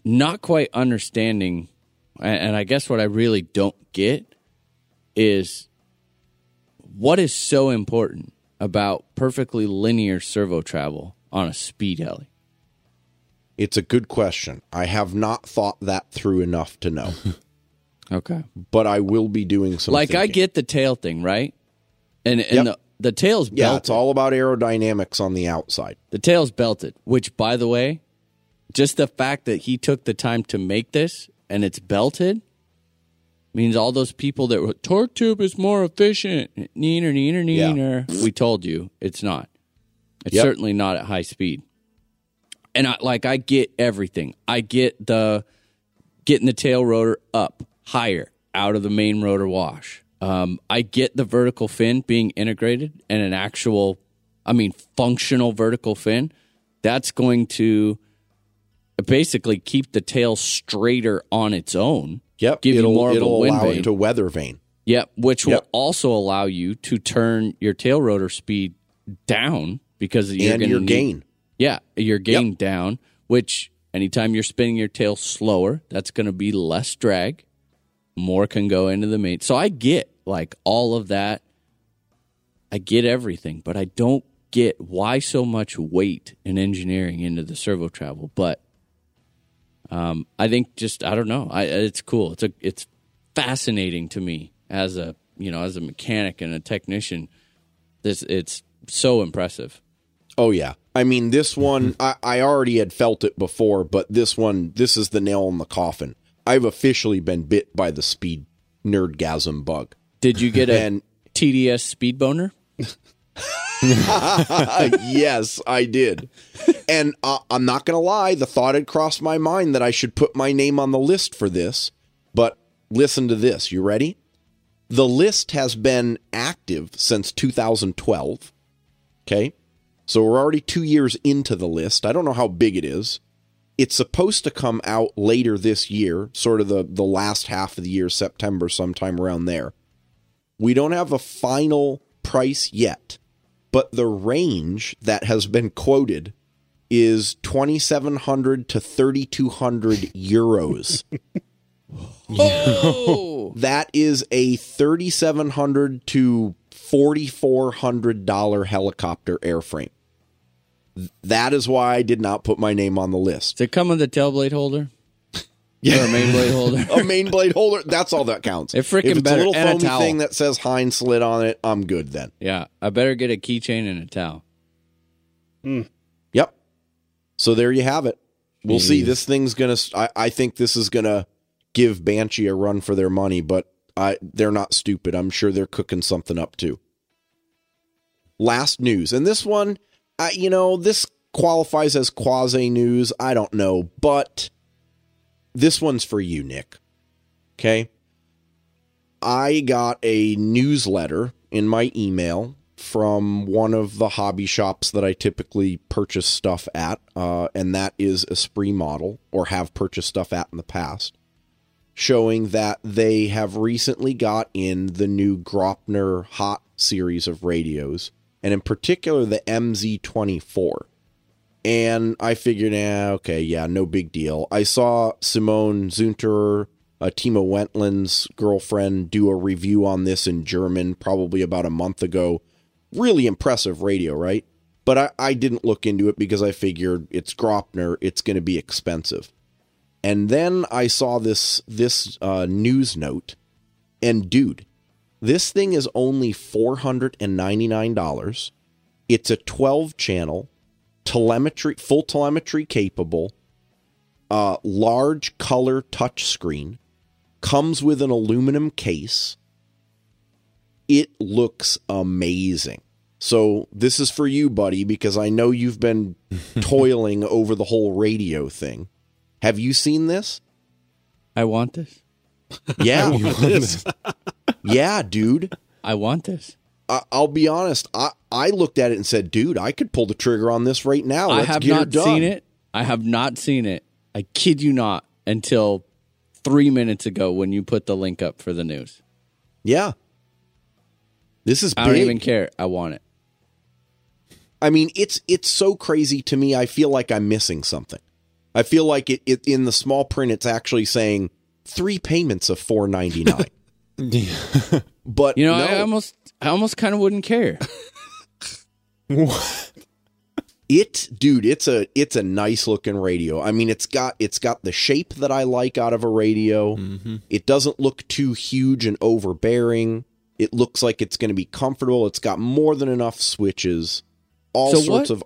not quite understanding, and, I guess what I really don't get is what is so important about perfectly linear servo travel on a speed heli? it's a good question. I have not thought that through enough to know, Okay. but I will be doing some. Like I get the tail thing, right? And and Yep. the the tail's belted. yeah, it's all about aerodynamics on the outside. The tail's belted, which by the way, just the fact that he took the time to make this and it's belted means all those people that were torque tube is more efficient. Neener, neener, Yeah. neener. We told you it's not. It's Yep. certainly not at high speed. And I like I get everything. I get the getting the tail rotor up higher out of the main rotor wash. Um, I get the vertical fin being integrated and an actual, I mean, functional vertical fin. That's going to basically keep the tail straighter on its own. Yep, Give you it'll, of a it'll wind allow vane. it to weather vane. Yep, which Yep. will also allow you to turn your tail rotor speed down because you're and your to gain. yeah, your gain down, which anytime you're spinning your tail slower, that's going to be less drag. More can go into the main. So I get like all of that. I get everything, but I don't get why so much weight and engineering into the servo travel. But um, I think just I don't know. I, it's cool. It's a it's fascinating to me as a you know as a mechanic and a technician. This it's so impressive. Oh yeah. I mean, this one I, I already had felt it before, but this one, this is the nail in the coffin. I've officially been bit by the speed nerdgasm bug. Did you get a And TDS speed boner? yes, I did. And uh, I'm not going to lie, the thought had crossed my mind that I should put my name on the list for this. But listen to this. You ready? The list has been active since 2012. Okay. So we're already two years into the list. I don't know how big it is. It's supposed to come out later this year, sort of the, the last half of the year, September, sometime around there. We don't have a final price yet, but the range that has been quoted is 2700 to 3200 euros. Oh, that is a 3700 to 4400 dollar helicopter airframe. That is why I did not put my name on the list. does it come with a tail blade holder or a main blade holder? a main blade holder. That's all that counts. It freaking if it's better. a little And a foamy towel. thing that says Henseleit on it, I'm good then. yeah, I better get a keychain and a towel. Hmm. Yep. So there you have it. We'll see. This thing's gonna. I, I think this is gonna give Banshee a run for their money, but I they're not stupid. I'm sure they're cooking something up too. Last news, and this one, I, you know, this qualifies as quasi news. I don't know, but this one's for you, Nick. Okay. I got a newsletter in my email from one of the hobby shops that I typically purchase stuff at, uh, and that is Esprit Model, or have purchased stuff at in the past, showing that they have recently got in the new Graupner HoTT series of radios, and in particular the MZ24. And I figured, eh, okay, yeah, no big deal. I saw Simone Zunter, uh, Timo Wentland's girlfriend, do a review on this in German probably about a month ago. Really impressive radio, right? But I, I didn't look into it because I figured it's Graupner, it's going to be expensive. And then I saw this this uh, news note, and dude, This thing is only $499. It's a 12 channel telemetry full telemetry capable uh large color touchscreen comes with an aluminum case. It looks amazing. So this is for you, buddy, because I know you've been toiling over the whole radio thing. Have you seen this? I want this. Yeah. yeah, dude. I want this. I, I'll be honest. I, I looked at it and said, dude, I could pull the trigger on this right now. I Let's have get not it done. seen it. I have not seen it. I kid you not until three minutes ago when you put the link up for the news. Yeah. This is I don't even care. I want it. I mean, it's it's so crazy to me. I feel like I'm missing something. I feel like it, it in the small print. It's actually saying three payments of four ninety nine. but You know, no, I almost, I almost kind of wouldn't care. what? it, dude, it's a it's a nice looking radio. I mean, it's got it's got the shape that I like out of a radio. Mm-hmm. It doesn't look too huge and overbearing. It looks like it's going to be comfortable. It's got more than enough switches. All So sorts what- of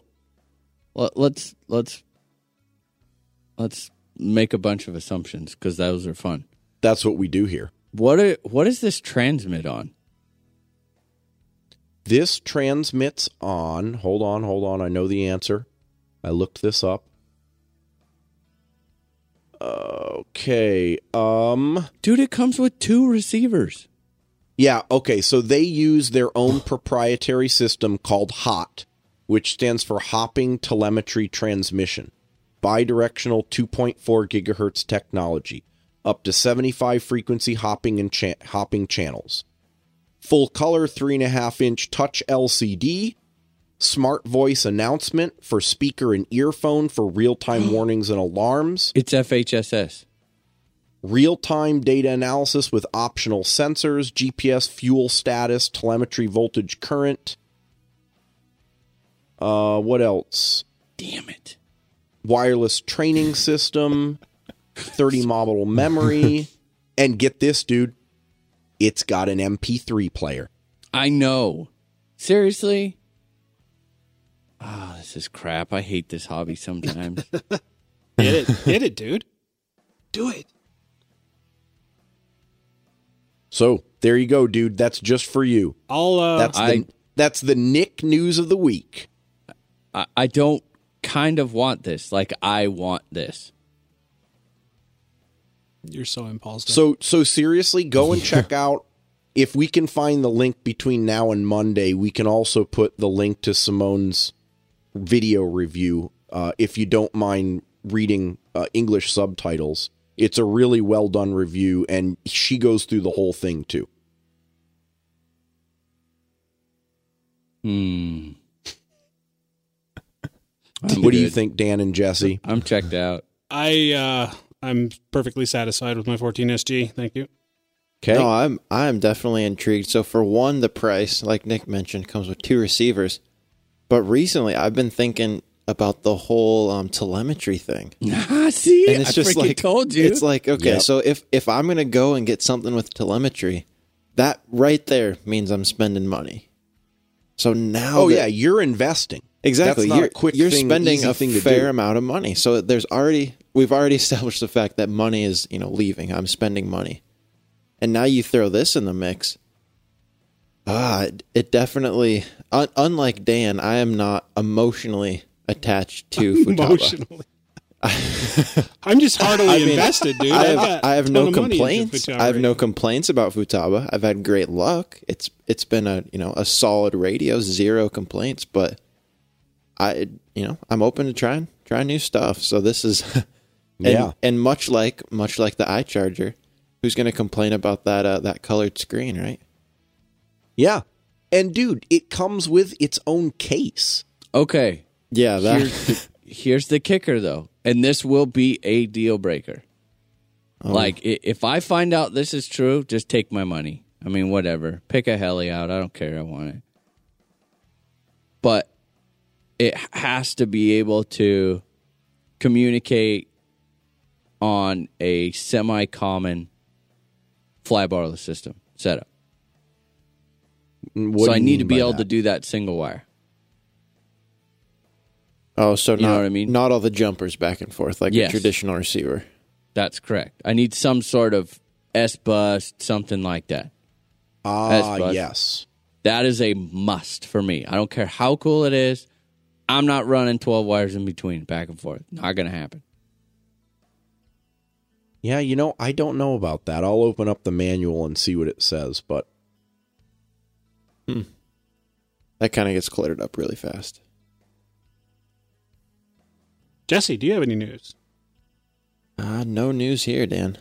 Let- let's let's let's make a bunch of assumptions because those are fun. that's what we do here. What are, what is this transmit on? This transmits on. Hold on, hold on. I know the answer. I looked this up. Okay. Um Dude, it comes with two receivers. yeah, okay. So they use their own proprietary system called HoTT, which stands for Hopping Telemetry Transmission. Bidirectional 2.4 gigahertz technology, up to 75 frequency hopping and cha- hopping channels. Full color 3.5 inch touch LCD, smart voice announcement for speaker and earphone for real time warnings and alarms, It's FHSS. real time data analysis with optional sensors, GPS fuel status, telemetry voltage current. Uh, what else? Damn it. Wireless training system, 30 model memory, and get this, dude, it's got an MP3 player. I know. Seriously? Ah, this is crap. I hate this hobby sometimes. Get it, get it, dude. Do it. So there you go, dude. That's just for you. I'll. Uh, That's the I- that's the Nick news of the week. I, I don't kind of want this. Like, I want this. You're so impulsive. So so seriously, go and check out if we can find the link between now and Monday. We can also put the link to Simone's video review uh, if you don't mind reading uh, English subtitles. It's a really well done review, and she goes through the whole thing too. Hmm. I'm What do you think, Dan and Jesse? I'm checked out. I uh, I'm perfectly satisfied with my 14SG. Thank you. Okay, No, I'm I'm definitely intrigued. So for one, the price, like Nick mentioned, comes with two receivers. But recently, I've been thinking about the whole um, telemetry thing, Ah, see? and it's I just freaking like told you. It's like okay, Yep. so if if I'm gonna go and get something with telemetry, that right there means I'm spending money. So now, oh that- yeah, you're investing. Exactly. That's not you're a quick you're thing, spending easy a thing fair do. amount of money. So there's already we've already established the fact that money is, you know, leaving. I'm spending money. And now you throw this in the mix. Ah, it, it definitely un, unlike Dan, I am not emotionally attached to Futaba. Emotionally. I'm just heartily I mean, invested, dude. I I've I have no ton of money into complaints. I have no complaints about Futaba. I've had great luck. It's it's been a you know a solid radio, zero complaints. But I you know I'm open to trying trying new stuff. So this is and, Yeah. and much like much like the iCharger, who's going to complain about that uh, that colored screen, right? Yeah, and dude, it comes with its own case. okay. Yeah, that Here's the, here's the kicker, though. And this will be a deal breaker. Oh. Like, if I find out this is true, just take my money. I mean, whatever. Pick a heli out. I don't care. I want it. But it has to be able to communicate on a semi common fly barless system setup. What so I need to be able that? to do that single wire. Oh, so know not, what I mean? not all the jumpers back and forth like Yes. a traditional receiver. That's correct. I need some sort of S bus, something like that. Ah, yes. That is a must for me. I don't care how cool it is. I'm not running 12 wires in between, back and forth. Not going to happen. Yeah, you know, I don't know about that. I'll open up the manual and see what it says, but That kind of gets cluttered up really fast. Jesse, do you have any news? Uh, no news here, Dan.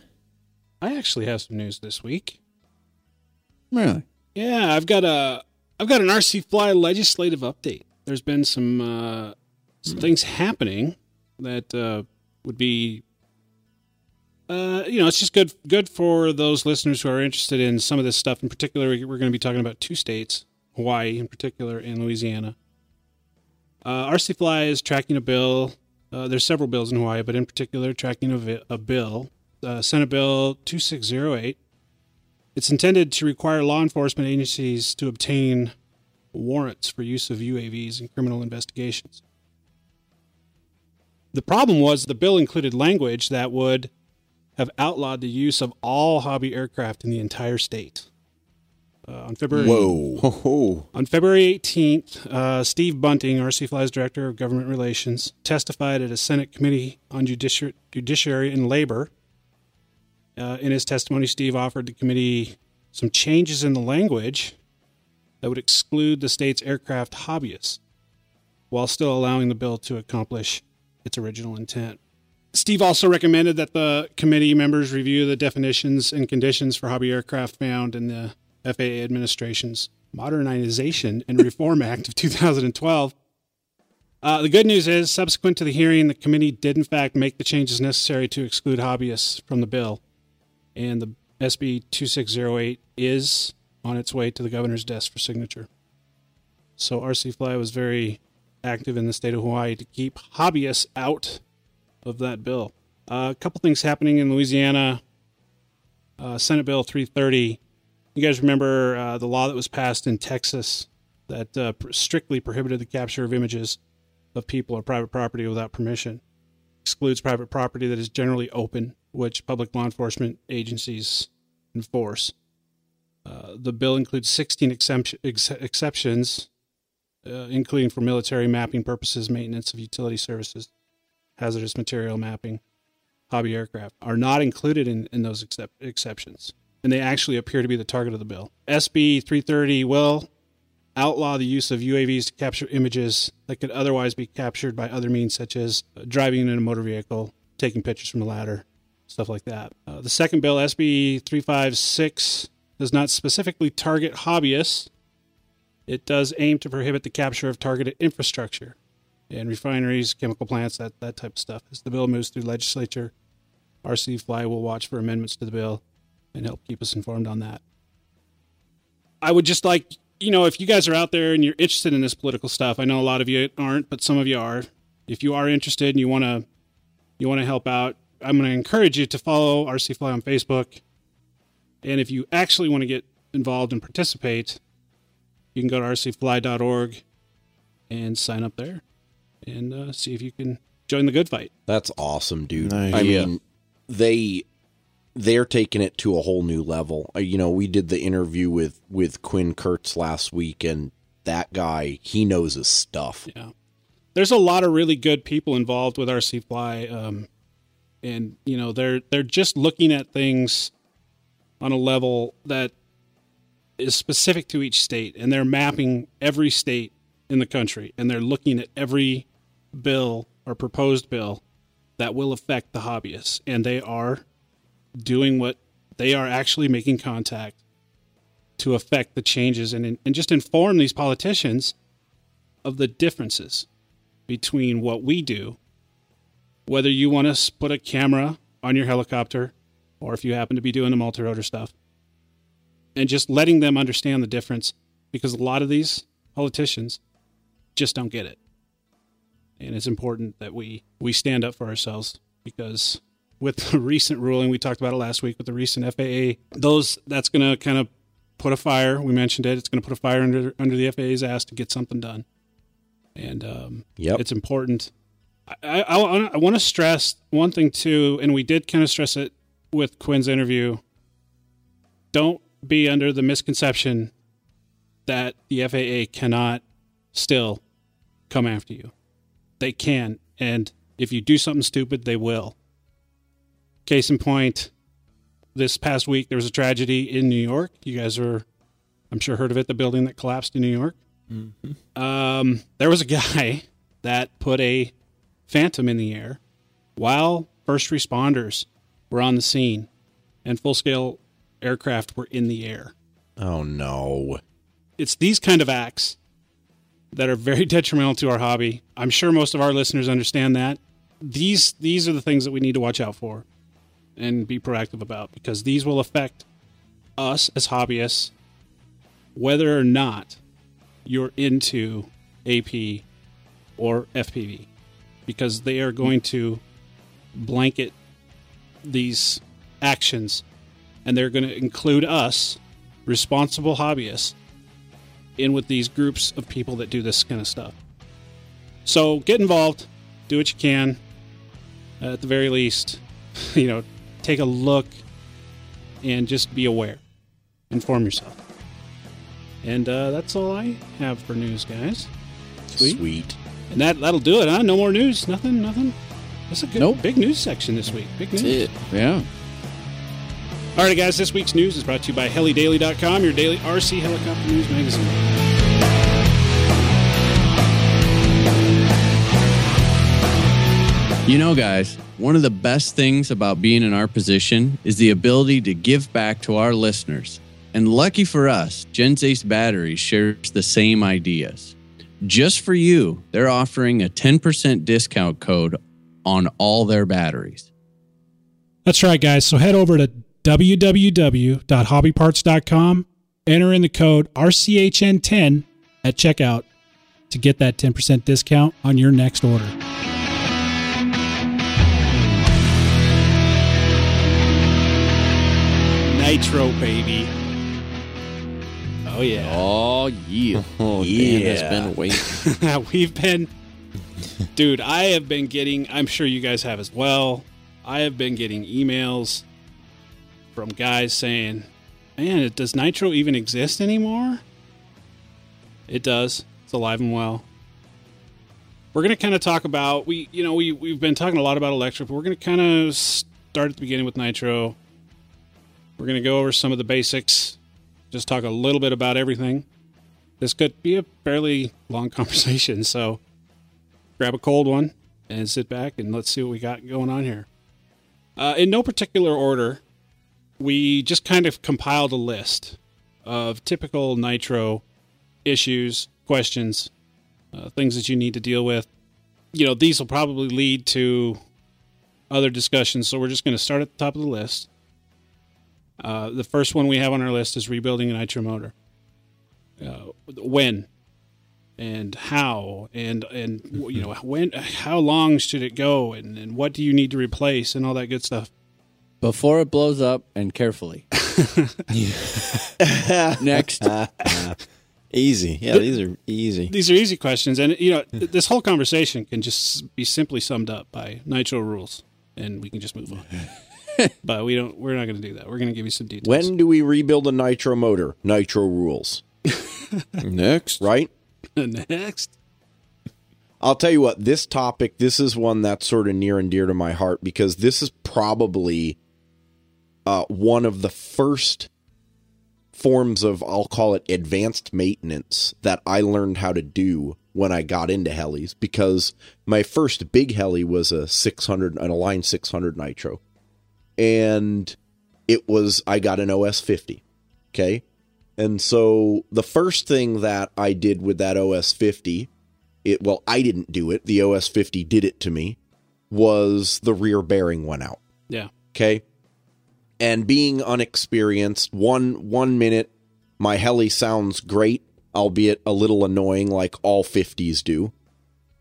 I actually have some news this week. Really? Yeah, I've got a I've got an RC Fly legislative update. There's been some uh, some things happening that uh, would be uh, you know, it's just good good for those listeners who are interested in some of this stuff. In particular, we're going to be talking about two states, Hawaii in particular, and Louisiana. Uh, RC Fly is tracking a bill. Uh, there's several bills in Hawaii, but in particular, tracking a, vi- a bill, uh, Senate Bill 2608. It's intended to require law enforcement agencies to obtain warrants for use of UAVs in criminal investigations. The problem was the bill included language that would have outlawed the use of all hobby aircraft in the entire state. Uh, on February whoa. On February 18th, uh, Steve Bunting, RC Fly's Director of Government Relations, testified at a Senate Committee on Judici- Judiciary and Labor. Uh, in his testimony, Steve offered the committee some changes in the language that would exclude the state's aircraft hobbyists while still allowing the bill to accomplish its original intent. Steve also recommended that the committee members review the definitions and conditions for hobby aircraft found in the FAA administration's Modernization and Reform Act of 2012. Uh, the good news is, subsequent to the hearing, the committee did in fact make the changes necessary to exclude hobbyists from the bill, and the SB 2608 is on its way to the governor's desk for signature. So RC Fly was very active in the state of Hawaii to keep hobbyists out of that bill. Uh, a couple things happening in Louisiana. Uh, Senate Bill 330. You guys remember uh, the law that was passed in Texas that uh, strictly prohibited the capture of images of people or private property without permission. Excludes private property that is generally open, which public law enforcement agencies enforce. Uh, the bill includes 16 exemption, ex- exceptions, uh, including for military mapping purposes, maintenance of utility services, hazardous material mapping, hobby aircraft are not included in, in those excep- exceptions. And they actually appear to be the target of the bill. SB 330 will outlaw the use of UAVs to capture images that could otherwise be captured by other means, such as driving in a motor vehicle, taking pictures from a ladder, stuff like that. Uh, the second bill, SB 356, does not specifically target hobbyists. It does aim to prohibit the capture of targeted infrastructure and refineries, chemical plants, that, that type of stuff. As the bill moves through legislature, RC Fly will watch for amendments to the bill and help keep us informed on that. I would just like, you know, if you guys are out there and you're interested in this political stuff, I know a lot of you aren't, but some of you are. If you are interested and you want to you want to help out, I'm going to encourage you to follow RC Fly on Facebook. And if you actually want to get involved and participate, you can go to rcfly.org and sign up there and uh, see if you can join the good fight. That's awesome, dude. Nice. I Yeah. mean, they they're taking it to a whole new level. Uh, You know, we did the interview with with Quinn Kurtz last week, and that guy he knows his stuff. Yeah. There's a lot of really good people involved with RC Fly. Um, and, you know, they're they're just looking at things on a level that is specific to each state. And they're mapping every state in the country. And they're looking at every bill or proposed bill that will affect the hobbyists. And they are doing what they are actually making contact to affect the changes and, and just inform these politicians of the differences between what we do, whether you want to put a camera on your helicopter or if you happen to be doing the multi rotor stuff, and just letting them understand the difference because a lot of these politicians just don't get it. And it's important that we, we stand up for ourselves because with the recent ruling, we talked about it last week with the recent FAA, those that's going to kind of put a fire. We mentioned it. It's going to put a fire under under the FAA's ass to get something done. And um, Yep. it's important. I, I, I want to stress one thing too, and we did kind of stress it with Quinn's interview. Don't be under the misconception that the FAA cannot still come after you. They can, and if you do something stupid, they will. Case in point, this past week there was a tragedy in New York. You guys are, I'm sure, heard of it. The building that collapsed in New York. Um, there was a guy that put a phantom in the air while first responders were on the scene and full scale aircraft were in the air. Oh no. It's these kind of acts that are very detrimental to our hobby. I'm sure most of our listeners understand that. These these are the things that we need to watch out for and be proactive about because these will affect us as hobbyists whether or not you're into AP or FPV because they are going to blanket these actions and they're going to include us responsible hobbyists in with these groups of people that do this kind of stuff. So get involved, do what you can. Uh, at the very least, you know, take a look and just be aware. Inform yourself. And uh, that's all I have for news, guys. Sweet. Sweet. And that that'll do it, huh? No more news. Nothing. Nothing. That's a good Nope. big news section this week. Big news. That's it. Yeah. All right, guys. This week's news is brought to you by HeliDaily.com, your daily RC helicopter news magazine. You know, guys, one of the best things about being in our position is the ability to give back to our listeners. And lucky for us, Gens Ace Batteries shares the same ideas. Just for you, they're offering a 10% discount code on all their batteries. That's right, guys. So head over to www.hobbyparts.com, enter in the code RCHN10 at checkout to get that 10% discount on your next order. Nitro, baby. Oh yeah. Oh, yeah. Oh, yeah! Dan has been waiting. We've been, dude. I have been getting. I'm sure you guys have as well. I have been getting emails from guys saying, "Man, does Nitro even exist anymore?" It does. It's alive and well. We're gonna kind of talk about we, you know, we we've been talking a lot about electric, but we're gonna kind of start at the beginning with Nitro. We're gonna go over some of the basics, just talk a little bit about everything this could be a fairly long conversation. So grab a cold one and sit back and let's see what we got going on here. Uh, in no particular order, we just kind of compiled a list of typical Nitro issues, questions, uh, things that you need to deal with. You know, these will probably lead to other discussions. So we're just going to start at the top of the list. Uh, the first one we have on our list is rebuilding a Nitro motor uh, when and how and and you know when how long should it go and, and what do you need to replace and all that good stuff Before it blows up and carefully. Next. easy. Yeah, these are easy. these are easy questions and you know this whole conversation can just be simply summed up by nitro rules and we can just move on but we don't we're not going to do that we're going to give you some details When do we rebuild a nitro motor? Nitro rules, Next. right? next I'll tell you what, this topic, this is one that's sort of near and dear to my heart because this is probably uh, one of the first forms of, I'll call it advanced maintenance that I learned how to do when I got into helis because my first big heli was a 600, an Align 600 Nitro. And it was, I got an OS 50. Okay. And so the first thing that I did with that OS 50 it well i didn't do it the os 50 did it to me was the rear bearing went out yeah okay and being unexperienced one one minute my heli sounds great albeit a little annoying like all 50s do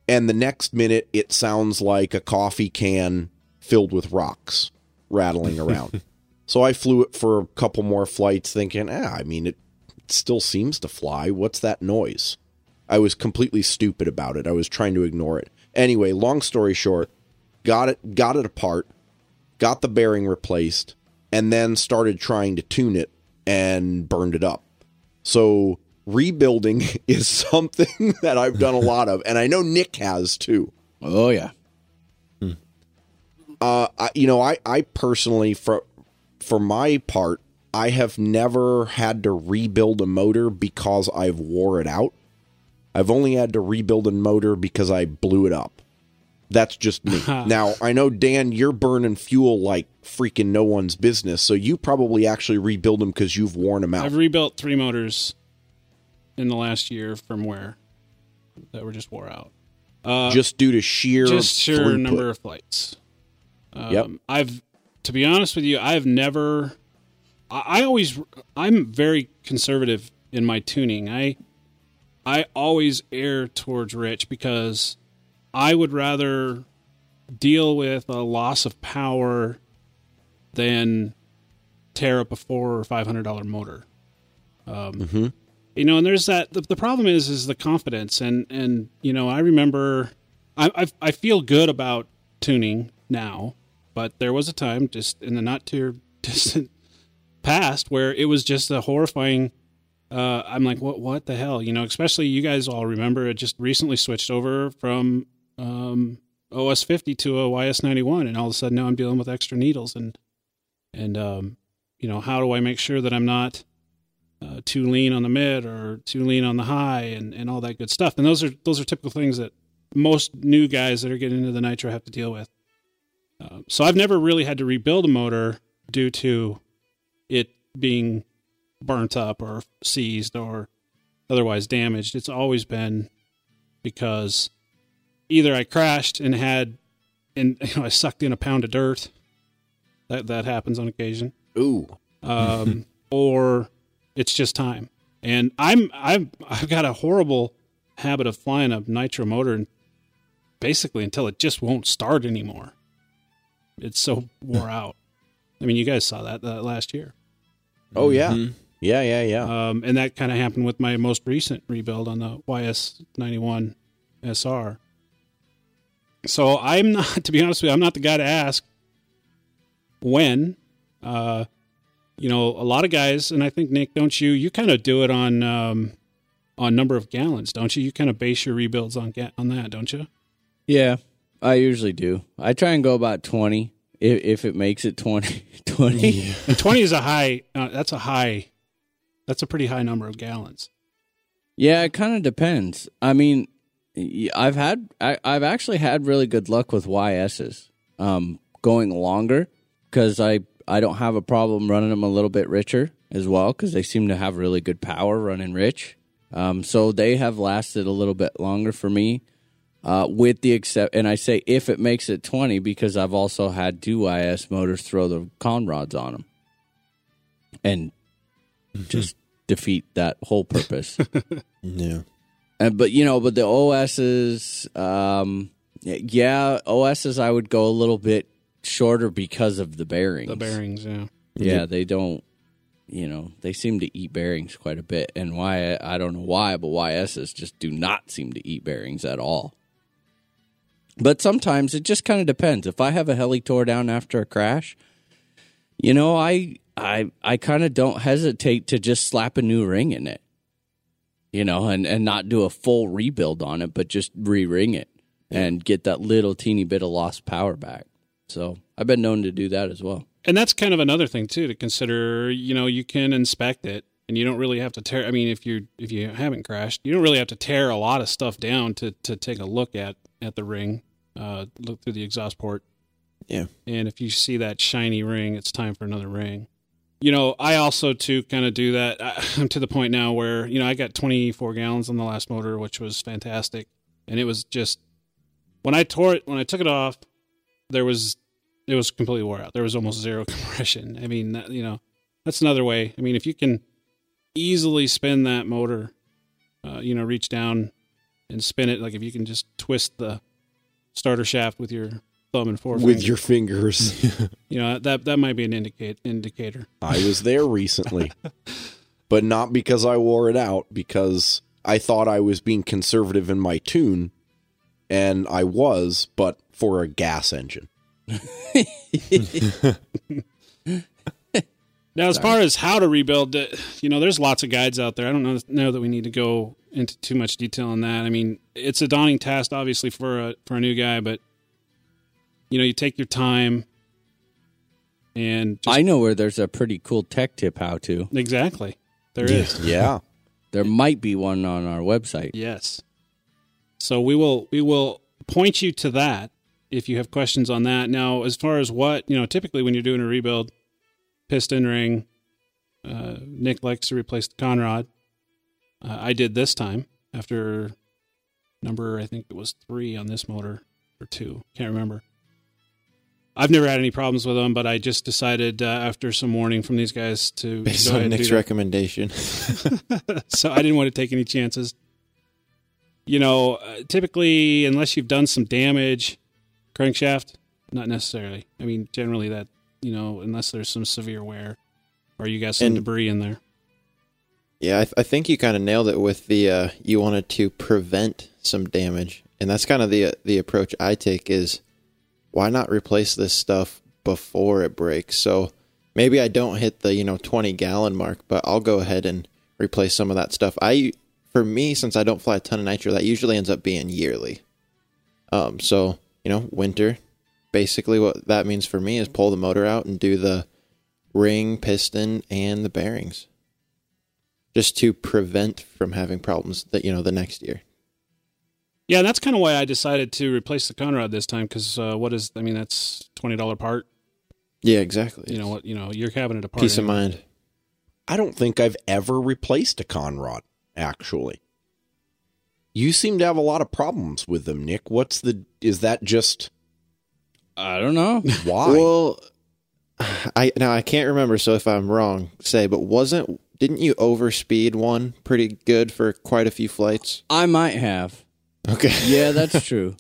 and the next minute it sounds like a coffee can filled with rocks rattling around so i flew it for a couple more flights thinking ah, i mean it still seems to fly. What's that noise? I was completely stupid about it. I was trying to ignore it. Anyway, long story short, got it got it apart, got the bearing replaced, and then started trying to tune it and burned it up. So rebuilding is something that I've done a lot of, and I know Nick has too. Oh yeah. Uh, I, you know, I, I personally, for for my part, I have never had to rebuild a motor because I've wore it out. I've only had to rebuild a motor because I blew it up. That's just me. now, I know Dan, you're burning fuel like freaking no one's business, so you probably actually rebuild them because you've worn them out. I've rebuilt three motors in the last year from where that were just wore out. Uh, just due to sheer just sheer throughput. number of flights. Um, Yep. I've, to be honest with you, I've never. I, I always, I'm very conservative in my tuning. I, I always err towards rich because I would rather deal with a loss of power than tear up a four or five hundred dollar motor. Um, You know, and there's that. The, the problem is, is the confidence, and and you know, I remember, I I, I feel good about tuning now, but there was a time just in the not too distant past where it was just a horrifying. Uh, I'm like, what what the hell? You know, especially you guys all remember it just recently switched over from um, OS 50 to a YS 91, and all of a sudden now I'm dealing with extra needles and and um, you know, how do I make sure that I'm not uh, too lean on the mid or too lean on the high and, and all that good stuff. And those are those are typical things that most new guys that are getting into the nitro have to deal with. Uh, so I've never really had to rebuild a motor due to it being burnt up or seized or otherwise damaged. It's always been because either I crashed and had and you know I sucked in a pound of dirt. That that happens on occasion Ooh, um, or it's just time. And I'm I've I've got a horrible habit of flying a nitro motor and basically until it just won't start anymore. It's so wore out. I mean, you guys saw that uh, last year, oh yeah, Mhm. yeah, yeah, yeah. um, and that kind of happened with my most recent rebuild on the YS ninety one SR. So I'm not, to be honest with you, I'm not the guy to ask when. Uh, you know, a lot of guys, and I think Nick, don't you? You kind of do it on um, on number of gallons, don't you? You kind of base your rebuilds on ga- on that, don't you? Yeah, I usually do. I try and go about 20 if, if it makes it 20. 20. And twenty is a high. Uh, that's a high. That's a pretty high number of gallons. Yeah, it kind of depends. I mean, y- I've had I, I've actually had really good luck with YSs um, going longer because I I don't have a problem running them a little bit richer as well because they seem to have really good power running rich. Um, so they have lasted a little bit longer for me. Uh, with the except, and I say if it makes it twenty because I've also had two YS motors throw the con rods on them, and just defeat that whole purpose. Yeah. Uh, but you know, but the OSs, um, yeah, OSs, I would go a little bit shorter because of the bearings. The bearings, yeah. yeah, they don't. You know, they seem to eat bearings quite a bit, and why I don't know why, but YSs just do not seem to eat bearings at all. But sometimes it just kind of depends. If I have a heli tore down after a crash, you know, I I I kind of don't hesitate to just slap a new ring in it you know, and, and not do a full rebuild on it, but just re ring it and get that little teeny bit of lost power back. So I've been known to do that as well. And that's kind of another thing too to consider. You know, you can inspect it, and you don't really have to tear. I mean, if you if you haven't crashed, you don't really have to tear a lot of stuff down to to take a look at at the ring. Uh, look through the exhaust port. Yeah. And if you see that shiny ring, it's time for another ring. You know, I also too kind of do that. I'm to the point now where you know I got 24 gallons on the last motor, which was fantastic, and it was just when I tore it when I took it off, there was it was completely wore out. There was almost zero compression. I mean, that, you know, that's another way. I mean, if you can easily spin that motor, uh, you know, reach down and spin it, like if you can just twist the starter shaft with your thumb and forefinger, With your fingers. you know, that that might be an indicate indicator. I was there recently. but not because I wore it out, because I thought I was being conservative in my tune, and I was, but for a gas engine. Now, as far as how to rebuild, uh, you know, there's lots of guides out there. I don't know, know that we need to go into too much detail on that. I mean, it's a daunting task, obviously, for a for a new guy, but you know, you take your time and just, I know where there's a pretty cool tech tip how to. exactly there is. Yeah. There might be one on our website. Yes. So we will we will point you to that if you have questions on that. Now, as far as what you know, typically when you're doing a rebuild, piston ring, uh, Nick likes to replace the conrod. Uh, I did this time after number I think it was three on this motor or two, can't remember. I've never had any problems with them, but I just decided uh, after some warning from these guys to Based go on Nick's recommendation. so I didn't want to take any chances. You know, uh, typically, unless you've done some damage, crankshaft, not necessarily. I mean, generally that you know, unless there's some severe wear or you got some And- debris in there. Yeah, I, th- I think you kind of nailed it with the uh, you wanted to prevent some damage, and that's kind of the uh, the approach I take is why not replace this stuff before it breaks? So maybe I don't hit the you know twenty gallon mark, but I'll go ahead and replace some of that stuff. I for me since I don't fly a ton of nitro, that usually ends up being yearly. Um, so you know winter, basically what that means for me is pull the motor out and do the ring, piston, and the bearings just to prevent from having problems that you know the next year. Yeah, that's kind of why I decided to replace the conrod this time because uh, what is? I mean, that's twenty dollar part. Yeah, exactly. You know what? You know, you're having it apart. peace of mind. I don't think I've ever replaced a Conrod, actually. You seem to have a lot of problems with them, Nick. What's the is that just I don't know. why? Well, I now I can't remember, so if I'm wrong, say, but wasn't didn't you overspeed one pretty good for quite a few flights? I might have. Okay, Yeah, that's true.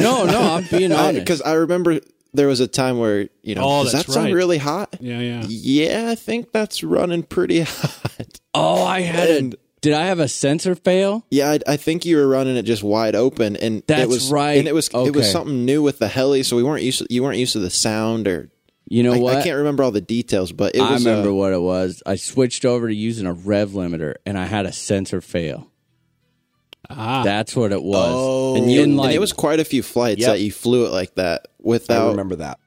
no, no, I'm being honest. because I, remember there was a time where you know Oh, does that that's sound right. really hot? Yeah, yeah. Yeah, I think that's running pretty hot. oh, I had And- a. Did I have a sensor fail? Yeah, I, I think you were running it just wide open, and That's it was right. And it was it was something new with the heli, so we weren't used. To, you weren't used to the sound, or You know I, what? I can't remember all the details, but it I was. remember uh, what it was. I switched over to using a rev limiter, and I had a sensor fail. Ah, That's what it was. Oh. and, you, and like- it was quite a few flights Yep. that you flew it like that without I remember that.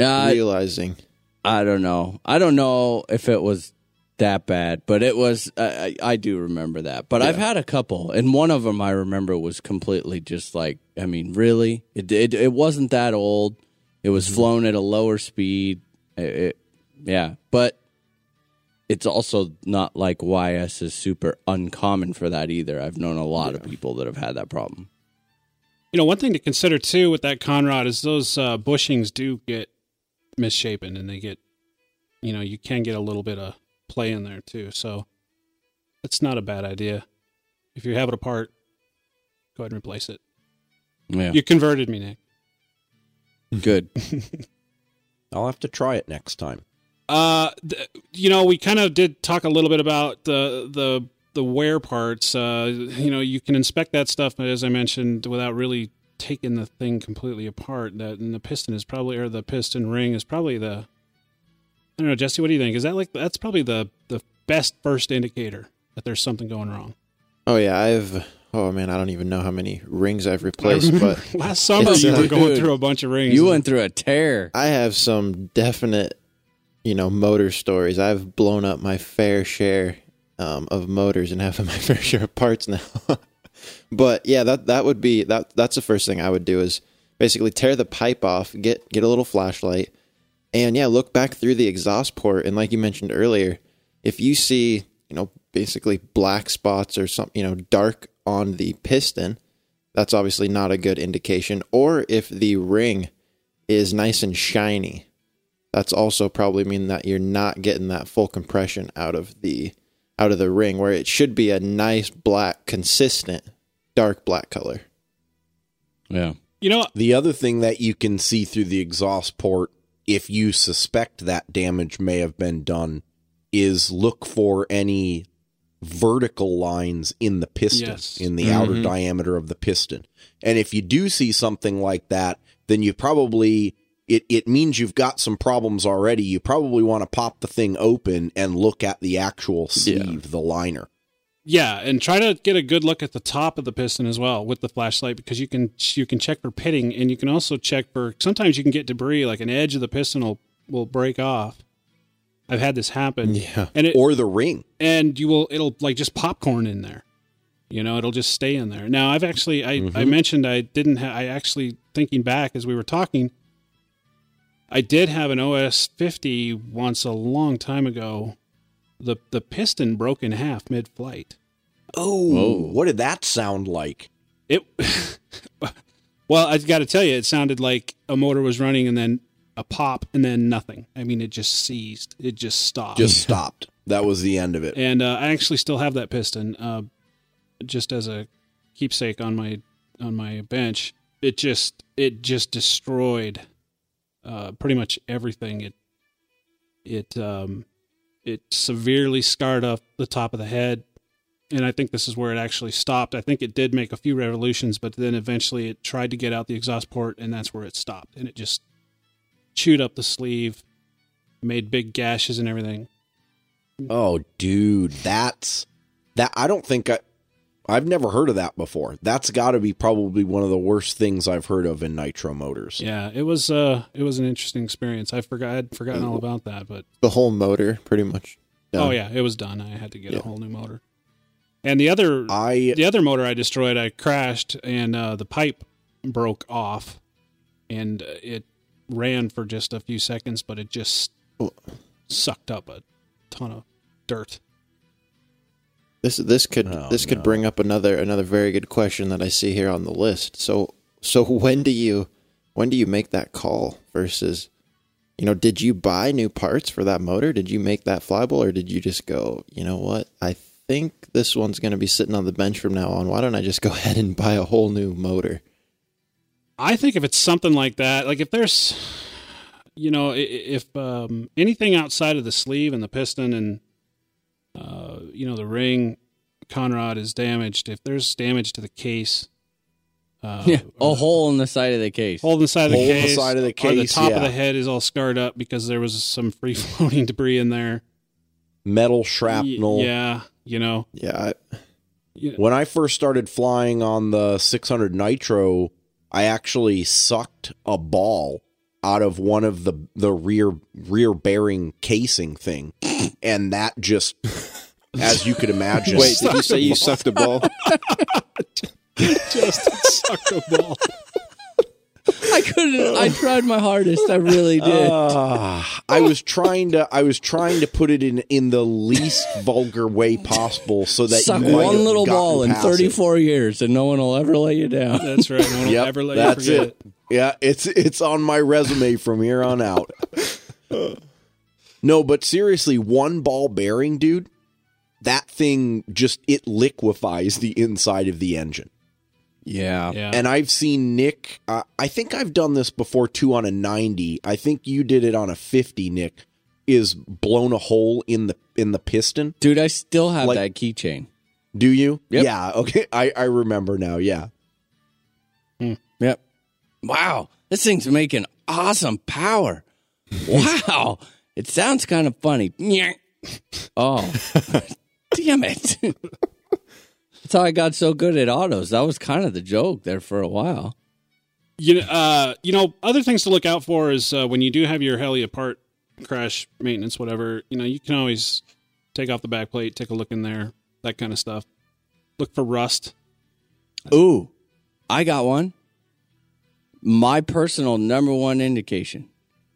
Uh, realizing. I don't know. I don't know if it was that bad, but it was. I, I I do remember that. But I've had a couple, and one of them I remember was completely just like. I mean, really, it it, it wasn't that old. It was flown at a lower speed. It, it- yeah, but it's also not like YS is super uncommon for that either. I've known a lot of people that have had that problem. You know, one thing to consider too with that Conrod is those uh, bushings do get misshapen and they get, you know, you can get a little bit of play in there too. So it's not a bad idea. If you have it apart, go ahead and replace it. Yeah, You converted me, Nick. good. I'll have to try it next time. Uh, th- you know, we kind of did talk a little bit about the the the wear parts. Uh, you know, you can inspect that stuff, but as I mentioned, without really taking the thing completely apart. That and the piston is probably, or the piston ring is probably the. I don't know, Jesse. What do you think? Is that like that's probably the the best first indicator that there's something going wrong? Oh yeah, I've. Oh man, I don't even know how many rings I've replaced, but Last summer It's, you uh, were going dude, through a bunch of rings. You went through a tear. I have some definite, you know, motor stories. I've blown up my fair share um, of motors and have my fair share of parts now. but yeah, that that would be that. That's the first thing I would do is basically tear the pipe off, get get a little flashlight, and yeah, look back through the exhaust port. And like you mentioned earlier, if you see, you know, basically black spots or some, you know, dark on the piston, that's obviously not a good indication. Or if the ring is nice and shiny, that's also probably mean that you're not getting that full compression out of the out of the ring where it should be a nice black consistent dark black color. Yeah. You know, The other thing that you can see through the exhaust port, if you suspect that damage may have been done, is look for any vertical lines in the piston, Yes. in the mm-hmm. outer diameter of the piston. And if you do see something like that, then you probably it, it means you've got some problems already. You probably want to pop the thing open and look at the actual sleeve, the liner. Yeah, and try to get a good look at the top of the piston as well with the flashlight because you can you can check for pitting and you can also check for sometimes you can get debris like an edge of the piston will will break off. I've had this happen. Yeah. And it Or the ring. and you will it'll like just popcorn in there. You know, it'll just stay in there. Now, I've actually I I mm-hmm. mentioned I didn't ha- I actually thinking back as we were talking I did have an OS 50 once a long time ago. The the piston broke in half mid-flight. Oh, what did that sound like? It well, I got to tell you, it sounded like a motor was running and then a pop and then nothing. I mean, it just seized. It just stopped. Just stopped. That was the end of it. and uh, I actually still have that piston, uh, just as a keepsake on my on my bench. It just it just destroyed uh, pretty much everything. It it um, it severely scarred up the top of the head, and I think this is where it actually stopped. I think it did make a few revolutions, but then eventually it tried to get out the exhaust port, and that's where it stopped, and it just chewed up the sleeve, made big gashes and everything. Oh, dude, that's that. I don't think I. I've never heard of that before. That's got to be probably one of the worst things I've heard of in nitro motors. Yeah, it was uh it was an interesting experience. I forgot I'd forgotten all about that, but The whole motor, pretty much. done. oh yeah, it was done. I had to get Yeah. a whole new motor. And the other I the other motor I destroyed, I crashed and uh, the pipe broke off, and uh, it ran for just a few seconds, but it just sucked up a ton of dirt. This this could Oh, this could no. bring up another another very good question that I see here on the list. So so when do you when do you make that call versus you know did you buy new parts for that motor? Did you make that flyball or did you just go, you know what? I think this one's going to be sitting on the bench from now on. Why don't I just go ahead and buy a whole new motor? I think if it's something like that, like if there's, you know, i- i- if um, anything outside of the sleeve and the piston and, uh, you know, the ring conrod is damaged, if there's damage to the case, uh, Yeah, a the hole in the side of the case. hole in the side of the Hole in the side of the or the top yeah. of the head is all scarred up because there was some free floating debris in there. metal Y- shrapnel. Yeah, you know, Yeah, I, you- When I first started flying on the 600 Nitro, I actually sucked a ball out of one of the the rear rear bearing casing thing, and that just, as you could imagine, wait, did you say you sucked a ball? just sucked a ball. I couldn't. I tried my hardest. I really did. Ah, I was trying to I was trying to put it in in the least vulgar way possible so that Suck you might one little ball in 34 years, and no one will ever let you down. That's right. No one will ever let that's you forget it. Yeah, it's it's on my resume from here on out. no, but seriously, one ball bearing, dude, that thing just it liquefies the inside of the engine. Yeah. Yeah. And I've seen Nick. Uh, I think I've done this before too on a ninety. I think you did it on a fifty. Nick is blown a hole in the in the piston. Dude, I still have Like- that keychain. Do you? Yep. Yeah. Okay. I I remember now. Yeah. Yep. Wow. This thing's making awesome power. Wow. it sounds kind of funny. Oh. Damn it. That's how I got so good at autos. That was kind of the joke there for a while. You know, uh, you know, other things to look out for is uh, when you do have your heli apart, crash maintenance, whatever. You know, you can always take off the back plate, take a look in there, that kind of stuff. Look for rust. Ooh, I got one. My personal number one indication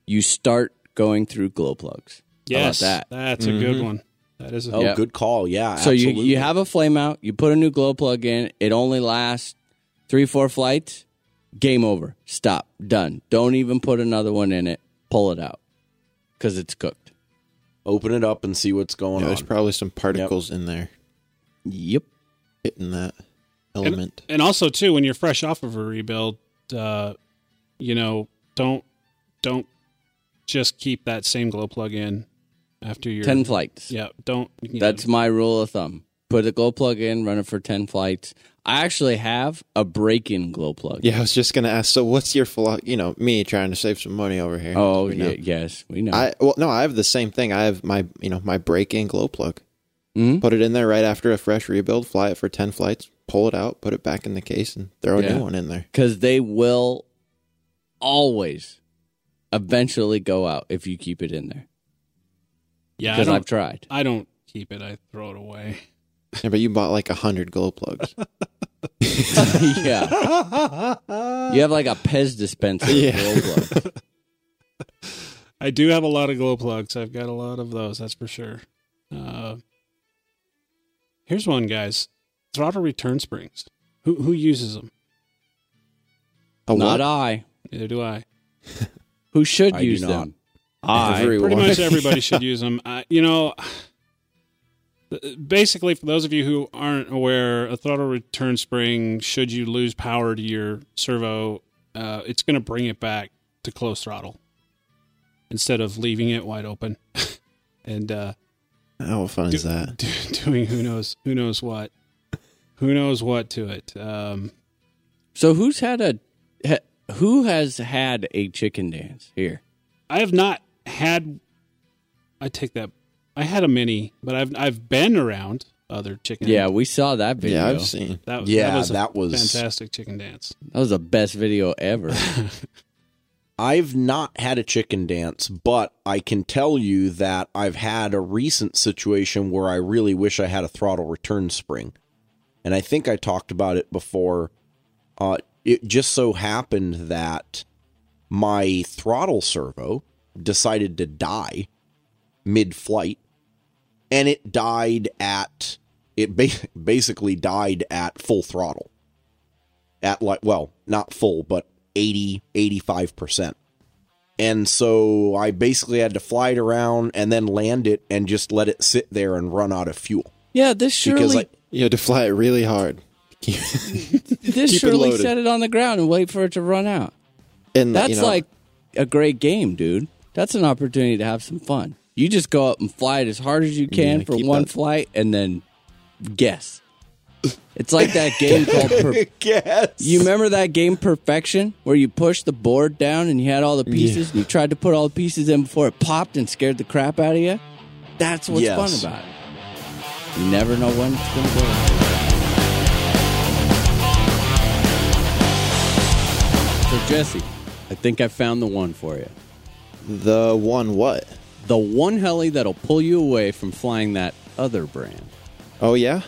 you start going through glow plugs. How about Yes, that? that's a good one. That is a Oh, Yep. good call. Yeah. So you, absolutely. you have a flame out, you put a new glow plug in, it only lasts three, four flights, game over. Stop. Done. Don't even put another one in it. Pull it out. Because it's cooked. open it up and see what's going Yeah, on. there's probably some particles in there Yep. hitting that and, element. and also too, when you're fresh off of a rebuild, uh, you know, don't don't just keep that same glow plug in after your Ten flights. Yeah, don't. you know, That's my rule of thumb. put a glow plug in, run it for 10 flights. I actually have a break in glow plug. Yeah, I was just gonna ask. So, what's your philo- You know, me trying to save some money over here. Oh, We yeah, yes, we know. I well, no, I have the same thing. I have my you know my break-in glow plug. Mhm. Put it in there right after a fresh rebuild. Fly it for ten flights. Pull it out. Put it back in the case and throw a Yeah. new one in there. Because they will always eventually go out if you keep it in there. Yeah, Because I've tried. I don't keep it. I throw it away. Yeah, but you bought like a hundred glow plugs. yeah. You have like a Pez dispenser. of Yeah. glow plug. I do have a lot of glow plugs. I've got a lot of those. That's for sure. Uh, here's one, guys. Throttle return springs. Who who uses them? A Not what? I. Neither do I. Who should I do use not. them? I. Everyone. Pretty much everybody should use them. I, you know, basically, for those of you who aren't aware, a throttle return spring, should you lose power to your servo, uh, it's going to bring it back to close throttle instead of leaving it wide open and uh, How fun is that? do, doing who knows who knows what, who knows what to it. Um, So who's had a ha, who has had a chicken dance here? I have not had. I take that. I had a mini, but I've I've been around other chicken. Yeah, we saw that video. Yeah, I've seen. That, Yeah, that was a that was- fantastic chicken dance. That was the best video ever. I've not had a chicken dance, but I can tell you that I've had a recent situation where I really wish I had a throttle return spring. And I think I talked about it before. Uh, it just so happened that my throttle servo decided to die mid flight, and it died at, it ba- basically died at full throttle. At like, well, not full, but 80, 85%. And so I basically had to fly it around and then land it and just let it sit there and run out of fuel. yeah, this Because surely I, You had to fly it really hard. this keep surely loaded. set it on the ground and wait for it to run out. And That's you know, like a great game, dude. That's an opportunity to have some fun. You just go up and fly it as hard as you can Yeah, for one that- flight and then guess. It's like that game called per- guess. You remember that game Perfection where you pushed the board down and you had all the pieces and you tried to put all the pieces in before it popped and scared the crap out of you? That's what's Yes. fun about it. You never know when it's going to go. So Jesse, I think I found the one for you. The one what? The one heli that'll pull you away from flying that other brand. Oh yeah.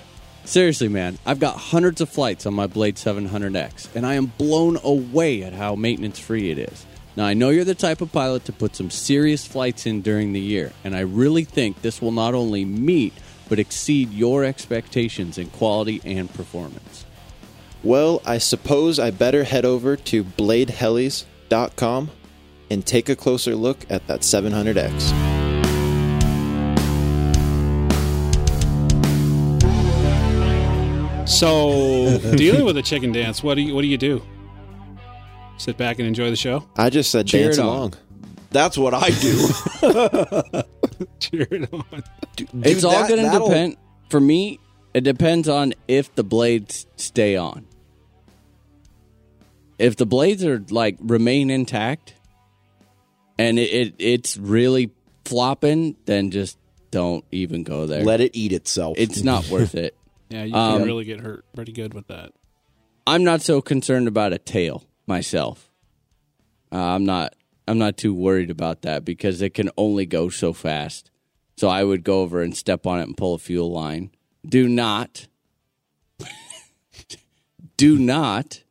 Seriously, man, I've got hundreds of flights on my Blade 700X, and I am blown away at how maintenance free it is. Now, I know you're the type of pilot to put some serious flights in during the year, and I really think this will not only meet but exceed your expectations in quality and performance. Well, I suppose I better head over to bladehelis.com and take a closer look at that 700X. So dealing with a chicken dance, what do you what do you do? Sit back and enjoy the show. I just said Cheer dance along. That's what I do. Cheer it on. Dude, it's all that- going to depend. For me, it depends on if the blades stay on. If the blades are like remain intact, and it, it it's really flopping, then just don't even go there. Let it eat itself. it's not worth it. Yeah, you Um, can really get hurt pretty good with that. I'm not so concerned about a tail myself. Uh, I'm not. I'm not too worried about that because it can only go so fast. So I would go over and step on it and pull a fuel line. Do not, do not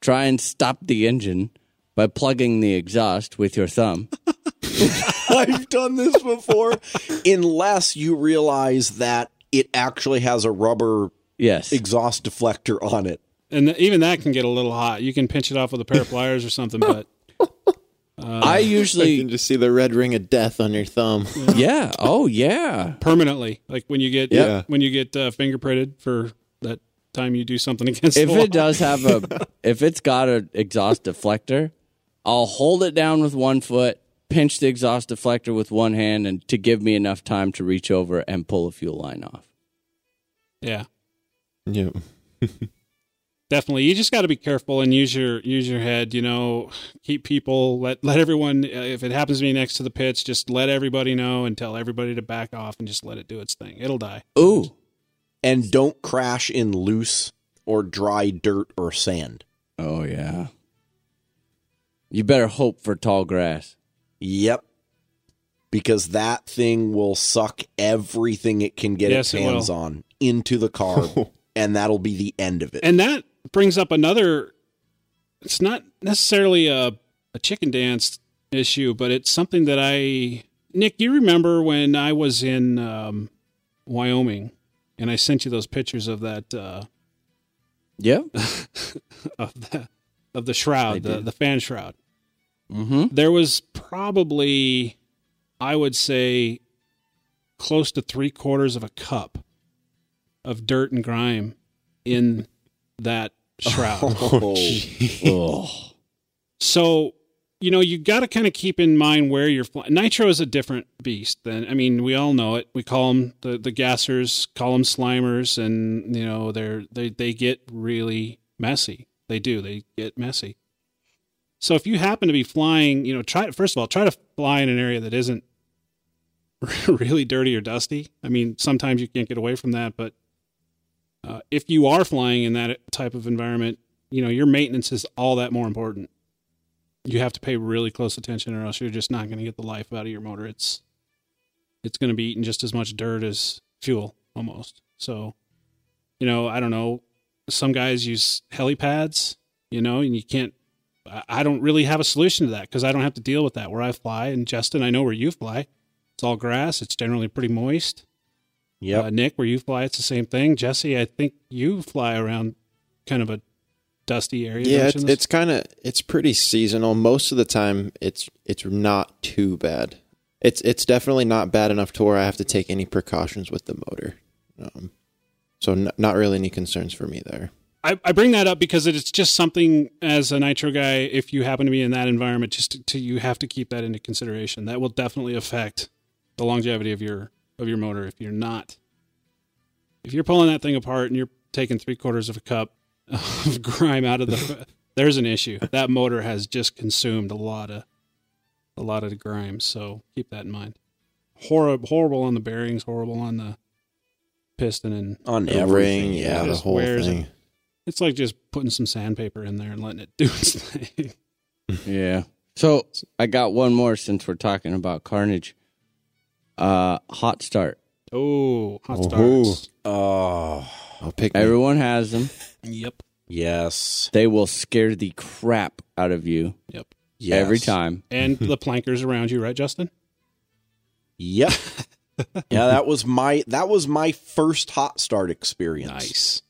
try and stop the engine by plugging the exhaust with your thumb. I've done this before. Unless you realize that it actually has a rubber Yes, exhaust deflector on it. And th- even that can get a little hot. You can pinch it off with a pair of pliers or something, but I I usually. can just see the red ring of death on your thumb. Yeah. Oh yeah. permanently, like when you get Yeah. when you get uh, fingerprinted for that time you do something against if the law. it does have a if it's got an exhaust deflector i'll hold it down with one foot pinch the exhaust deflector with one hand and to give me enough time to reach over and pull a fuel line off Yeah, Yeah. definitely. You just got to be careful and use your use your head. You know, keep people let let everyone. Uh, if it happens to be next to the pits, just let everybody know and tell everybody to back off and just let it do its thing. It'll die. Ooh. And don't crash in loose or dry dirt or sand. Oh yeah. You better hope for tall grass. Yep. Because that thing will suck everything it can get Yes, its it hands on into the carb, and that'll be the end of it. And that brings up another. It's not necessarily a a chicken dance issue, but it's something that I Nick. You remember when I was in um, Wyoming, and I sent you those pictures of that. Uh, Yeah. of the of the shroud, the, the fan shroud. Mm-hmm. There was probably, I would say, close to three quarters of a cup of dirt and grime in that shroud. Oh, Oh. So, you know, you got to kind of keep in mind where you're flying. Nitro is a different beast than, I mean, we all know it. We call them the, the gassers, call them slimers, and, you know, they're, they, they get really messy. They do. They get messy. So if you happen to be flying, you know, try, first of all, try to fly in an area that isn't really dirty or dusty. I mean, sometimes you can't get away from that, but uh, if you are flying in that type of environment, you know, your maintenance is all that more important. You have to pay really close attention or else you're just not going to get the life out of your motor. It's it's going to be eating just as much dirt as fuel almost. So you know i don't know some guys use helipads you know and you can't I- don't really have a solution to that because i don't have to deal with that where i fly and justin i know where you fly it's all grass it's generally pretty moist Yeah. uh, nick where you fly it's the same thing jesse i think you fly around kind of a dusty area Yeah, it's, you, in this- it's kind of it's pretty seasonal. Most of the time, it's it's not too bad. It's it's definitely not bad enough to where I have to take any precautions with the motor. Um, so n- not really any concerns for me there. I, I bring that up because it's just something as a nitro guy, if you happen to be in that environment, just to, to you have to keep that into consideration. That will definitely affect the longevity of your of your motor. If you're not, if you're pulling that thing apart and you're taking three quarters of a cup of grime out of the, there's an issue. That motor has just consumed a lot of a lot of the grime. So keep that in mind. Horrible, horrible on the bearings, horrible on the piston, and On The everything. ring, yeah, the whole thing. It's like just putting some sandpaper in there and letting it do its thing. Yeah. So I got one more since we're talking about carnage. Uh, hot start. Oh, hot starts. Oh, I'll pick me. Everyone has them. Yep. yes. They will scare the crap out of you Yep. Yes. every time. And the plankers around you, right, Justin? Yep. yeah, that was my that was my first hot start experience. Nice.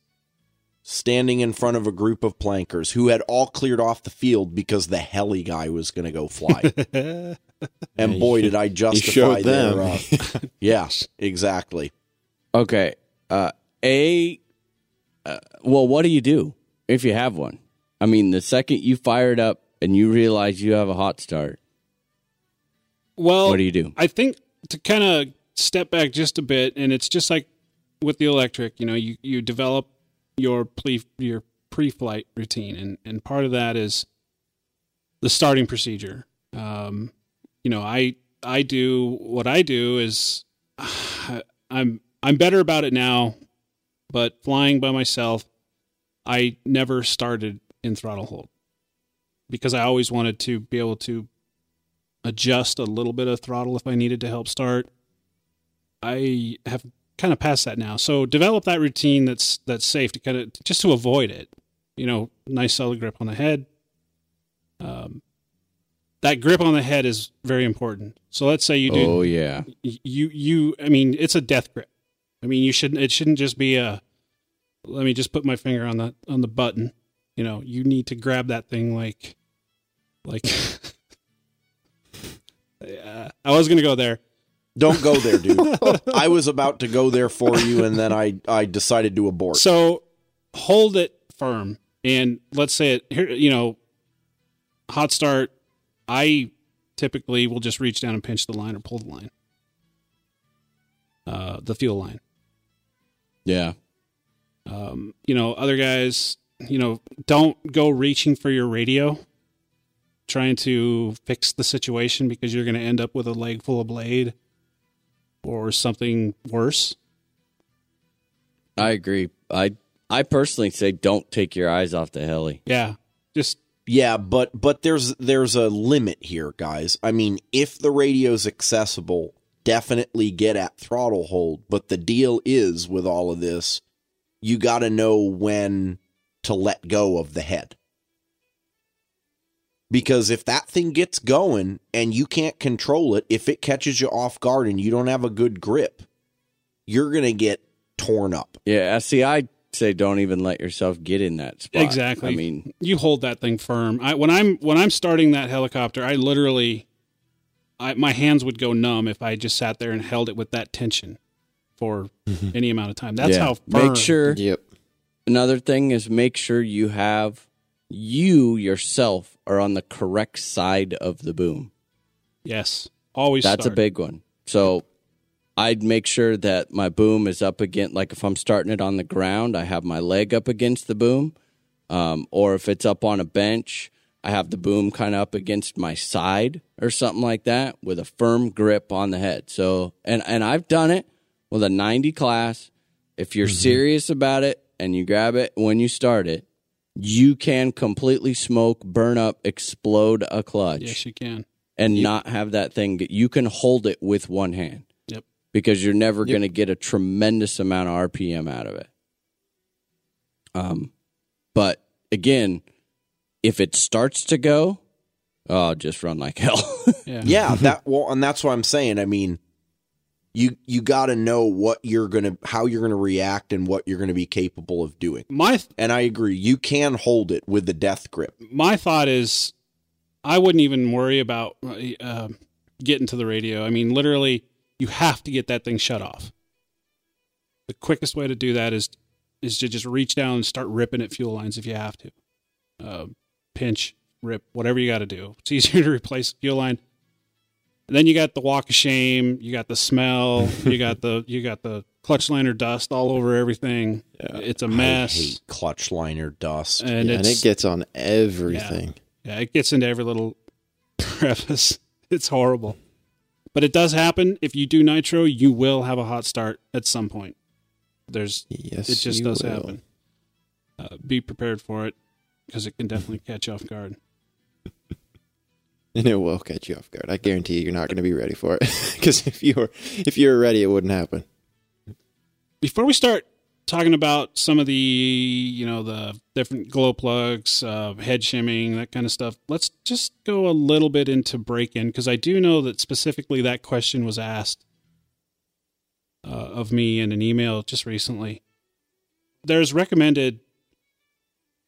Standing in front of a group of plankers who had all cleared off the field because the heli guy was going to go fly. and boy, did I justify showed their, them. uh, yeah, exactly. Okay. Uh, a. Uh, well, what do you do if you have one? I mean, the second you fire it up and you realize you have a hot start, Well, what do you do? I think to kind of step back just a bit, and it's just like with the electric, you know, you, you develop your pre your pre-flight routine, and and part of that is the starting procedure. Um, you know, I I do what I do is I'm I'm better about it now, but flying by myself, I never started in throttle hold because I always wanted to be able to adjust a little bit of throttle if I needed to help start. I have kind of past that now. So develop that routine that's that's safe to kind of just to avoid it. You know, nice solid grip on the head. Um, that grip on the head is very important. So let's say you do Oh yeah. you you I mean it's a death grip. I mean you shouldn't it shouldn't just be a let me just put my finger on the on the button. You know, you need to grab that thing like like Yeah, I was to go there. Don't go there, dude. I was about to go there for you, and then I I decided to abort. So hold it firm and let's say it here you know hot start I typically will just reach down and pinch the line or pull the line. Uh the fuel line. Yeah. Um, you know, other guys, you know, don't go reaching for your radio, trying to fix the situation because you're going to end up with a leg full of blade or something worse. I agree. I I personally say don't take your eyes off the heli. Yeah, just Yeah, but but there's there's a limit here, guys. I mean, if the radio's accessible, definitely get at throttle hold. But the deal is with all of this, you got to know when to let go of the head. Because if that thing gets going and you can't control it, if it catches you off guard and you don't have a good grip, you're going to get torn up. Yeah, see, I say don't even let yourself get in that spot. Exactly. I mean, you hold that thing firm. I when I'm when I'm starting that helicopter, I literally, I my hands would go numb if I just sat there and held it with that tension for mm-hmm. any amount of time. That's yeah. how firm. Make sure. Yep. Another thing is make sure you have you yourself are on the correct side of the boom. Yes, always. That's start. a big one. So I'd make sure that my boom is up against, like if I'm starting it on the ground, I have my leg up against the boom. Um, or if it's up on a bench, I have the boom kind of up against my side or something like that with a firm grip on the head. So, and, and I've done it with a 90 class. If you're serious about it and you grab it when you start it, you can completely smoke, burn up, explode a clutch Yes, you can. and not have that thing. You can hold it with one hand. Yep. Because you're never going to get a tremendous amount of RPM out of it. Um, but again, if it starts to go, oh, just run like hell. Yeah. Yeah, that well, and that's what I'm saying. I mean, you you got to know what you're gonna, how you're gonna react, and what you're gonna be capable of doing. My And I agree, you can hold it with the death grip. my thought is, I wouldn't even worry about uh, getting to the radio. I mean, literally, you have to get that thing shut off. The quickest way to do that is is to just reach down and start ripping at fuel lines if you have to. Uh, pinch, rip, whatever you got to do. It's easier to replace fuel line. And then you got the walk of shame. You got the smell. you got the you got the clutch liner dust all over everything. It's a mess, hate clutch liner dust. and Yeah, and it gets on everything. yeah, it gets into every little crevice. It's horrible. But it does happen. If you do nitro, you will have a hot start at some point. There's Yes, it just does will. happen. Uh, be prepared for it because it can definitely catch you off guard. and it will catch you off guard. I guarantee you, you're not going to be ready for it because if you were if you were ready, it wouldn't happen. Before we start talking about some of the you know the different glow plugs, uh, head shimming, that kind of stuff, let's just go a little bit into break in because I do know that specifically that question was asked uh, of me in an email just recently. There's recommended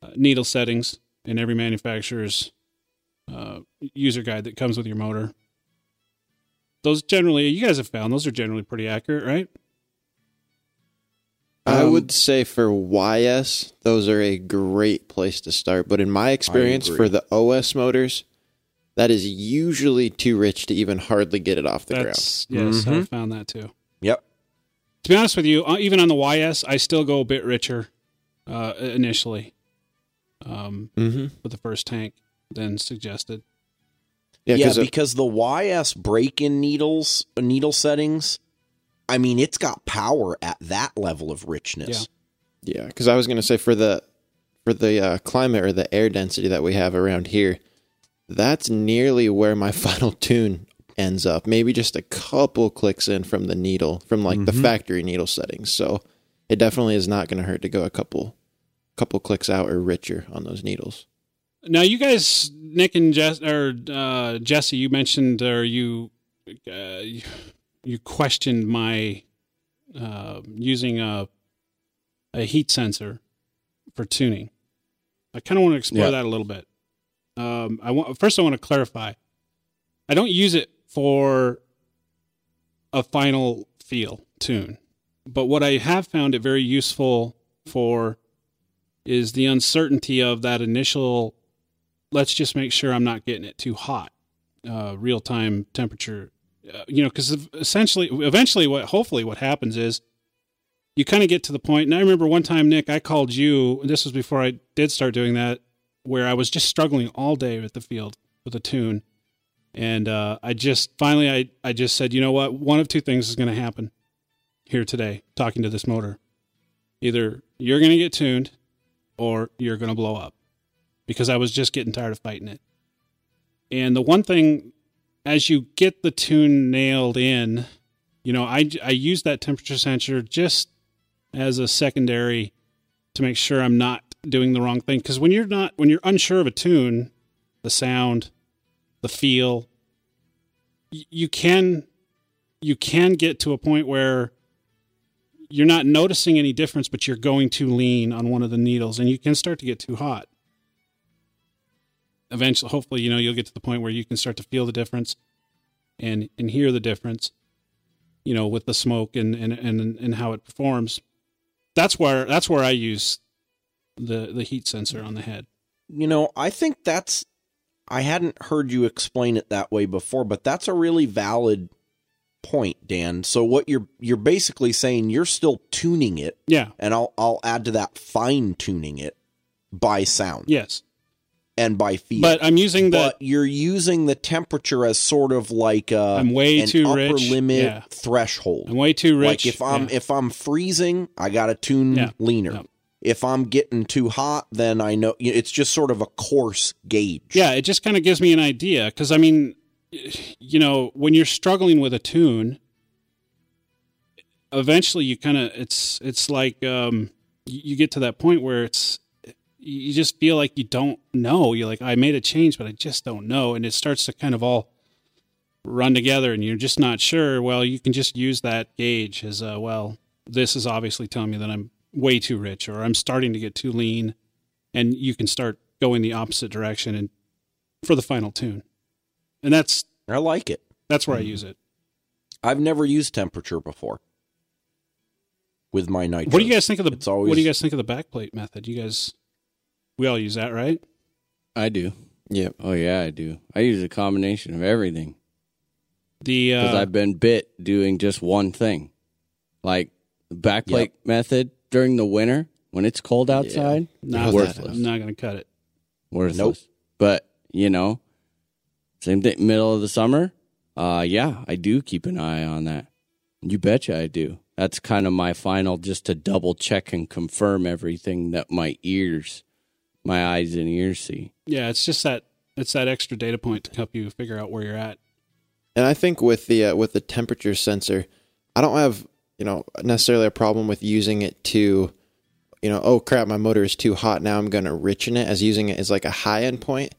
uh, needle settings in every manufacturer's uh, user guide that comes with your motor. Those generally, you guys have found those are generally pretty accurate, right? I Um, would say for YS, those are a great place to start. But in my experience, for the OS motors, that is usually too rich to even hardly get it off the ground. That's yes, I found that too. Yep. To be honest with you, uh, even on the YS, I still go a bit richer uh, initially um, Mm-hmm. with the first tank than suggested. Yeah, Yeah, because because the YS break-in needles, uh, needle settings, I mean, it's got power at that level of richness. yeah, because I was going to say for the for the uh, climate or the air density that we have around here, that's nearly where my final tune ends up. Maybe just a couple clicks in from the needle, from like the factory needle settings. So it definitely is not going to hurt to go a couple couple clicks out or richer on those needles. Now, you guys, Nick and Jess, or uh, Jesse, you mentioned or you uh, you- questioned my uh, using a a heat sensor for tuning. I kind of want to explore Yeah. that a little bit. Um, I want first. I want to clarify. I don't use it for a final feel tune, but what I have found it very useful for is the uncertainty of that initial. Let's just make sure I'm not getting it too hot. Uh, real time temperature, uh, you know, because essentially, eventually, what hopefully what happens is you kind of get to the point. And I remember one time, Nick, I called you. This was before I did start doing that, where I was just struggling all day with the field with a tune. And uh, I just finally, I, I just said, you know what? One of two things is going to happen here today, talking to this motor. Either you're going to get tuned or you're going to blow up because I was just getting tired of fighting it. And the one thing, as you get the tune nailed in, you know, I, I use that temperature sensor just as a secondary to make sure I'm not doing the wrong thing. Because when you're not, when you're unsure of a tune, the sound, the feel, you can, you can get to a point where you're not noticing any difference, but you're going too lean on one of the needles, and you can start to get too hot. Eventually, hopefully, you know you'll get to the point where you can start to feel the difference, and and hear the difference, you know, with the smoke and and and and how it performs. That's where that's where I use the the heat sensor on the head. You know, I think that's I hadn't heard you explain it that way before, but that's a really valid point, Dan. So what you're you're basically saying you're still tuning it, Yeah. and I'll I'll add to that fine tuning it by sound Yes. And by feel. But I'm using the but you're using the temperature as sort of like a I'm way an too upper rich. limit Yeah. threshold. I'm way too rich. Like if I'm yeah. if I'm freezing, I got to tune Yeah. leaner. If I'm getting too hot, then I know it's just sort of a coarse gauge. Yeah, it just kind of gives me an idea because I mean, you know, when you're struggling with a tune, eventually you kind of it's it's like um, you get to that point where it's you just feel like you don't know. You're like, I made a change, but I just don't know, and it starts to kind of all run together, and you're just not sure. Well, you can just use that gauge as a well. This is obviously telling me that I'm way too rich, or I'm starting to get too lean, and you can start going the opposite direction and for the final tune. And that's I like it. that's where I mm-hmm. use it. I've never used temperature before with my nitro. What do you guys think of the always- what do you guys think of the backplate method? You guys we all use that, right? I do. Yep. Oh yeah, I do. I use a combination of everything The because uh, I've been bit doing just one thing, like the backplate method during the winter when it's cold outside. not worthless. I'm not going to cut it. Worthless. Nope. But you know, same thing. Middle of the summer. Uh, yeah, I do keep an eye on that. You betcha I do. That's kind of my final, just to double check and confirm everything that my ears, my eyes and ears see. Yeah, it's just that it's that extra data point to help you figure out where you're at. And I think with the uh, with the temperature sensor, I don't have you know necessarily a problem with using it to, you know, oh crap, my motor is too hot. Now I'm going to richen it as using it as like a high end point.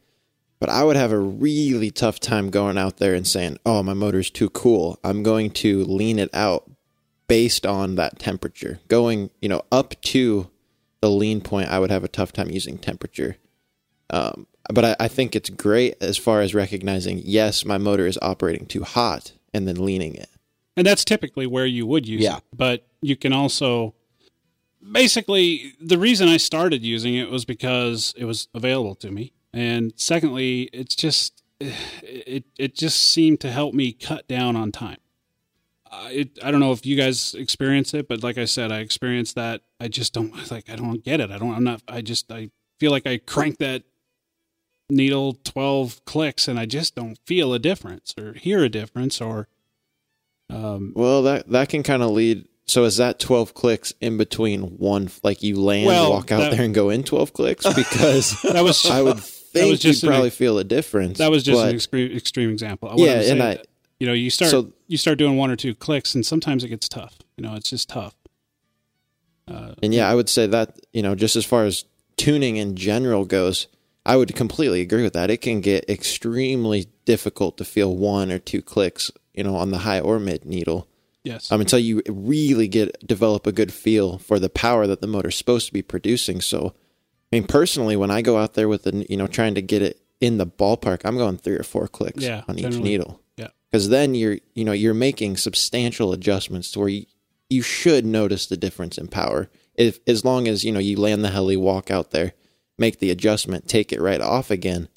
But I would have a really tough time going out there and saying, oh, my motor's too cool. I'm going to lean it out based on that temperature. Going, you know, up to the lean point, I would have a tough time using temperature. Um, but I, I think it's great as far as recognizing, yes, my motor is operating too hot and then leaning it. And that's typically where you would use Yeah. it. But you can also basically the reason I started using it was because it was available to me. And secondly, it's just it it just seemed to help me cut down on time. It, I don't know if you guys experience it, but like I said, I experienced that. I just don't like. I don't get it. I don't. I'm not. I just. I feel like I crank that needle twelve clicks, and I just don't feel a difference or hear a difference or. Um, Well, that that can kind of lead. So is that 12 clicks in between one, like you land, Well, walk out that- there and go in 12 clicks? Because that was I would think was just you'd an- probably feel a difference. That was just but an extreme, extreme example. What Yeah, and I- you know, you start so- you start doing one or two clicks, and sometimes it gets tough. You know, it's just tough. Uh, And yeah, I would say that, you know, just as far as tuning in general goes, I would completely agree with that. It can get extremely difficult to feel one or two clicks, you know, on the high or mid needle. yes, Um, until you really get develop a good feel for the power that the motor's supposed to be producing. So, I mean, personally, when I go out there with the, you know, trying to get it in the ballpark, I'm going three or four clicks Yeah, on each needle. Yeah. because then you're, you know, you're making substantial adjustments to where you, you should notice the difference in power. If as long as you know you land the heli, walk out there, make the adjustment, take it right off again.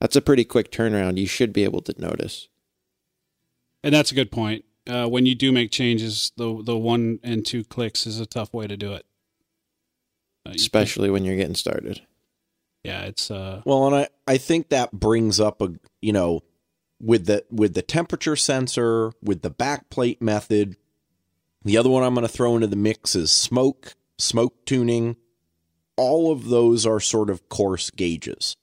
That's a pretty quick turnaround. You should be able to notice. and that's a good point. uh, when you do make changes, the the one and two clicks is a tough way to do it. Uh, you- especially when you're getting started. yeah, it's uh, Well, and I, I think that brings up a you know with the with the temperature sensor, with the backplate method. The other one I'm going to throw into the mix is smoke, smoke tuning. All of those are sort of coarse gauges.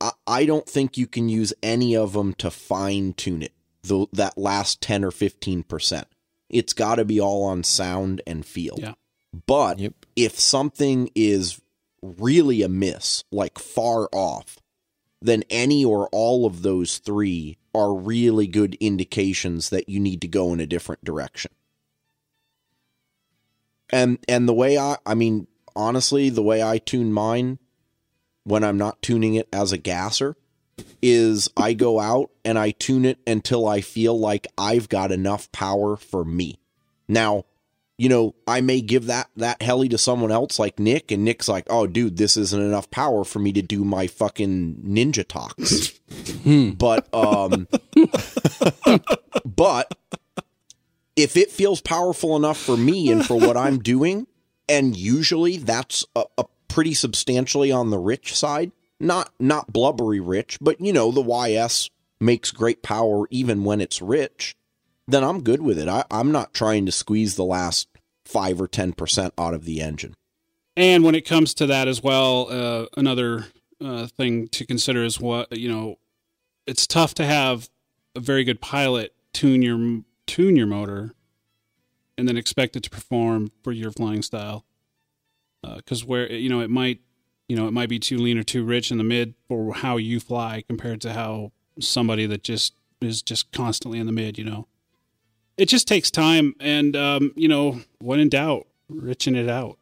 I, I don't think you can use any of them to fine tune it. The, that last 10 or 15%. It's got to be all on sound and feel. Yeah. But Yep. if something is really amiss, like far off, then any or all of those three are really good indications that you need to go in a different direction. And and the way I I mean honestly the way I tune mine when I'm not tuning it as a gasser is I go out and I tune it until I feel like I've got enough power for me. Now, you know, I may give that that heli to someone else like Nick, and Nick's like, "Oh, dude, this isn't enough power for me to do my fucking ninja talks." but um, but if it feels powerful enough for me and for what I'm doing, and usually that's a, a pretty substantially on the rich side, not not blubbery rich, but you know the YS makes great power even when it's rich then I'm good with it. I, I'm not trying to squeeze the last five or ten percent out of the engine. And when it comes to that as well, uh, another uh, thing to consider is what you know. It's tough to have a very good pilot tune your tune your motor, and then expect it to perform for your flying style. Because where you know it might you know it might be too lean or too rich in the mid for how you fly compared to how somebody that just is just constantly in the mid. You know, it just takes time, and um, you know when in doubt, richen it out.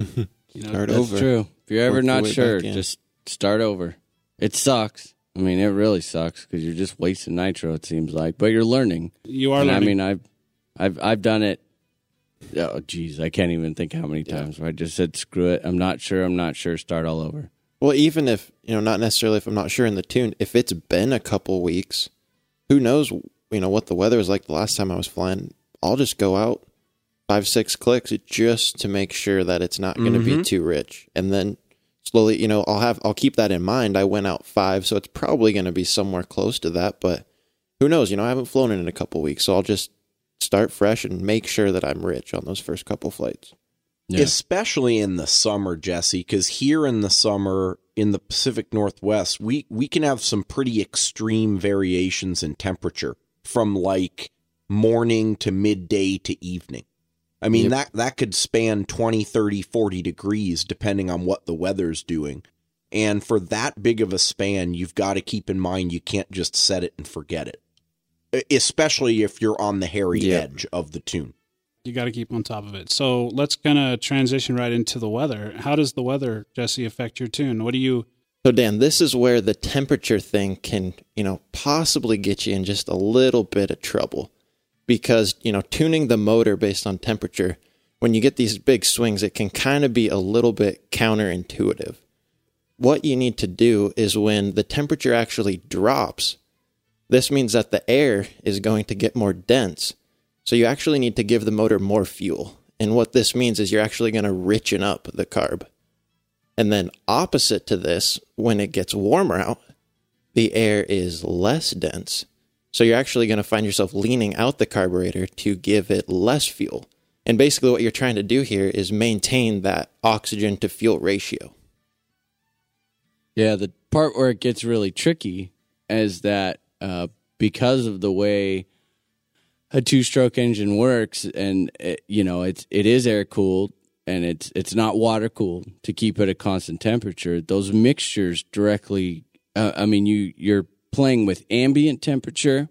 You know, Start That's over. true. If you're ever Work not sure, just start over. It sucks. I mean, it really sucks because you're just wasting nitro. It seems like, but you're learning. You are And I mean, I've, I've, I've done it. Oh, geez, I can't even think how many times where I just said, "Screw it." I'm not sure. I'm not sure. Start all over. Well, even if you know, not necessarily if I'm not sure in the tune, if it's been a couple weeks, who knows? You know what the weather was like the last time I was flying. I'll just go out five, six clicks just to make sure that it's not going to be mm-hmm. too rich, and then slowly, you know, I'll have I'll keep that in mind. I went out five, so it's probably going to be somewhere close to that, but who knows? You know, I haven't flown in in a couple weeks, so I'll just start fresh and make sure that I'm rich on those first couple flights. Yeah. especially in the summer, Jesse, because here in the summer in the Pacific Northwest, we we can have some pretty extreme variations in temperature from like morning to midday to evening. I mean that that could span 20, 30, 40 degrees depending on what the weather's doing. And for that big of a span, you've got to keep in mind you can't just set it and forget it. Especially if you're on the hairy Yeah. edge of the tune. you got to keep on top of it. So let's kind of transition right into the weather. How does the weather, Jesse, affect your tune? What do you? So Dan, this is where the temperature thing can, you know, possibly get you in just a little bit of trouble. Because, you know, tuning the motor based on temperature, when you get these big swings, it can kind of be a little bit counterintuitive. What you need to do is when the temperature actually drops, this means that the air is going to get more dense. So you actually need to give the motor more fuel. And what this means is you're actually going to richen up the carb. And then, opposite to this, when it gets warmer out, the air is less dense. So, you're actually going to find yourself leaning out the carburetor to give it less fuel. And basically, what you're trying to do here is maintain that oxygen to fuel ratio. Yeah, the part where it gets really tricky is that uh, because of the way a two-stroke engine works, and it, you know it's it is air cooled and it's it's not water cooled to keep it a constant temperature. Those mixtures directly, uh, I mean, you you're playing with ambient temperature,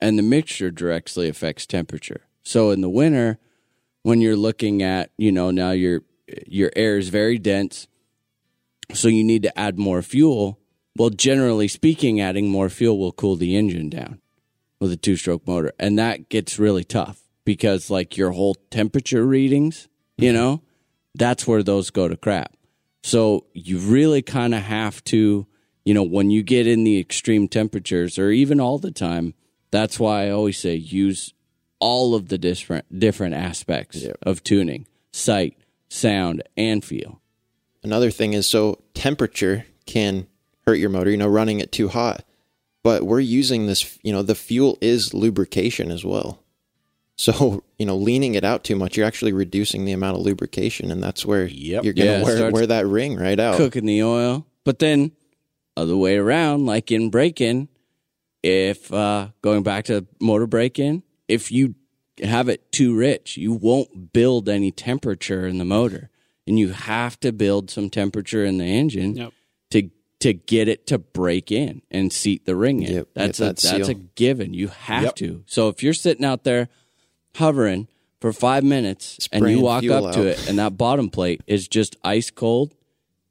and the mixture directly affects temperature. So in the winter, when you're looking at you know now your your air is very dense so you need to add more fuel. Well, generally speaking, adding more fuel will cool the engine down with a two stroke motor. And that gets really tough because, like, your whole temperature readings, you know, that's where those go to crap. So you really kind of have to, you know, when you get in the extreme temperatures or even all the time, that's why I always say use all of the different different aspects Yeah. of tuning, sight, sound, and feel. Another thing is so temperature can hurt your motor, you know, running it too hot. But we're using this, you know, the fuel is lubrication as well. So, you know, leaning it out too much, you're actually reducing the amount of lubrication. And that's where Yep. you're going to Yeah, wear, wear that ring right out. cooking the oil. But then other way around, like in break-in, if uh, going back to motor break-in, if you have it too rich, you won't build any temperature in the motor, and you have to build some temperature in the engine Yep. to to get it to break in and seat the ring in. Yep, that's a that that's a given. You have Yep. to. So if you're sitting out there hovering for five minutes and you walk fuel up to out. it and that bottom plate is just ice cold,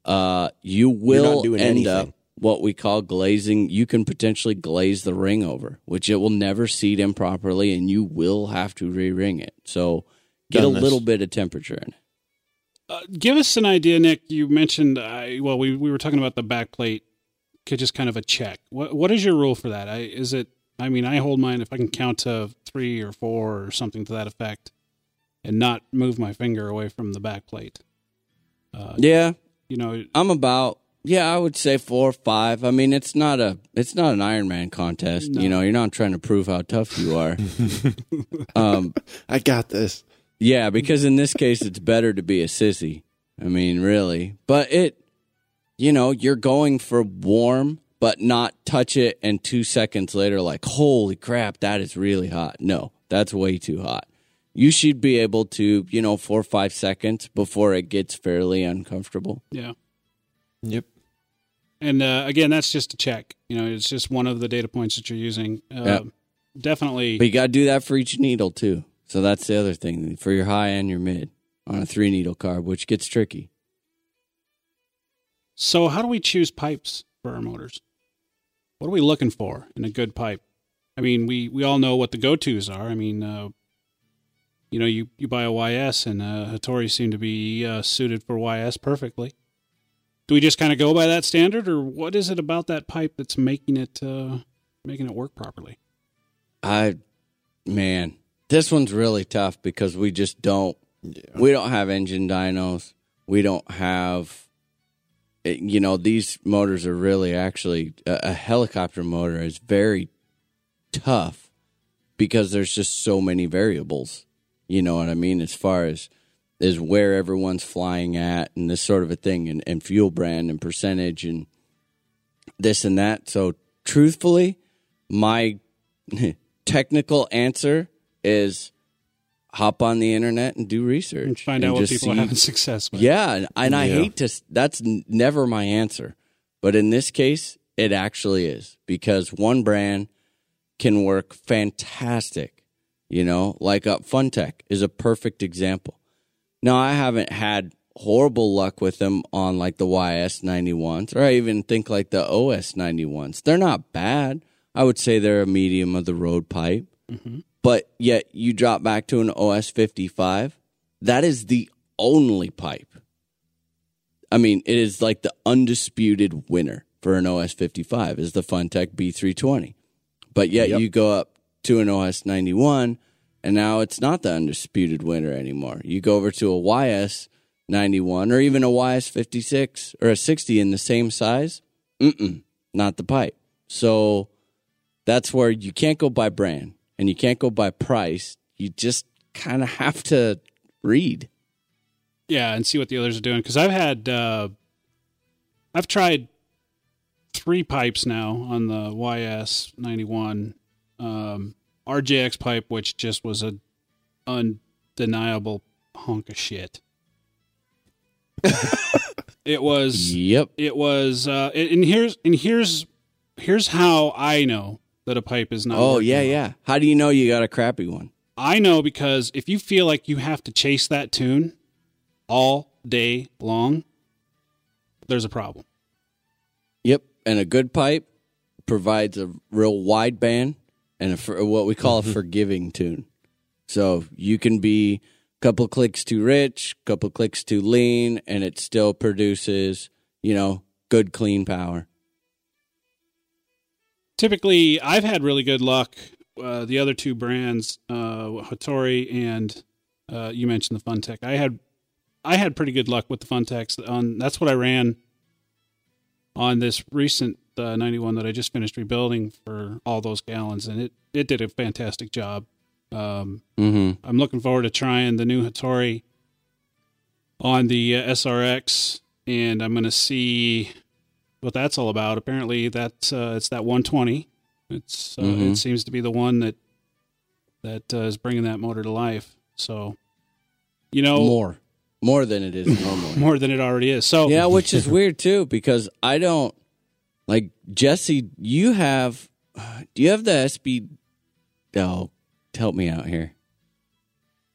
uh, you will doing end anything. up what we call glazing. You can potentially glaze the ring over, which it will never seat in properly, and you will have to re-ring it. So get Done a this. little bit of temperature in. it. Uh, give us an idea, Nick. You mentioned, I well, we, we were talking about the back plate, could just kind of a check. What what is your rule for that? I, is it? I mean, I hold mine if I can count to three or four or something to that effect, and not move my finger away from the back plate. Uh, Yeah, You know, I'm about yeah, I would say four or five. I mean, it's not a it's not an Ironman contest. No. You know, you're not trying to prove how tough you are. um, I got this. yeah, because in this case, it's better to be a sissy. I mean, really, but it, you know, you're going for warm, but not touch it, and two seconds later, like, holy crap, that is really hot. No, that's way too hot. You should be able to, you know, four or five seconds before it gets fairly uncomfortable. yeah. Yep. And uh, again, that's just a check. You know, it's just one of the data points that you're using. Uh, Yeah. Definitely. But you got to do that for each needle too. So that's the other thing for your high and your mid on a three needle carb, which gets tricky. So, how do we choose pipes for our motors? What are we looking for in a good pipe? I mean, we, we all know what the go tos are. I mean, uh, you know, you, you buy a YS, and uh, Hattori seem to be uh, suited for YS perfectly. Do we just kind of go by that standard, or what is it about that pipe that's making it uh, making it work properly? I, man, this one's really tough because we just don't. We don't have engine dynos. We don't have. You know, these motors are really actually a, a helicopter motor is very tough because there's just so many variables. You know what I mean? As far as is where everyone's flying at and this sort of a thing and, and fuel brand and percentage and this and that. So truthfully, my technical answer is hop on the internet and do research And find out what just people are having success with. yeah, and, and I Yeah. hate to. That's never my answer, but in this case, it actually is because one brand can work fantastic. You know, like uh, Funtech is a perfect example. Now, I haven't had horrible luck with them on like the YS 91s, or I even think like the OS 91s. They're not bad. I would say they're a medium of the road pipe. But yet you drop back to an OS 55, that is the only pipe. I mean, it is like the undisputed winner for an OS 55 is the Funtech B320. But yet Yep. you go up to an OS 91 and now it's not the undisputed winner anymore. You go over to a YS 91 or even a YS 56 or a 60 in the same size. Mm-mm, not the pipe. So that's where you can't go by brand and you can't go by price. You just kind of have to read. yeah, and see what the others are doing. Because I've had, uh, I've tried three pipes now on the YS ninety one um, RJX pipe, which just was a undeniable hunk of shit. it was. Yep. It was. Uh, and here's and here's here's how I know that a pipe is not. Oh, yeah, yeah. How do you know you got a crappy one? I know because if you feel like you have to chase that tune all day long, there's a problem. Yep. And a good pipe provides a real wide band and a, what we call a mm-hmm. forgiving tune. So you can be a couple clicks too rich, couple clicks too lean, and it still produces, you know, good clean power. Typically, I've had really good luck uh, the other two brands, uh, Hattori and uh, you mentioned the Funtech. I had I had pretty good luck with the Funtex. On that's what I ran on this recent uh, 91 that I just finished rebuilding for all those gallons, and it it did a fantastic job. Um, Mm-hmm. I'm looking forward to trying the new Hattori on the uh, SRX, and I'm going to see what that's all about. Apparently, that's uh, it's that 120. It's uh, Mhm. it seems to be the one that that uh, is bringing that motor to life. So, you know, More, more than it is normally. more than it already is. So, Yeah, which is weird too because I don't like Jesse. You have, do you have the SB? Oh, help me out here.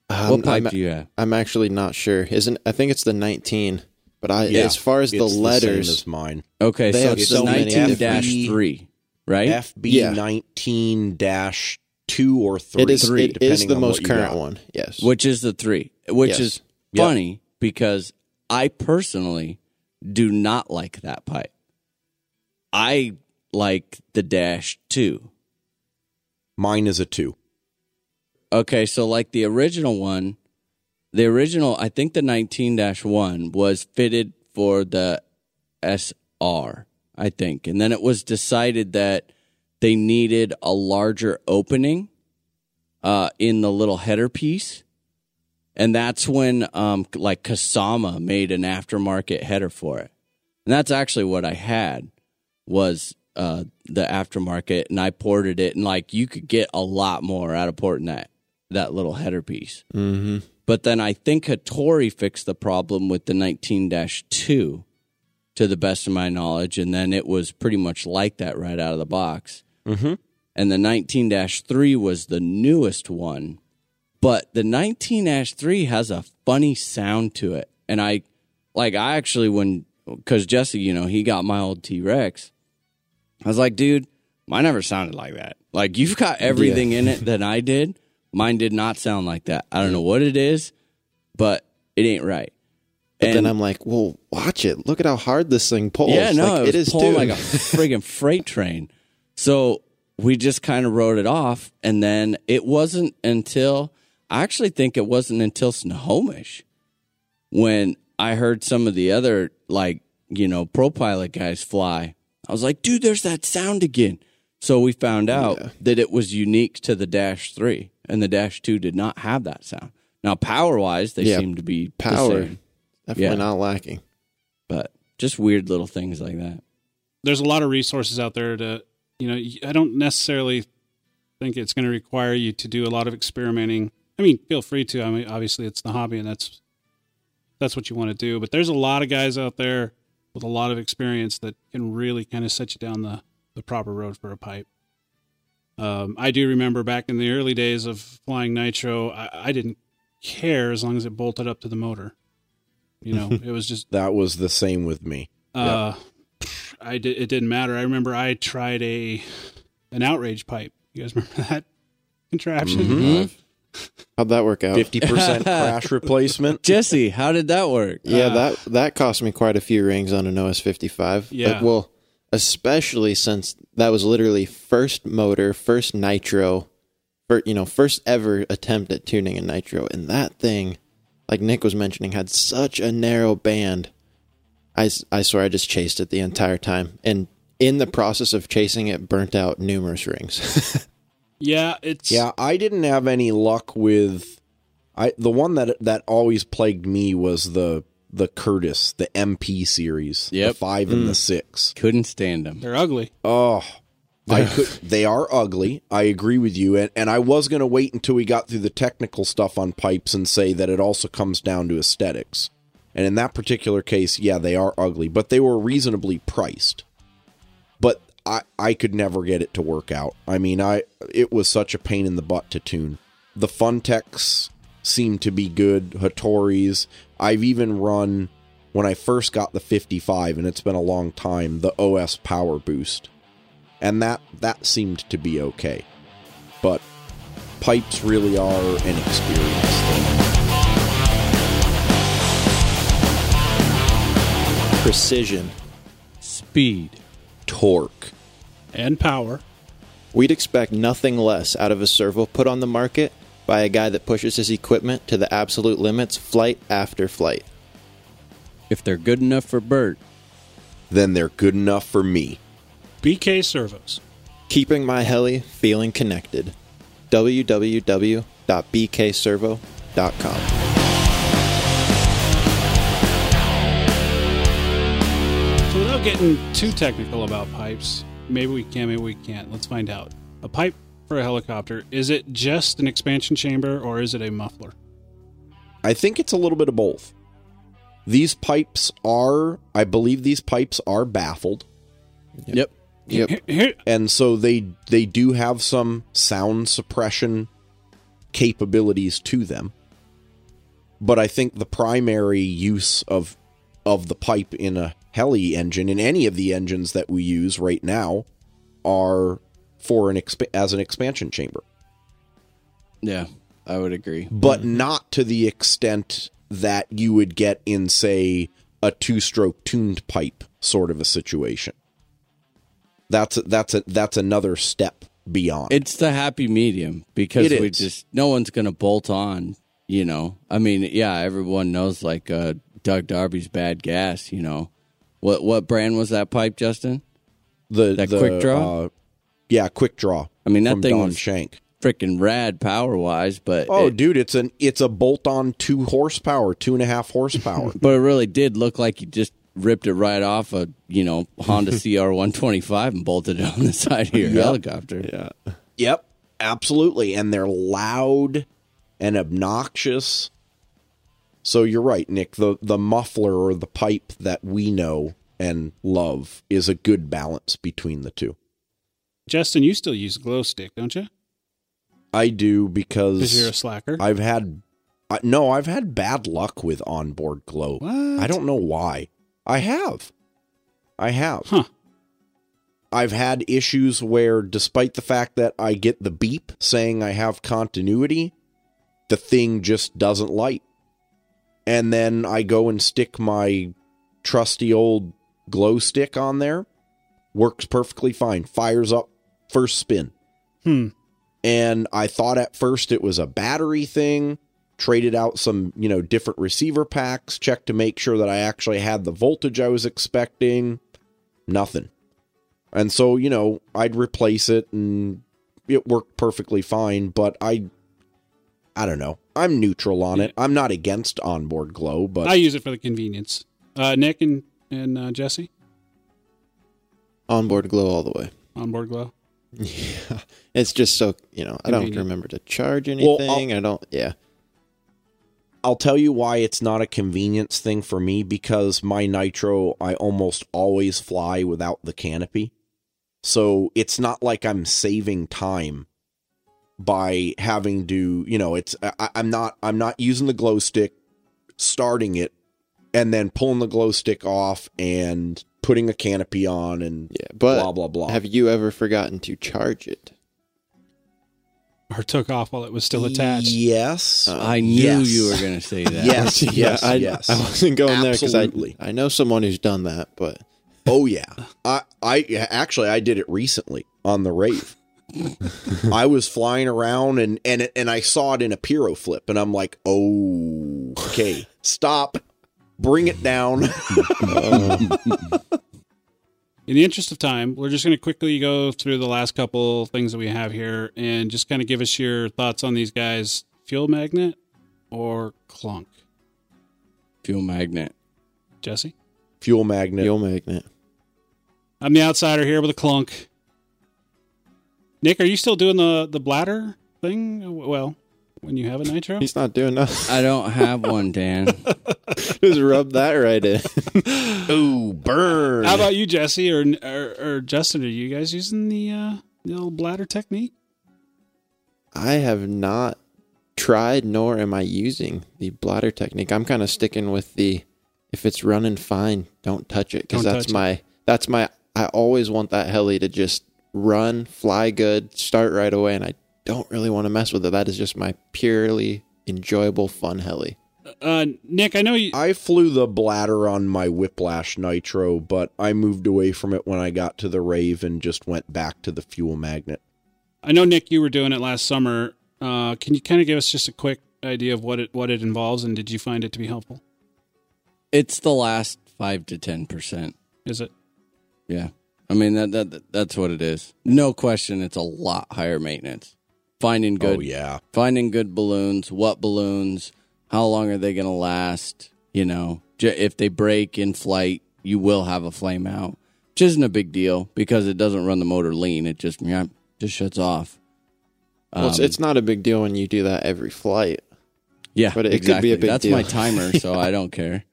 Um, what pipe I'm, do you have? I'm actually not sure. Isn't I think it's the 19, but I Yeah, as far as the It's same letters, as mine. Okay, They so it's so the many nineteen dash FB three, right? FB Yeah. nineteen dash two or three. it is three, it is depending the on most current one. Yes. which is the three, which Yes. is Yep. funny because I personally do not like that pipe. I like the dash two. Mine is a two. Okay, so like the original one, the original, I think the 19 1 was fitted for the SR, I think. And then it was decided that they needed a larger opening uh, in the little header piece. And that's when, um, like Kasama made an aftermarket header for it. And that's actually what I had was uh, the aftermarket, and I ported it, and like you could get a lot more out of porting that that little header piece. mm-hmm. But then I think Hattori fixed the problem with the 19 2, to the best of my knowledge, and then it was pretty much like that right out of the box. Mm-hmm. And the 19 3 was the newest one. But the 19 3 has a funny sound to it. And I, like, I actually, when, because Jesse, you know, he got my old T Rex, I was like, dude, mine never sounded like that. Like, you've got everything in it that I did. Mine did not sound like that. I don't know what it is, but it ain't right. But then And- I'm like, well, watch it. Look at how hard this thing pulls. yeah, no, like, it it is pulling like a friggin' freight train. So we just kind of wrote it off, and then it wasn't until I actually think it wasn't until Snohomish when I heard some of the other like you know pro pilot guys fly. I was like, dude, there's that sound again. So we found out Yeah. that it was unique to the Dash Three, and the Dash Two did not have that sound. Now, power wise, they Yeah, seem to be the power. same, Definitely yeah. not lacking. but just weird little things like that. there's a lot of resources out there to you know i don't necessarily think it's going to require you to do a lot of experimenting i mean feel free to i mean obviously it's the hobby and that's that's what you want to do but there's a lot of guys out there with a lot of experience that can really kind of set you down the the proper road for a pipe um, i do remember back in the early days of flying nitro I, I didn't care as long as it bolted up to the motor you know it was just That was the same with me. uh, I did. It didn't matter. I remember I tried a an outrage pipe. You guys remember that contraption? Mm-hmm. How'd that work out? Fifty percent crash replacement. Jesse, how did that work? Yeah, Uh, that that cost me quite a few rings on an OS 55. Yeah. Like, well, especially since that was literally first motor, first nitro, for you know, first ever attempt at tuning a nitro, and that thing, like Nick was mentioning, had such a narrow band. I, I swear I just chased it the entire time, and in the process of chasing it, burnt out numerous rings. Yeah, it's Yeah, I didn't have any luck with I the one that that always plagued me was the the Curtis, the MP series, Yep. the 5 and the mm. 6. Couldn't stand them. They're ugly. Oh, I could, they are ugly. I agree with you, and and I was going to wait until we got through the technical stuff on pipes and say that it also comes down to aesthetics. And in that particular case, yeah, they are ugly, but they were reasonably priced. But I I could never get it to work out. I mean, I it was such a pain in the butt to tune. The Funtex seemed to be good. Hattori's. I've even run when I first got the 55, and it's been a long time. The OS Power Boost and that that seemed to be okay. But pipes really are an experience thing. Precision. Speed. Torque. And power. We'd expect nothing less out of a servo put on the market by a guy that pushes his equipment to the absolute limits flight after flight. If they're good enough for Bert, Then they're good enough for me. BK servos. Keeping my heli feeling connected. www.bkservo.com. So without getting too technical about pipes, maybe we can, maybe we can't. Let's find out. A pipe for a helicopter, is it just an expansion chamber or is it a muffler? I think it's a little bit of both. These pipes are, I believe these pipes are baffled. yep. Yep. Here- here- and so they they do have some sound suppression capabilities to them but i think the primary use of of the pipe in a heli engine in any of the engines that we use right now are for an exp- as an expansion chamber Yeah, I would agree. but not to the extent that you would get in say a two-stroke tuned pipe sort of a situation that's that's a, that's another step beyond It's the happy medium because It we is. just no one's gonna bolt on. You know, I mean, yeah, everyone knows like uh, Doug Darby's bad gas. You know, what what brand was that pipe, Justin? the That the, quick draw? Uh, yeah, quick draw. I mean, that from thing Don was- Shank. Freaking rad power wise, but Oh, it, dude, it's an it's a bolt on two horsepower, two and a half horsepower. but it really did look like you just ripped it right off a you know Honda CR one twenty five and bolted it on the side of your helicopter. Yeah. yep, absolutely, and they're loud and obnoxious. So you're right, Nick. The the muffler or the pipe that we know and love is a good balance between the two. Justin, you still use glow stick, don't you? I do Because you're a slacker. I've had no, I've had bad luck with onboard glow. What? I don't know why. I have. I have. Huh. I've had issues where despite the fact that I get the beep saying I have continuity, the thing just doesn't light. And then I go and stick my trusty old glow stick on there. Works perfectly fine. Fires up first spin Hmm. and I thought at first it was a battery thing. Traded out some, you know, different receiver packs, checked to make sure that I actually had the voltage I was expecting. Nothing. And so, you know, I'd replace it and it worked perfectly fine, but I I don't know. I'm neutral on it. I'm not against onboard glow, but I use it for the convenience. Uh, Nick and and uh, Jesse, Onboard glow all the way. onboard glow. Yeah. It's just so, you know, I don't remember to charge Well, anything. I don't, yeah. I'll tell you why it's not a convenience thing for me because my nitro I almost always fly without the canopy. So it's not like I'm saving time by having to, you know, it's I, I'm not I'm not using the glow stick, starting it, and then pulling the glow stick off and putting a canopy on and Yeah. But blah blah blah. have you ever forgotten to charge it? Or took off while it was still attached. Yes. I knew Yes. you were going to say that. Yes, yes, I, yes. I wasn't going there because I, I know someone who's done that, but Oh yeah. I I actually I did it recently on the rave. I was flying around and and and I saw it in a pyro flip and I'm like, "Oh, okay. Stop. Bring it down." In the interest of time, we're just going to quickly go through the last couple things that we have here and just kind of give us your thoughts on these guys. Fuel magnet or clunk? Fuel magnet. Jesse? Fuel magnet. fuel magnet. I'm the outsider here with a clunk. Nick, are you still doing the, the bladder thing? Well, when you have a nitro? He's not doing nothing. I don't have one, Dan. Just rub that right in. Ooh, burn. How about you, Jesse or, or or Justin? Are you guys using the uh, the old bladder technique? I have not tried, nor am I using the bladder technique. I'm kind of sticking with the if it's running fine, don't touch it because that's touch it. my that's my. I always want that heli to just run, fly good, start right away, and I don't really want to mess with it. That is just my purely enjoyable fun heli. Uh, Nick, I know you. I flew the bladder on my Whiplash Nitro, but I moved away from it when I got to the rave and just went back to the fuel magnet. I know Nick, you were doing it last summer. Uh, can you kind of give us just a quick idea of what it what it involves, and did you find it to be helpful? It's the last five to ten percent. Is it? Yeah, I mean that, that that's what it is. No question, it's a lot higher maintenance. Finding good, Oh yeah. finding good balloons. What balloons? How long are they going to last? You know, j- if they break in flight, you will have a flame out, which isn't a big deal because it doesn't run the motor lean. It just yeah, just shuts off. Well, it's, Um, it's not a big deal when you do that every flight. Yeah, But it could be a big deal. That's deal. my timer, so I don't care.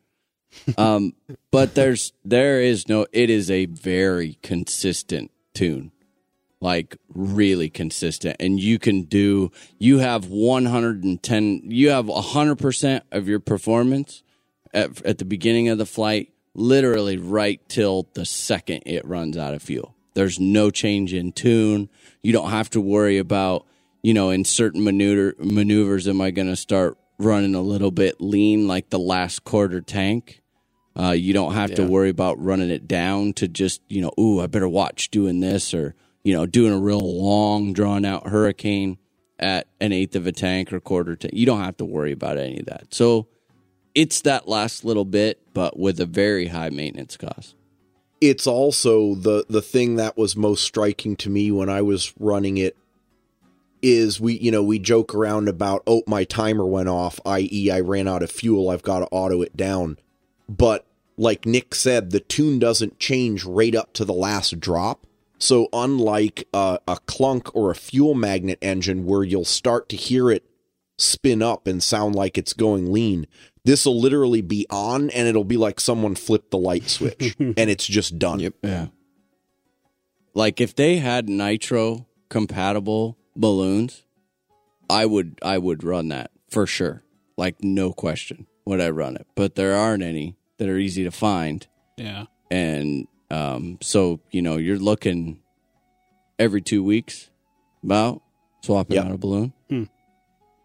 Um, but there's there is no. It is a very consistent tune, like really consistent, and you can do. You have 110. You have 100 percent of your performance at at the beginning of the flight, literally right till the second it runs out of fuel. There's no change in tune. You don't have to worry about you know, in certain maneuver maneuvers, am I going to start running a little bit lean, like the last quarter tank? Uh, you don't have to worry about running it down to just, you know, ooh, I better watch doing this or, you know, doing a real long, drawn out hurricane at an eighth of a tank or quarter tank. You don't have to worry about any of that. So it's that last little bit, but with a very high maintenance cost. it's also the the thing that was most striking to me when I was running it is we you know we joke around about oh my timer went off i.e. I ran out of fuel I've got to auto it down but like Nick said the tune doesn't change right up to the last drop so unlike a, a clunk or a fuel magnet engine where you'll start to hear it spin up and sound like it's going lean this will literally be on and it'll be like someone flipped the light switch and it's just done Yep. Yeah. Like if they had nitro compatible balloons, I would I would run that for sure. Like no question would I run it. But there aren't any that are easy to find. Yeah. And um so, you know, you're looking every 2 weeks about swapping Yep. out a balloon. Hmm.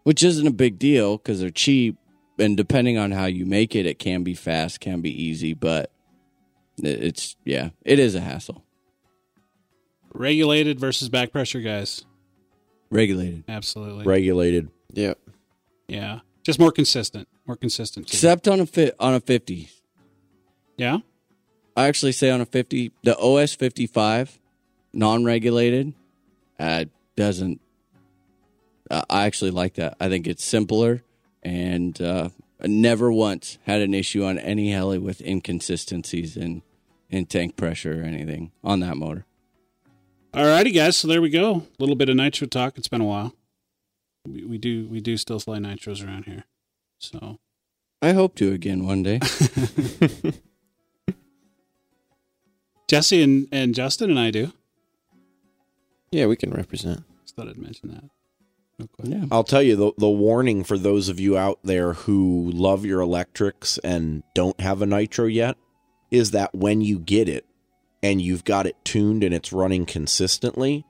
Which isn't a big deal cuz they're cheap and depending on how you make it it can be fast, can be easy, but it's yeah, it is a hassle. Regulated versus back pressure, guys. Regulated. Absolutely. regulated Yep. Yeah. Just more consistent. More consistent. too. Except on a fit on a 50. yeah. I actually say on a 50, the OS 55 non-regulated uh doesn't uh, I actually like that. I think it's simpler and uh never once had an issue on any heli with inconsistencies in in tank pressure or anything on that motor. Alrighty, guys. So there we go. A little bit of nitro talk. It's been a while. We, we do we do still fly nitros around here. So I hope to again one day. Jesse and, and Justin and I do. Yeah, we can represent. Just thought I'd mention that. Real yeah. I'll tell you the the warning for those of you out there who love your electrics and don't have a nitro yet is that when you get it and you've got it tuned and it's running consistently,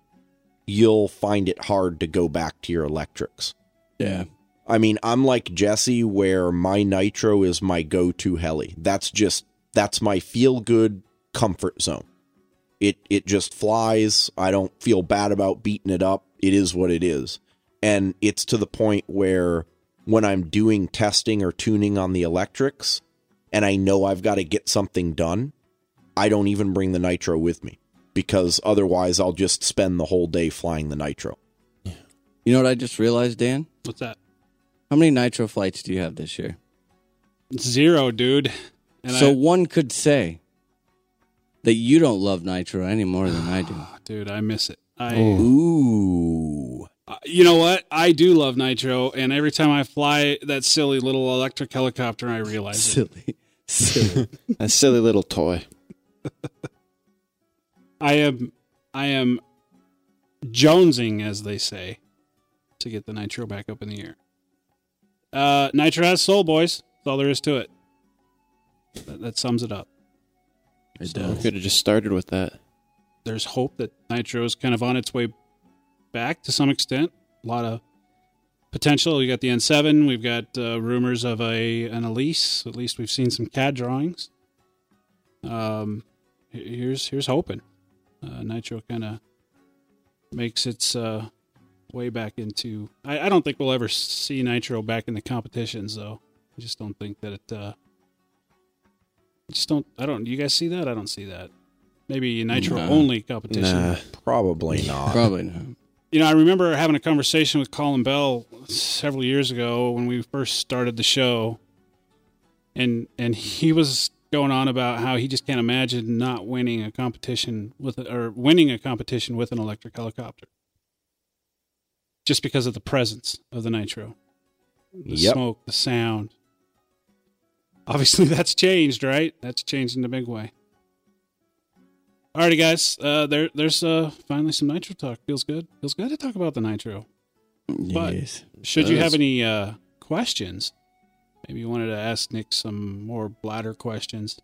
you'll find it hard to go back to your electrics. Yeah. I mean, I'm like Jesse where my nitro is my go-to heli. That's just that's my feel good comfort zone. It it just flies. I don't feel bad about beating it up. It is what it is. And it's to the point where when I'm doing testing or tuning on the electrics and I know I've got to get something done, I don't even bring the nitro with me because otherwise I'll just spend the whole day flying the nitro. You know what I just realized, Dan? What's that? How many nitro flights do you have this year? Zero, dude. And so I, one could say that you don't love nitro any more than I do. dude, I miss it. I Ooh. Uh, you know what? I do love nitro, and every time I fly that silly little electric helicopter, I realize it. Silly, silly. A silly little toy. I am, I am jonesing, as they say, to get the nitro back up in the air. Uh, nitro has soul, boys. That's all there is to it. That, that sums it up. It We does. could have just started with that. There's hope that nitro is kind of on its way back to some extent. A lot of potential. We got the N7. We've got uh, rumors of a an Elise. At least we've seen some CAD drawings. Um, here's here's hoping. Uh, Nitro kind of makes its uh, way back into. I, I don't think we'll ever see Nitro back in the competitions, though. I just don't think that it. I just don't. I don't. You guys see that? I don't see that. Maybe Nitro Nah. only competition. Nah. Probably not. Probably not. You know, I remember having a conversation with Colin Bell several years ago when we first started the show, and and he was going on about how he just can't imagine not winning a competition with or winning a competition with an electric helicopter, just because of the presence of the nitro, the Yep. smoke, the sound. Obviously, that's changed, right? That's changed in a big way. Alrighty, guys. Uh, there, there's uh, finally some nitro talk. Feels good. Feels good to talk about the nitro. But- Yes. Should you have any uh, questions, maybe you wanted to ask Nick some more bladder questions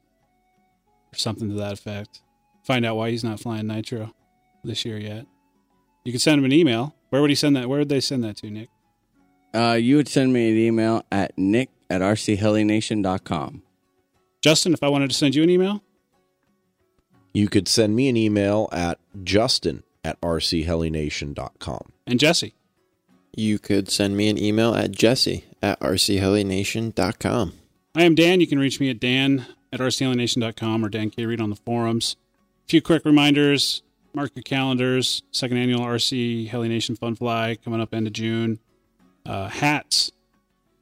or something to that effect. Find out why he's not flying nitro this year yet. You can send him an email. Where would he send that? Where would they send that to, Nick? Uh, you would send me an email at nick at rchelination.com. Justin, if I wanted to send you an email, You could send me an email at justin at rchelination.com. and Jesse. You could send me an email at jesse at rchelination.com. I am Dan. You can reach me at dan at rchelination.com or Dan K. Reed on the forums. A few quick reminders. Mark your calendars. Second annual RC Heli Nation Fun Fly coming up end of June. Uh, hats.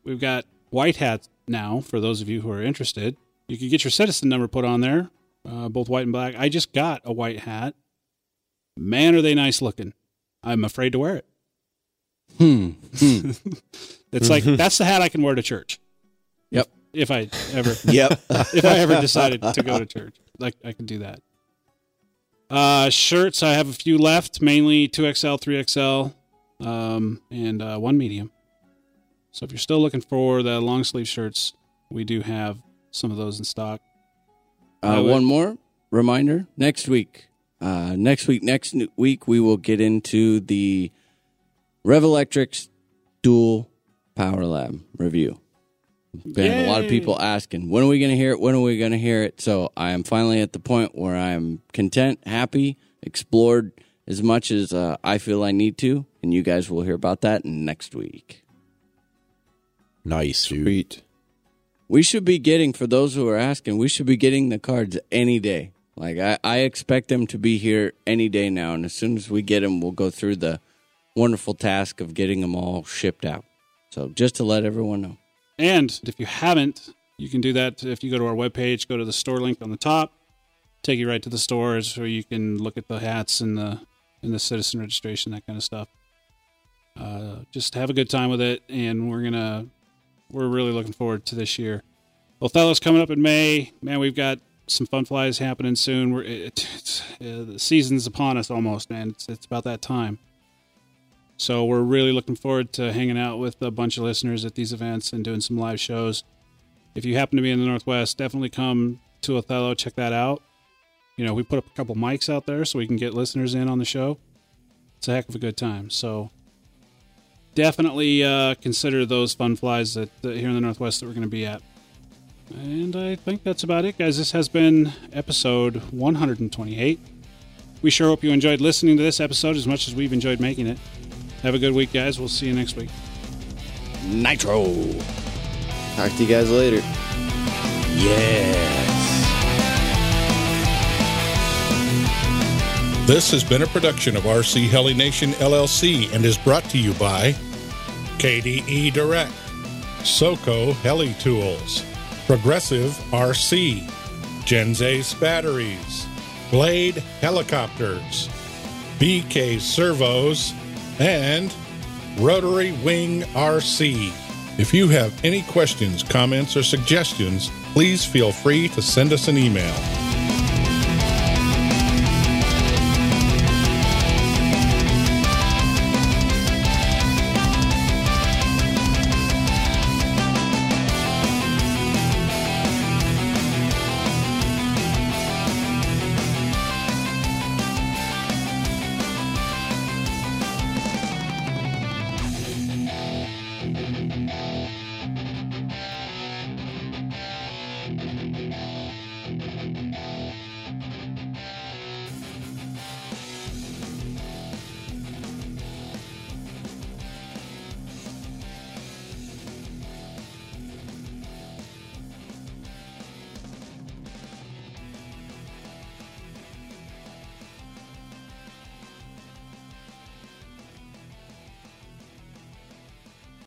We've got white hats now for those of you who are interested. You can get your citizen number put on there, uh, both white and black. I just got a white hat. Man, are they nice looking. I'm afraid to wear it. Hmm. hmm. It's like that's the hat I can wear to church. Yep. If I ever Yep. if I ever decided to go to church. Like I can do that. Uh, shirts, I have a few left, mainly 2XL, 3XL, um, and uh, one medium. So if you're still looking for the long sleeve shirts, we do have some of those in stock. Uh, Uh, one more reminder next week. Uh, next week, next week, we will get into the Revolectrix Dual Power Lab review. Been a lot of people asking, when are we going to hear it? When are we going to hear it? So I am finally at the point where I'm content, happy, explored as much as uh, I feel I need to, and you guys will hear about that next week. nice. Sweet. We should be getting, for those who are asking, we should be getting the cards any day. Like, I, I expect them to be here any day now. And as soon as we get them, we'll go through the wonderful task of getting them all shipped out. So, just to let everyone know. And if you haven't, you can do that if you go to our webpage, go to the store link on the top, take you right to the stores where you can look at the hats and the and the citizen registration, that kind of stuff. Uh, just have a good time with it, and we're gonna we're really looking forward to this year. Othello's coming up in May. Man, we've got some fun flies happening soon. We're it, it's, uh, the season's upon us almost, man. It's it's about that time. So we're really looking forward to hanging out with a bunch of listeners at these events and doing some live shows. If you happen to be in the Northwest, definitely come to Othello. Check that out. You know, we put up a couple mics out there so we can get listeners in on the show. It's a heck of a good time. So definitely uh, consider those fun flies that, that here in the Northwest that we're going to be at. And I think that's about it, guys. This has been episode 128. We sure hope you enjoyed listening to this episode as much as we've enjoyed making it. Have a good week, guys. We'll see you next week. Nitro! Talk to you guys later. Yes! This has been a production of RC Heli Nation LLC and is brought to you by KDE Direct, SOCO Heli Tools, Progressive RC, Gens ace Batteries, Blade Helicopters, BK Servos, and Rotary Wing RC. If you have any questions, comments, or suggestions, please feel free to send us an email.